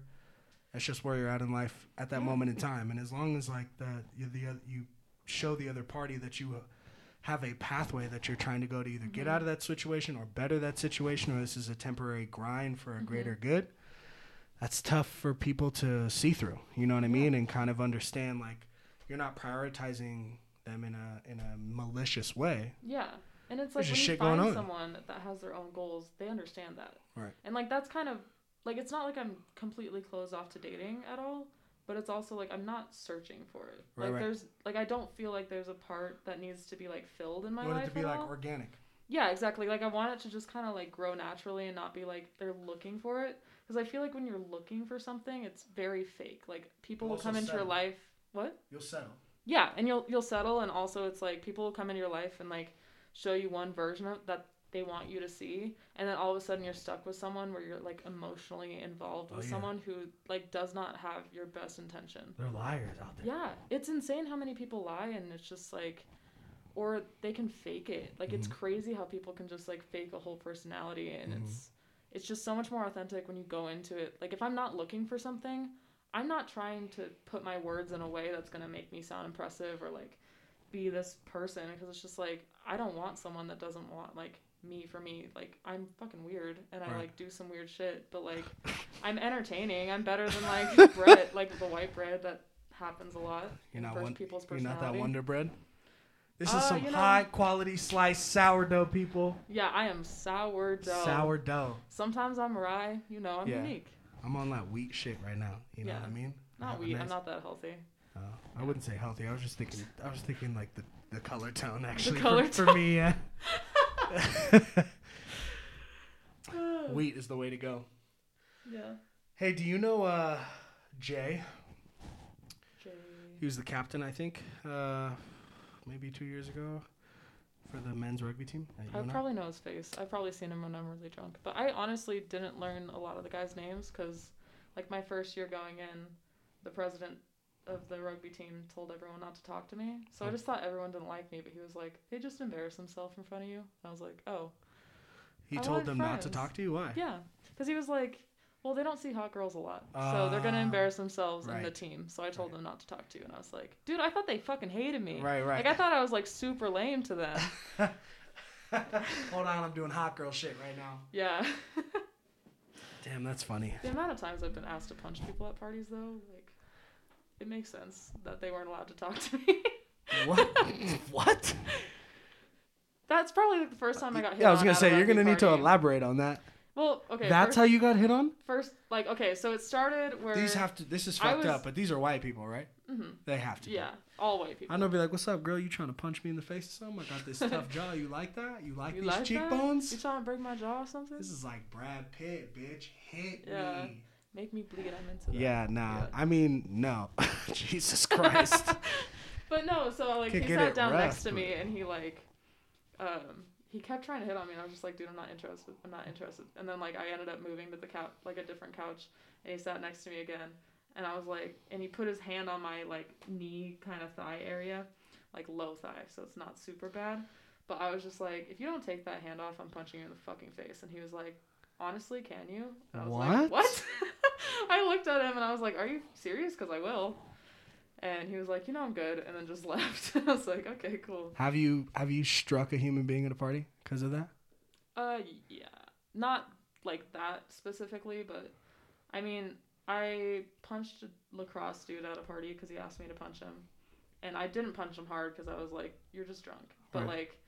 it's just where you're at in life at that Yeah. moment in time. And as long as like the you the oth- you show the other party that you uh, have a pathway that you're trying to go to either get Mhm. out of that situation or better that situation, or this is a temporary grind for a Mhm. greater good. That's tough for people to see through. You know what I mean? And kind of understand like you're not prioritizing them in a in a malicious way. Yeah. And it's There's like when you shit going find someone that has their own goals, they understand that. Right. And like that's kind of like it's not like I'm completely closed off to dating at all, but it's also like I'm not searching for it. Right, like right. there's like I don't feel like there's a part that needs to be like filled in my You want life it to be like all. organic. Yeah, exactly. Like I want it to just kind of like grow naturally and not be like they're looking for it because I feel like when you're looking for something, it's very fake. Like people will come into your life. What? You'll settle. Yeah, and you'll you'll settle, and also it's like people will come into your life and like show you one version of that they want you to see, and then all of a sudden you're stuck with someone where you're like emotionally involved Oh, with yeah. someone who like does not have your best intention. They're liars out there. Yeah, it's insane how many people lie, and it's just like, or they can fake it. Like it's Mhm. crazy how people can just like fake a whole personality, and Mhm. it's it's just so much more authentic when you go into it. Like if I'm not looking for something, I'm not trying to put my words in a way that's gonna make me sound impressive or like be this person because it's just like I don't want someone that doesn't want like me for me. Like I'm fucking weird and I Right. like do some weird shit, but like [LAUGHS] I'm entertaining. I'm better than like bread, like the white bread that happens a lot You're not one. people's You're not that Wonder Bread. This is Uh, some you know- high quality sliced sourdough, people. Yeah, I am sourdough. Sourdough. Sometimes I'm rye. You know, I'm Yeah. unique. I'm on that wheat shit right now. You know Yeah. what I mean? Not wheat. I'm not that healthy. Uh, I wouldn't say healthy. I was just thinking. I was thinking like the, the color tone actually color for, for me. Yeah. yeah. [LAUGHS] Wheat is the way to go. [SIGHS] Yeah. Hey, do you know uh, Jay? Jay. He was the captain, I think, uh, maybe two years ago for the men's rugby team. I probably know his face. I've probably seen him when I'm really drunk. But I honestly didn't learn a lot of the guys' names because, like, my first year going in, the president of the rugby team told everyone not to talk to me. So I Oh. just thought everyone didn't like me. But he was like, "They just embarrass himself in front of you." And I was like, "Oh, he I told them not to talk to you. Why? yeah," because he was like. Well, they don't see hot girls a lot, so they're gonna Ah, embarrass themselves and the team. So I told Right. them not to talk to you, and I was like, "Dude, I thought they fucking hated me. Right, right. Like I thought I was like super lame to them." [LAUGHS] Hold on, I'm doing hot girl shit right now. yeah. [LAUGHS] Damn, that's funny. The amount of times I've been asked to punch people at parties, though, like, it makes sense that they weren't allowed to talk to me. [LAUGHS] What? what? That's probably like the first time I got hit. Yeah, I was gonna say you're gonna need to elaborate on that. Well, okay. That's first, how you got hit on. first, like, okay, so it started where These have to. This is fucked was- up, but these are white people, right? Mhm. They have to. be. yeah, all white people. I know. Be like, what's up, girl? You trying to punch me in the face or something? I got this [LAUGHS] tough jaw. You like that? You like You these like that? cheekbones? You trying to break my jaw or something? This is like Brad Pitt, bitch. Hit Yeah. me. Make me bleed. I'm into that. Yeah, nah. Yeah. I mean, no. [LAUGHS] Jesus Christ. [LAUGHS] But no, so like Could he sat down rough, next to me and he like, um, he kept trying to hit on me and I was just like, dude, I'm not interested. I'm not interested. And then like I ended up moving to the couch, like a different couch, and he sat next to me again. And I was like, and he put his hand on my like knee kind of thigh area, like low thigh, so it's not super bad. But I was just like, if you don't take that hand off, I'm punching you in the fucking face. And he was like, honestly, can you? And I was What? like, what? [LAUGHS] I looked at him and I was like, are you serious? Because I will. And he was like, you know, I'm good, and then just [LAUGHS] left. I was like, okay, cool. have you have you struck a human being at a party because of that? Uh, yeah, not like that specifically, but I mean, I punched a lacrosse dude at a party because he asked me to punch him, and I didn't punch him hard because I was like, you're just drunk. But Right. like,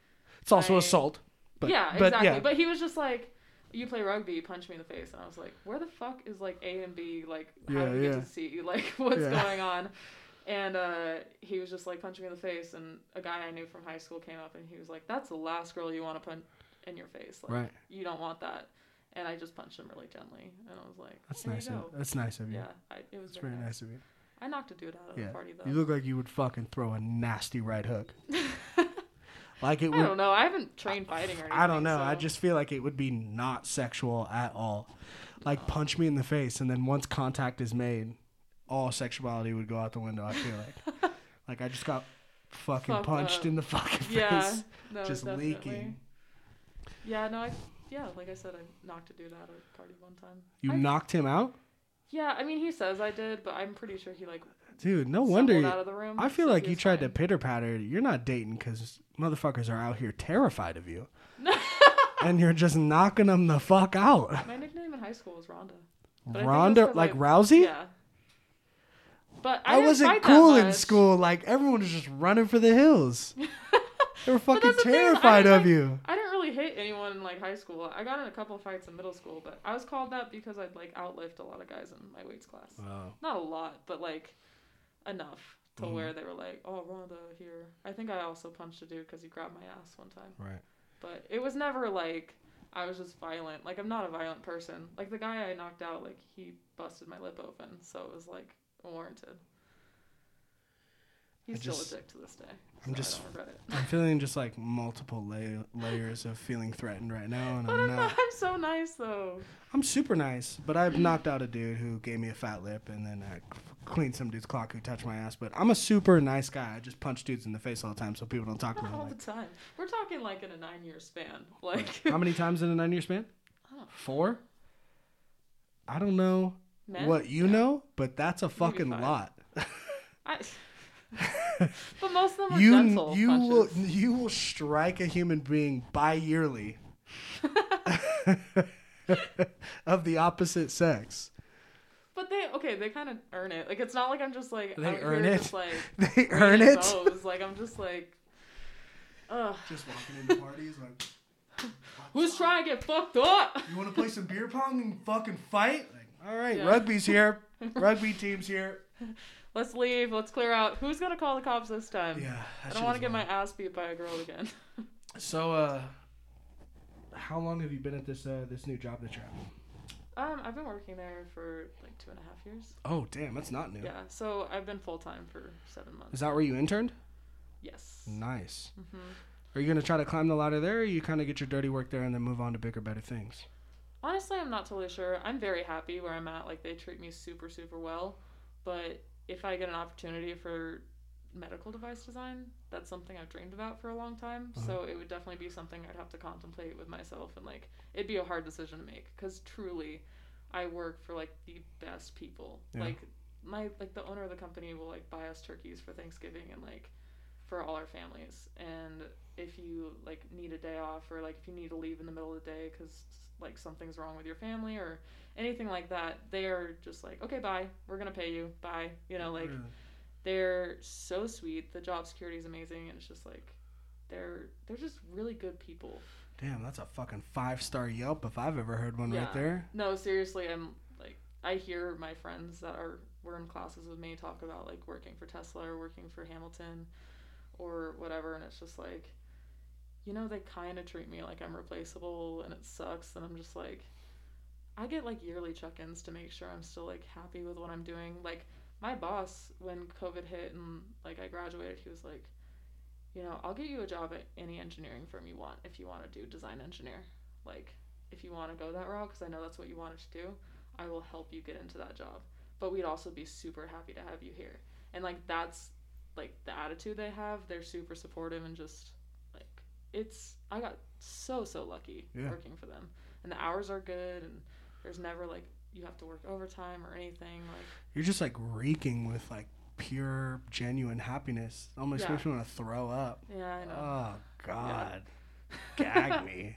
It's also I- assault. But, yeah, but exactly. yeah. But he was just like, you play rugby, you punch me in the face, and I was like, where the fuck is like A and B? Like, how Yeah, do we get to see? [LAUGHS] Like, what's Yeah. going on? And uh, he was just like punching me in the face, and a guy I knew from high school came up, and he was like, "That's the last girl you want to punch in your face. Like, Right. you don't want that." And I just punched him really gently, and I was like, That's nice. Of, that's nice of you. Yeah, I, it was That's very, nice. nice of you. I knocked a dude out of Yeah. the party though. You look like you would fucking throw a nasty right hook. [LAUGHS] like it would I would. don't know. I haven't trained fighting or anything. I don't know. I just feel like it would be not sexual at all. Like punch me in the face, and then once contact is made, all sexuality would go out the window. I feel like, [LAUGHS] like I just got fucking Fucked punched up. in the fucking Yeah, face, no, just definitely. leaking. Yeah, no, I yeah, like I said, I knocked a dude out at a party one time. You I- knocked him out, Yeah, I mean he says I did, but I'm pretty sure he like dude. No wonder. You, out of the room. I feel like you tried to pitter patter. You're not dating because motherfuckers are out here terrified of you, [LAUGHS] and you're just knocking them the fuck out. My nickname in high school was Ronda. But was like I- Rousey. Yeah. But I, I, wasn't cool in school. Like everyone was just running for the hills. [LAUGHS] they were fucking terrified of like- you. I didn't really hit anyone in like high school. I got in a couple fights in middle school, but I was called that because I'd like outlift a lot of guys in my weights class. Wow. Not a lot, but like enough to Mhm. where they were like, "Oh, Ronda here." I think I also punched a dude because he grabbed my ass one time. Right. But it was never like I was just violent. Like I'm not a violent person. Like the guy I knocked out, like he busted my lip open, so it was like warranted. He's I still just- a dick to this day. I'm so just-. I'm [LAUGHS] feeling just like multiple la- layers of feeling threatened right now, and But I'm [LAUGHS] I'm, not. I'm so nice though. I'm super nice, but I've knocked out a dude who gave me a fat lip, and then I cleaned some dude's clock who touched my ass. But I'm a super nice guy. I just punch dudes in the face all the time, so people don't talk to me. All Like, the time. We're talking like in a nine year span. Like how many times in a nine year span? [LAUGHS] Four. I don't know men. what you know, but that's a fucking lot. [LAUGHS] I, [LAUGHS] but most of them are you gentle you will you will strike a human being bi-yearly [LAUGHS] of the opposite sex. But they okay, they kind of earn it. Like it's not like I'm just like They earn here it? Just, like They earn reading it. those. Like I'm just like Ugh. Just walking into parties like. Who's trying to get fucked up? You want to play some beer pong and fucking fight? All right, Yeah. rugby's here. [LAUGHS] Rugby team's here. Let's leave. Let's clear out. Who's gonna call the cops this time? Yeah, I don't want to get my ass beat by a girl again. [LAUGHS] So, uh, how long have you been at this uh this new job that you're at? Um, I've been working there for like two and a half years. Oh, damn, that's not new. Yeah, so I've been full time for seven months. Is that where you interned? Yes. Nice. hmm Are you gonna try to climb the ladder there, or you kind of get your dirty work there and then move on to bigger, better things? Honestly, I'm not totally sure. I'm very happy where I'm at. Like they treat me super, super well. But if I get an opportunity for medical device design, that's something I've dreamed about for a long time. Uh-huh. So it would definitely be something I'd have to contemplate with myself, and like it'd be a hard decision to make because truly, I work for like the best people. Yeah. Like my like the owner of the company will like buy us turkeys for Thanksgiving and like for all our families. And if you like need a day off or like if you need to leave in the middle of the day because like something's wrong with your family or anything like that, they are just like, okay, bye. We're gonna pay you. Bye. You know, like Really? they're so sweet. The job security is amazing, and it's just like they're they're just really good people. Damn, that's a fucking five star Yelp if I've ever heard one Yeah. right there. No, seriously, I'm like I hear my friends that are were in classes with me talk about like working for Tesla or working for Hamilton or whatever, and it's just like, you know, they kind of treat me like I'm replaceable, and it sucks. And I'm just like, I get like yearly check-ins to make sure I'm still like happy with what I'm doing. Like my boss, when COVID hit and like I graduated, he was like, you know, I'll get you a job at any engineering firm you want if you want to do design engineer. Like if you want to go that route, because I know that's what you wanted to do, I will help you get into that job. But we'd also be super happy to have you here. And like that's like the attitude they have. They're super supportive and just it's. I got so so lucky Yeah. working for them, and the hours are good, and there's never like you have to work overtime or anything. Like You're just like reeking with like pure, genuine happiness. Almost Yeah. makes me want to throw up. yeah, I know. Oh God, gag [LAUGHS] me.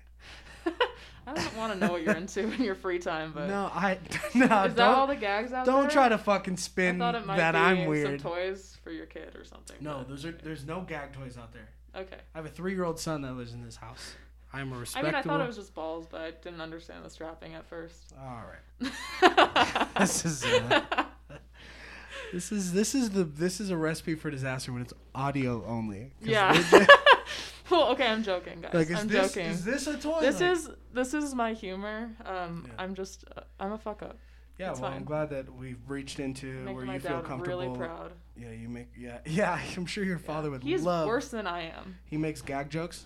I don't want to know what you're into in your free time, but no, I [LAUGHS] no. is that all the gags out there? don't there? try to fucking I spin thought it might that be I'm weird. some toys for your kid or something. No, but- those are there's no gag toys out there. Okay. I have a three year old son that lives in this house. I'm a respectable. I mean, I thought it was just balls, but I didn't understand the strapping at first. All right. [LAUGHS] This is uh, this is this is the this is a recipe for disaster when it's audio only. yeah. legit- [LAUGHS] well, okay, I'm joking, guys. like I'm this joking. is this a toy? this Like- is this is my humor. Um, Yeah. I'm just uh, I'm a fuck up. Yeah. it's Well, fine. I'm glad that we've reached into Make where my you feel dad comfortable. really proud. Yeah, you make yeah [LAUGHS] yeah. I'm sure your father would love He's love. worse than I am. He makes gag jokes.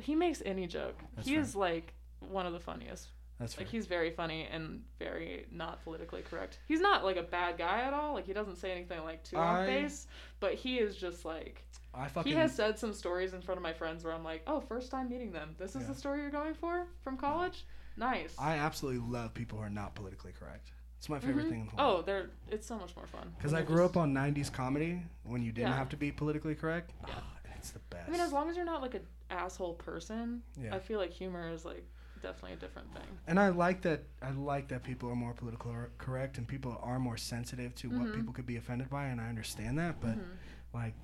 He makes any joke. That's he fair. is like one of the funniest. That's fair. Like he's very funny and very not politically correct. He's not like a bad guy at all. Like he doesn't say anything like too I- on face, but he is just like I fucking he has said some stories in front of my friends where I'm like, "Oh, first time meeting them. This is Yeah. the story you're going for from college? Nice." I absolutely love people who are not politically correct. It's my favorite Mhm. thing in the world. Oh, they're it's so much more fun. Because I grew just- up on '90s comedy when you didn't Yeah. have to be politically correct. Yeah. Ah, it's the best. I mean, as long as you're not like an asshole person, Yeah. I feel like humor is like definitely a different thing. and I like that. I like that people are more politically correct and people are more sensitive to what Mhm. people could be offended by, and I understand that. But Mhm. like,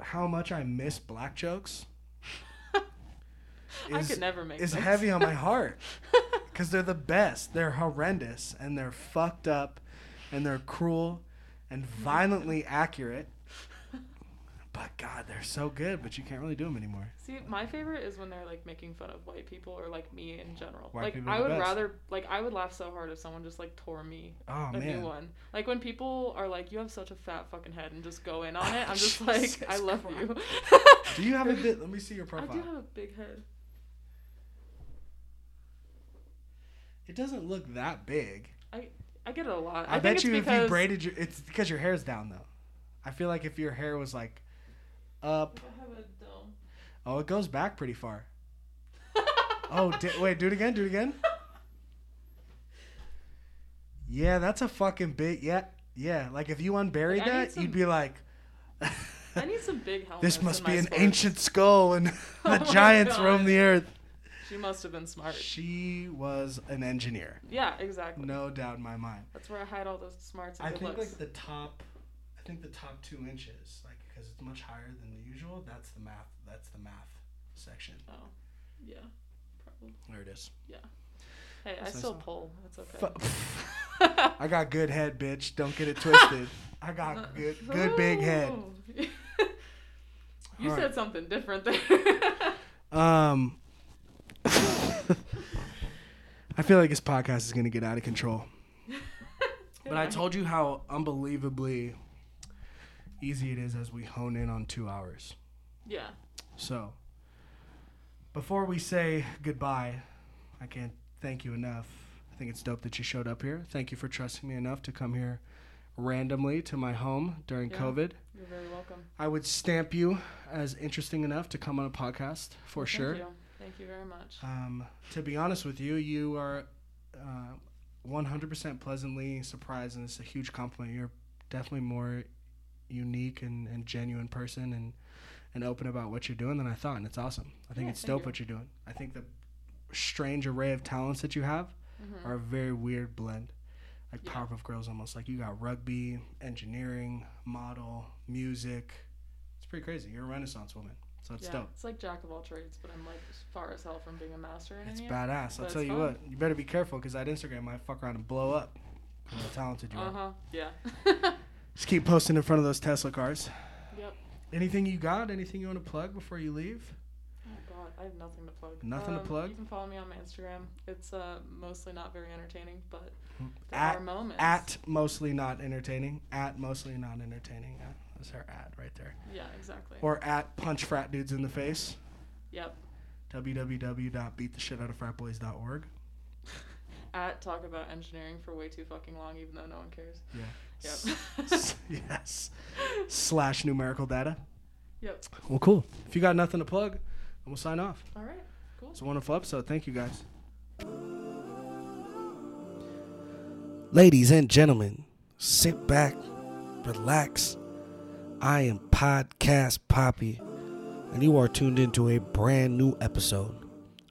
how much I miss black jokes [LAUGHS] [LAUGHS] I is, could never make is those. heavy on my heart [LAUGHS] because they're the best. They're horrendous and they're fucked up, and they're cruel and violently accurate. But God, they're so good, but you can't really do them anymore. See, my favorite is when they're like making fun of white people or like me in general. White like I would best. rather like I would laugh so hard if someone just like tore me Oh a man. new one. Like when people are like, "You have such a fat fucking head," and just go in on [LAUGHS] it. I'm just Jesus like, "I love you." Do you have a bit? Let me see your profile. I do have a big head. It doesn't look that big. I I get it a lot. I, I, bet it's you if you braided your, it's because your hair's down though. I feel like if your hair was like up, I have a dome. oh, it goes back pretty far. [LAUGHS] Oh, di- wait, do it again. Do it again. Yeah, that's a fucking big. Yeah, yeah. Like if you unburied Like, that, some- you'd be like, I need some big [LAUGHS] helmets. "This in must my be an sports. ancient skull, and [LAUGHS] Oh the my giants roam the earth." She must have been smart. She was an engineer, Yeah, exactly. no doubt in my mind. That's where I hide all those smarts and I think looks. like the top, I think the top two inches, like because it's much higher than the usual. That's the math. That's the math section. Oh, yeah, probably. There it is. Yeah. Hey, I still pull. That's okay. [LAUGHS] I got good head, bitch. Don't get it twisted. I got [LAUGHS] good, good big head. [LAUGHS] You All right. said something different there. Um, I feel like this podcast is gonna get out of control. But I told you how unbelievably easy it is as we hone in on two hours. Yeah. So, before we say goodbye, I can't thank you enough. I think it's dope that you showed up here. Thank you for trusting me enough to come here randomly to my home during Yeah. COVID. You're very welcome. I would stamp you as interesting enough to come on a podcast for Thank sure. You. Thank you very much. Um, to be honest with you, you are uh, 100% pleasantly surprised, and it's a huge compliment. You're definitely more unique and, and genuine person and, and open about what you're doing than I thought, and it's awesome. I think Yeah, it's dope you. what you're doing. I think the strange array of talents that you have Mhm. are a very weird blend. Like Yeah. Powerpuff Girls almost. Like you got rugby, engineering, model, music. It's pretty crazy. You're a renaissance woman. So it's yeah, dope. it's like jack of all trades, but I'm like far as hell from being a master in It's badass. I'll tell you fun. what. You better be careful because that Instagram might fuck around and blow up. How talented you Uh are. huh. Yeah. [LAUGHS] Just keep posting in front of those Tesla cars. yep. Anything you got? Anything you want to plug before you leave? Oh God, I have nothing to plug. Nothing to Um, plug? You can follow me on my Instagram. It's uh mostly not very entertaining, but there At are moments. at mostly not entertaining. At mostly not entertaining. Yeah, that's her ad right there. Yeah, exactly. Or at punch frat dudes in the face. yep. www.beattheshit.of.fratboys.org. [LAUGHS] At talk about engineering for way too fucking long, even though no one cares. Yeah. Yep. S- [LAUGHS] yes. Slash numerical data. yep. Well, cool. If you got nothing to plug, then we'll sign off. All right. Cool. It's a wonderful episode. Thank you guys. Ladies and gentlemen, sit back, relax. I am Podcast Poppy, and you are tuned into a brand new episode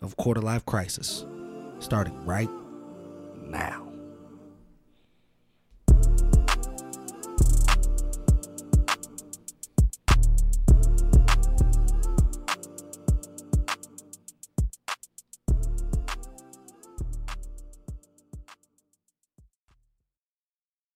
of Quarter Life Crisis, starting right now.